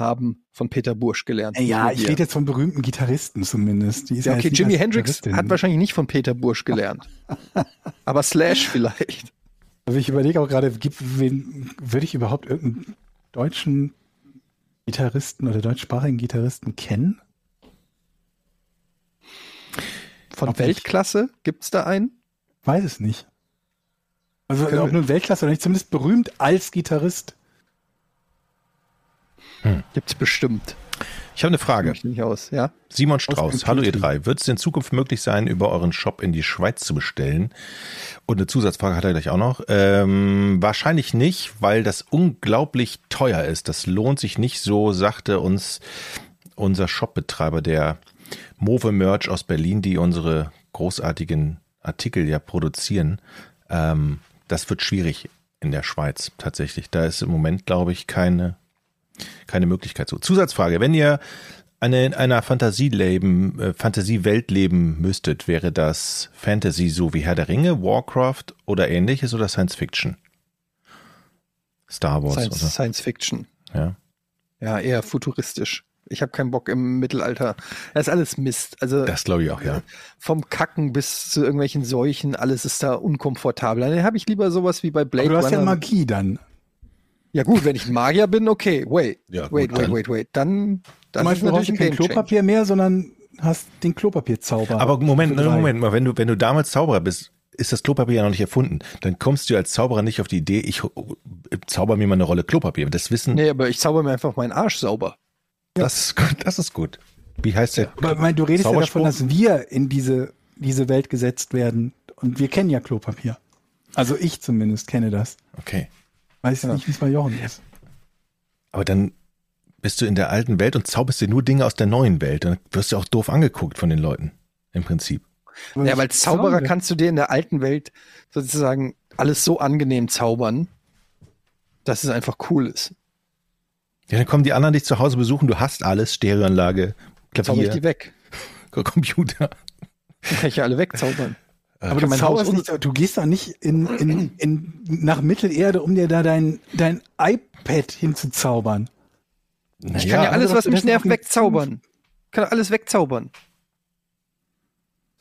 haben von Peter Bursch gelernt. Ja, ich rede jetzt von berühmten Gitarristen zumindest. Ja, okay, Jimi Hendrix hat wahrscheinlich nicht von Peter Bursch gelernt. [LAUGHS] aber Slash vielleicht. Also ich überlege auch gerade, gibt, wen würde ich überhaupt irgendeinen deutschen Gitarristen oder deutschsprachigen Gitarristen kennen? Von Ob Weltklasse gibt's da einen? Weiß es nicht. Also ob nun Weltklasse oder nicht, zumindest berühmt als Gitarrist. Gibt's bestimmt. Ich habe eine Frage. Möchte nicht aus, ja? Simon Strauß, hallo ihr drei. Wird es in Zukunft möglich sein, über euren Shop in die Schweiz zu bestellen? Und eine Zusatzfrage hat er gleich auch noch. Ähm, wahrscheinlich nicht, weil das unglaublich teuer ist. Das lohnt sich nicht so, sagte uns unser Shopbetreiber, der Move Merch aus Berlin, die unsere großartigen Artikel ja produzieren. Ähm, das wird schwierig in der Schweiz tatsächlich. Da ist im Moment, glaube ich, keine keine Möglichkeit so. Zusatzfrage, wenn ihr eine, in einer Fantasie leben, äh, Fantasiewelt leben müsstet, wäre das Fantasy so wie Herr der Ringe, Warcraft oder ähnliches oder Science Fiction? Star Wars Science, oder? Science Fiction. Ja. Ja, eher futuristisch. Ich habe keinen Bock im Mittelalter. Das ist alles Mist. Also Das glaube ich auch, ja. vom Kacken bis zu irgendwelchen Seuchen, alles ist da unkomfortabel. Dann habe ich lieber sowas wie bei Blade Aber du hast ja Runner. Magie dann. Ja gut, wenn ich ein Magier bin, okay. Wait, Ja, gut, wait, wait, dann- wait, wait. Dann, das Zum ist natürlich du ein kein. Klopapier mehr, sondern hast den Klopapierzauber. Aber Moment, drei. Moment mal, wenn du, wenn du damals Zauberer bist, ist das Klopapier ja noch nicht erfunden. Dann kommst du als Zauberer nicht auf die Idee, ich zauber mir mal eine Rolle Klopapier. Das Wissen, Nee, aber ich zauber mir einfach meinen Arsch sauber. das, ist gut, das ist gut. Wie heißt der? Aber ich meine, du redest ja davon, dass wir in diese, diese Welt gesetzt werden. Und wir kennen ja Klopapier. Also ich zumindest kenne das. Okay. Weiß nicht, wie es bei Jochen ist. Aber dann bist du in der alten Welt und zauberst dir nur Dinge aus der neuen Welt. Dann wirst du auch doof angeguckt von den Leuten. Im Prinzip. Ja, ich weil als Zauberer zaubre. kannst du dir in der alten Welt sozusagen alles so angenehm zaubern, dass es einfach cool ist. Ja, dann kommen die anderen dich zu Hause besuchen. Du hast alles. Stereoanlage, Zauber ich die Klavier, weg. [LAUGHS] Computer. Dann kann ich ja alle wegzaubern. Aber kann du, Haus nicht, du gehst doch nicht in, in, in, nach Mittelerde, um dir da dein, dein iPad hinzuzaubern. Ich kann ja alles, also was mich nervt, wegzaubern. Ich kann alles wegzaubern.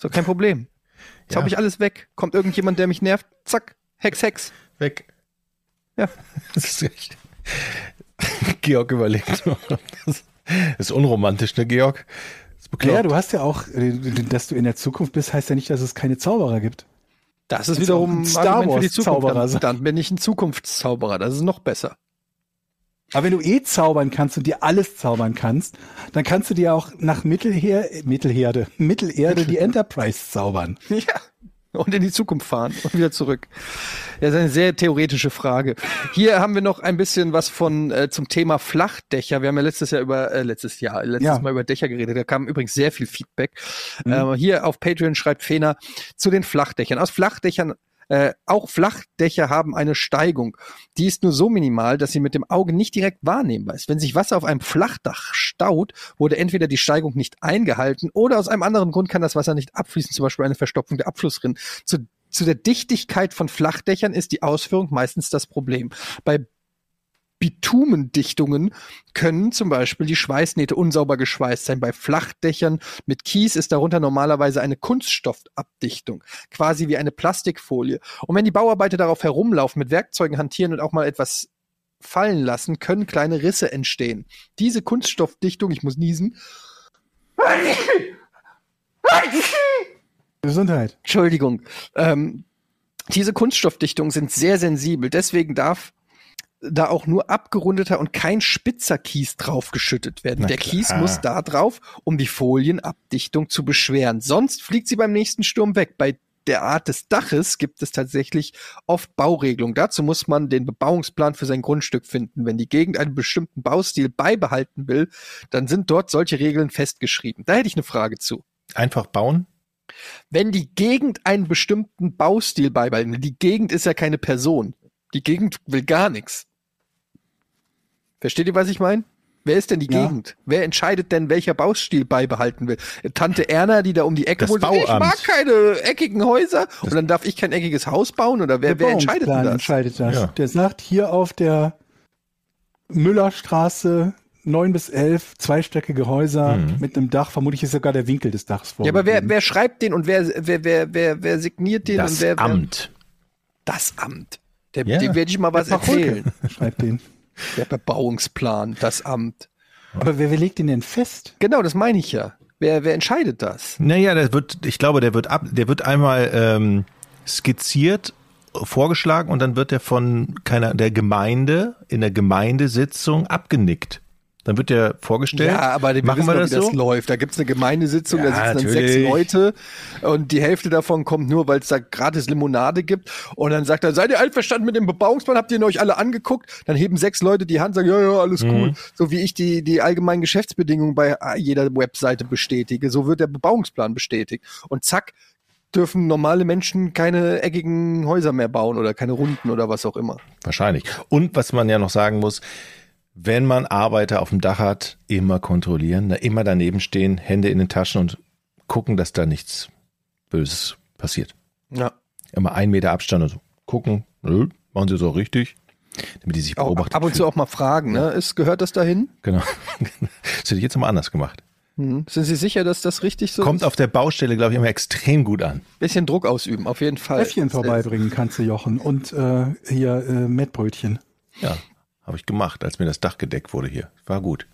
Doch kein Problem. Zauber Ja. ich alles weg. Kommt irgendjemand, der mich nervt, zack, Hex, Hex. weg. Ja. [LAUGHS] Das ist echt. Georg überlegt. Das ist unromantisch, ne, Georg? Das ist bekloppt. Ja, du hast ja auch, äh, dass du in der Zukunft bist, heißt ja nicht, dass es keine Zauberer gibt. Das ist wiederum ein Star Argument für die Wars Zukunft. Zauberer Dann, dann bin ich ein Zukunftszauberer. Das ist noch besser. Aber wenn du eh zaubern kannst und dir alles zaubern kannst, dann kannst du dir auch nach Mittelher Mittelherde, Mittelerde die [LAUGHS] Enterprise zaubern. Ja. Und in die Zukunft fahren und wieder zurück. Ja, das ist eine sehr theoretische Frage. Hier haben wir noch ein bisschen was von äh, zum Thema Flachdächer. Wir haben ja letztes Jahr über äh, letztes Jahr letztes Ja. Mal über Dächer geredet. Da kam übrigens sehr viel Feedback. Ähm, hier auf Patreon schreibt Fena zu den Flachdächern. Aus Flachdächern äh, auch Flachdächer haben eine Steigung. Die ist nur so minimal, dass sie mit dem Auge nicht direkt wahrnehmbar ist. Wenn sich Wasser auf einem Flachdach staut, wurde entweder die Steigung nicht eingehalten oder aus einem anderen Grund kann das Wasser nicht abfließen, zum Beispiel eine Verstopfung der Abflussrinnen. Zu, zu der Dichtigkeit von Flachdächern ist die Ausführung meistens das Problem. Bei Bitumendichtungen können zum Beispiel die Schweißnähte unsauber geschweißt sein. Bei Flachdächern mit Kies ist darunter normalerweise eine Kunststoffabdichtung, quasi wie eine Plastikfolie. Und wenn die Bauarbeiter darauf herumlaufen, mit Werkzeugen hantieren und auch mal etwas fallen lassen, können kleine Risse entstehen. Diese Kunststoffdichtung, ich muss niesen, Gesundheit. Entschuldigung. Ähm, diese Kunststoffdichtungen sind sehr sensibel, deswegen darf da auch nur abgerundeter und kein spitzer Kies draufgeschüttet werden. Na Der klar. Kies muss da drauf, um die Folienabdichtung zu beschweren. Sonst fliegt sie beim nächsten Sturm weg. Bei der Art des Daches gibt es tatsächlich oft Bauregelungen. Dazu muss man den Bebauungsplan für sein Grundstück finden. Wenn die Gegend einen bestimmten Baustil beibehalten will, dann sind dort solche Regeln festgeschrieben. Da hätte ich eine Frage zu. Einfach bauen? Wenn die Gegend einen bestimmten Baustil beibehalten will, die Gegend ist ja keine Person. Die Gegend will gar nichts. Versteht ihr, was ich meine? Wer ist denn die Ja. Gegend? Wer entscheidet denn, welcher Baustil beibehalten will? Tante Erna, die da um die Ecke Das wohnt, sagt, ich mag keine eckigen Häuser und dann darf ich kein eckiges Haus bauen oder wer, wer entscheidet denn das? entscheidet das. Ja. Der sagt, hier auf der Müllerstraße 9 bis 11, zweistöckige Häuser Mhm. mit einem Dach. Vermutlich ist sogar der Winkel des Dachs Ja, aber wer, wer schreibt den und wer, wer, wer, wer, wer signiert den Das und wer, wer Amt. das Amt. Der, Ja. Dem werde ich mal was erzählen. schreibt den. Der Bebauungsplan, das Amt. Aber wer, wer legt den denn fest? Genau, das meine ich ja. Wer, wer entscheidet das? Naja, der wird, ich glaube, der wird ab, der wird einmal ähm, skizziert, vorgeschlagen und dann wird er von keiner der Gemeinde in der Gemeindesitzung abgenickt. Dann wird der vorgestellt. Ja, aber wir machen wir doch, das wie das so? läuft. Da gibt's eine Gemeindesitzung, da Ja, sitzen dann natürlich. sechs Leute und die Hälfte davon kommt nur, weil es da gratis Limonade gibt. Und dann sagt er, seid ihr einverstanden mit dem Bebauungsplan? Habt ihr ihn euch alle angeguckt? Dann heben sechs Leute die Hand, sagen, ja, ja, alles Mhm. cool. So wie ich die, die allgemeinen Geschäftsbedingungen bei jeder Webseite bestätige, so wird der Bebauungsplan bestätigt. Und zack, dürfen normale Menschen keine eckigen Häuser mehr bauen oder keine runden oder was auch immer. Wahrscheinlich. Und was man ja noch sagen muss, wenn man Arbeiter auf dem Dach hat, immer kontrollieren, da immer daneben stehen, Hände in den Taschen und gucken, dass da nichts Böses passiert. Ja. Immer einen Meter Abstand und so gucken, nö, machen sie so richtig, damit die sich Auch, beobachtet ab und zu auch mal fragen, ne? Ist, gehört das dahin? Genau. [LAUGHS] Das hätte ich jetzt mal anders gemacht. Hm. Sind Sie sicher, dass das richtig so Kommt ist? auf der Baustelle, glaube ich, immer extrem gut an. Bisschen Druck ausüben, auf jeden Fall. Äffchen vorbeibringen kannst du, Jochen. Und äh, hier äh, Mettbrötchen. Ja, habe ich gemacht, als mir das Dach gedeckt wurde hier. War gut.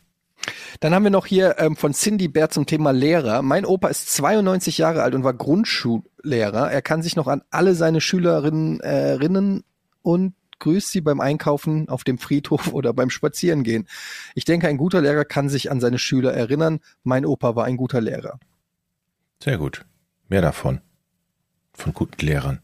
Dann haben wir noch hier ähm, von Cindy Bär zum Thema Lehrer. Mein Opa ist 92 Jahre alt und war Grundschullehrer. Er kann sich noch an alle seine Schülerinnen äh, erinnern und grüßt sie beim Einkaufen auf dem Friedhof [LAUGHS] oder beim Spazierengehen. Ich denke, ein guter Lehrer kann sich an seine Schüler erinnern. Mein Opa war ein guter Lehrer. Sehr gut. Mehr davon. Von guten Lehrern.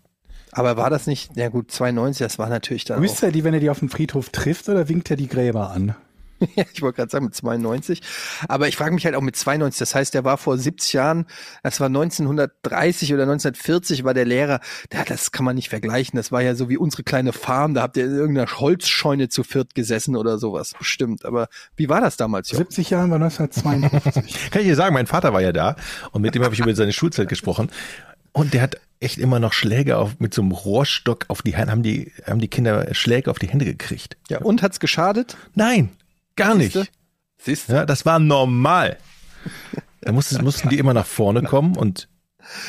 Aber war das nicht, ja gut, 92, das war natürlich dann Grüßt er die, wenn er die auf dem Friedhof trifft, oder winkt er die Gräber an? [LAUGHS] Ja, ich wollte gerade sagen mit 92. Aber ich frage mich halt auch mit 92. Das heißt, der war vor 70 Jahren, das war 1930 oder 1940 war der Lehrer. Ja, das kann man nicht vergleichen. Das war ja so wie unsere kleine Farm. Da habt ihr in irgendeiner Holzscheune zu viert gesessen oder sowas. Bestimmt. Aber wie war das damals? Jochen? 70 Jahren war 1952. Kann ich dir sagen, mein Vater war ja da und mit dem habe ich über seine Schulzeit gesprochen. Und der hat echt immer noch Schläge auf, mit so einem Rohrstock auf die Hände, haben die, haben die Kinder Schläge auf die Hände gekriegt. Ja, und hat's geschadet? Nein, gar nicht. Siehste? Siehst du? Ja, das war normal. Da mussten, [LAUGHS] mussten die immer nach vorne kommen und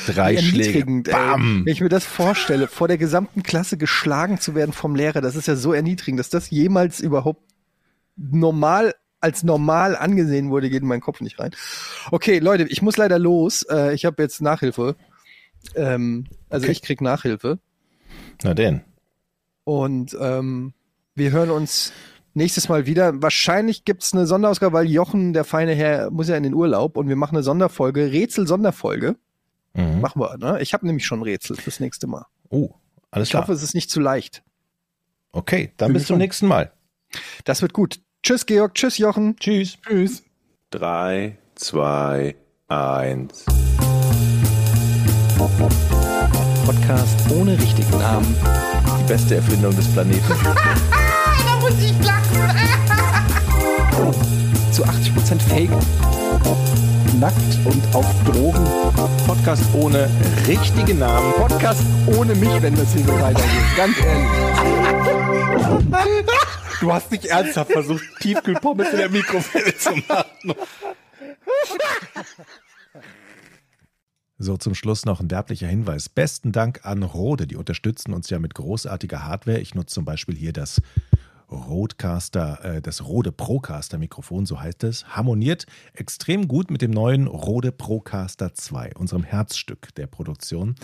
drei Schläge. ey. Bam. Wenn ich mir das vorstelle, vor der gesamten Klasse geschlagen zu werden vom Lehrer, das ist ja so erniedrigend, dass das jemals überhaupt normal als normal angesehen wurde, geht in meinen Kopf nicht rein. Okay, Leute, ich muss leider los. Äh, ich habe jetzt Nachhilfe. Ähm, also Okay. ich krieg Nachhilfe. Na denn. Und ähm, wir hören uns nächstes Mal wieder. Wahrscheinlich gibt's eine Sonderausgabe, weil Jochen, der feine Herr, muss ja in den Urlaub und wir machen eine Sonderfolge, Rätsel-Sonderfolge. Mhm. Machen wir, ne? Ich habe nämlich schon Rätsel fürs nächste Mal. Oh, alles Ich klar. hoffe, es ist nicht zu leicht. Okay, dann Bin bis zum nächsten Mal. Das wird gut. Tschüss, Georg. Tschüss, Jochen. Tschüss. Tschüss. Drei, zwei, eins. Podcast ohne richtigen Namen. Die beste Erfindung des Planeten. [LAUGHS] Da muss ich lachen. Zu 80% Fake. Nackt und auf Drogen. Podcast ohne richtige Namen. Podcast ohne mich, wenn das hier so weitergeht. Ganz ehrlich. Du hast nicht ernsthaft versucht, Tiefkühlpommes in der Mikrowelle zu machen. So, zum Schluss noch ein werblicher Hinweis. Besten Dank an Rode, die unterstützen uns ja mit großartiger Hardware. Ich nutze zum Beispiel hier das Rodecaster, äh, das Rode Procaster Mikrofon, so heißt es, harmoniert extrem gut mit dem neuen Rode Procaster 2, unserem Herzstück der Produktion.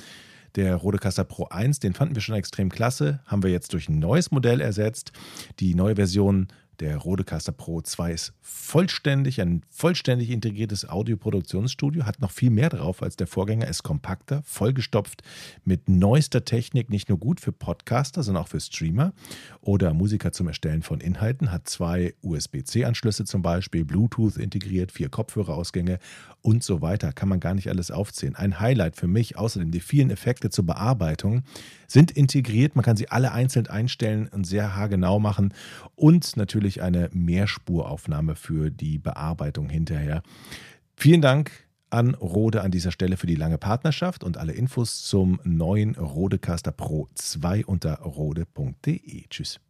Der Rodecaster Pro 1, den fanden wir schon extrem klasse, haben wir jetzt durch ein neues Modell ersetzt. Die neue Version der Rodecaster Pro 2 ist vollständig, ein vollständig integriertes Audioproduktionsstudio, hat noch viel mehr drauf als der Vorgänger, ist kompakter, vollgestopft mit neuester Technik, nicht nur gut für Podcaster, sondern auch für Streamer oder Musiker zum Erstellen von Inhalten, hat zwei USB-C-Anschlüsse zum Beispiel, Bluetooth integriert, vier Kopfhörerausgänge und so weiter. Kann man gar nicht alles aufzählen. Ein Highlight für mich, außerdem die vielen Effekte zur Bearbeitung, sind integriert. Man kann sie alle einzeln einstellen und sehr haargenau machen und natürlich eine Mehrspuraufnahme für die Bearbeitung hinterher. Vielen Dank an Rode an dieser Stelle für die lange Partnerschaft und alle Infos zum neuen Rodecaster Pro 2 unter rode.de. Tschüss.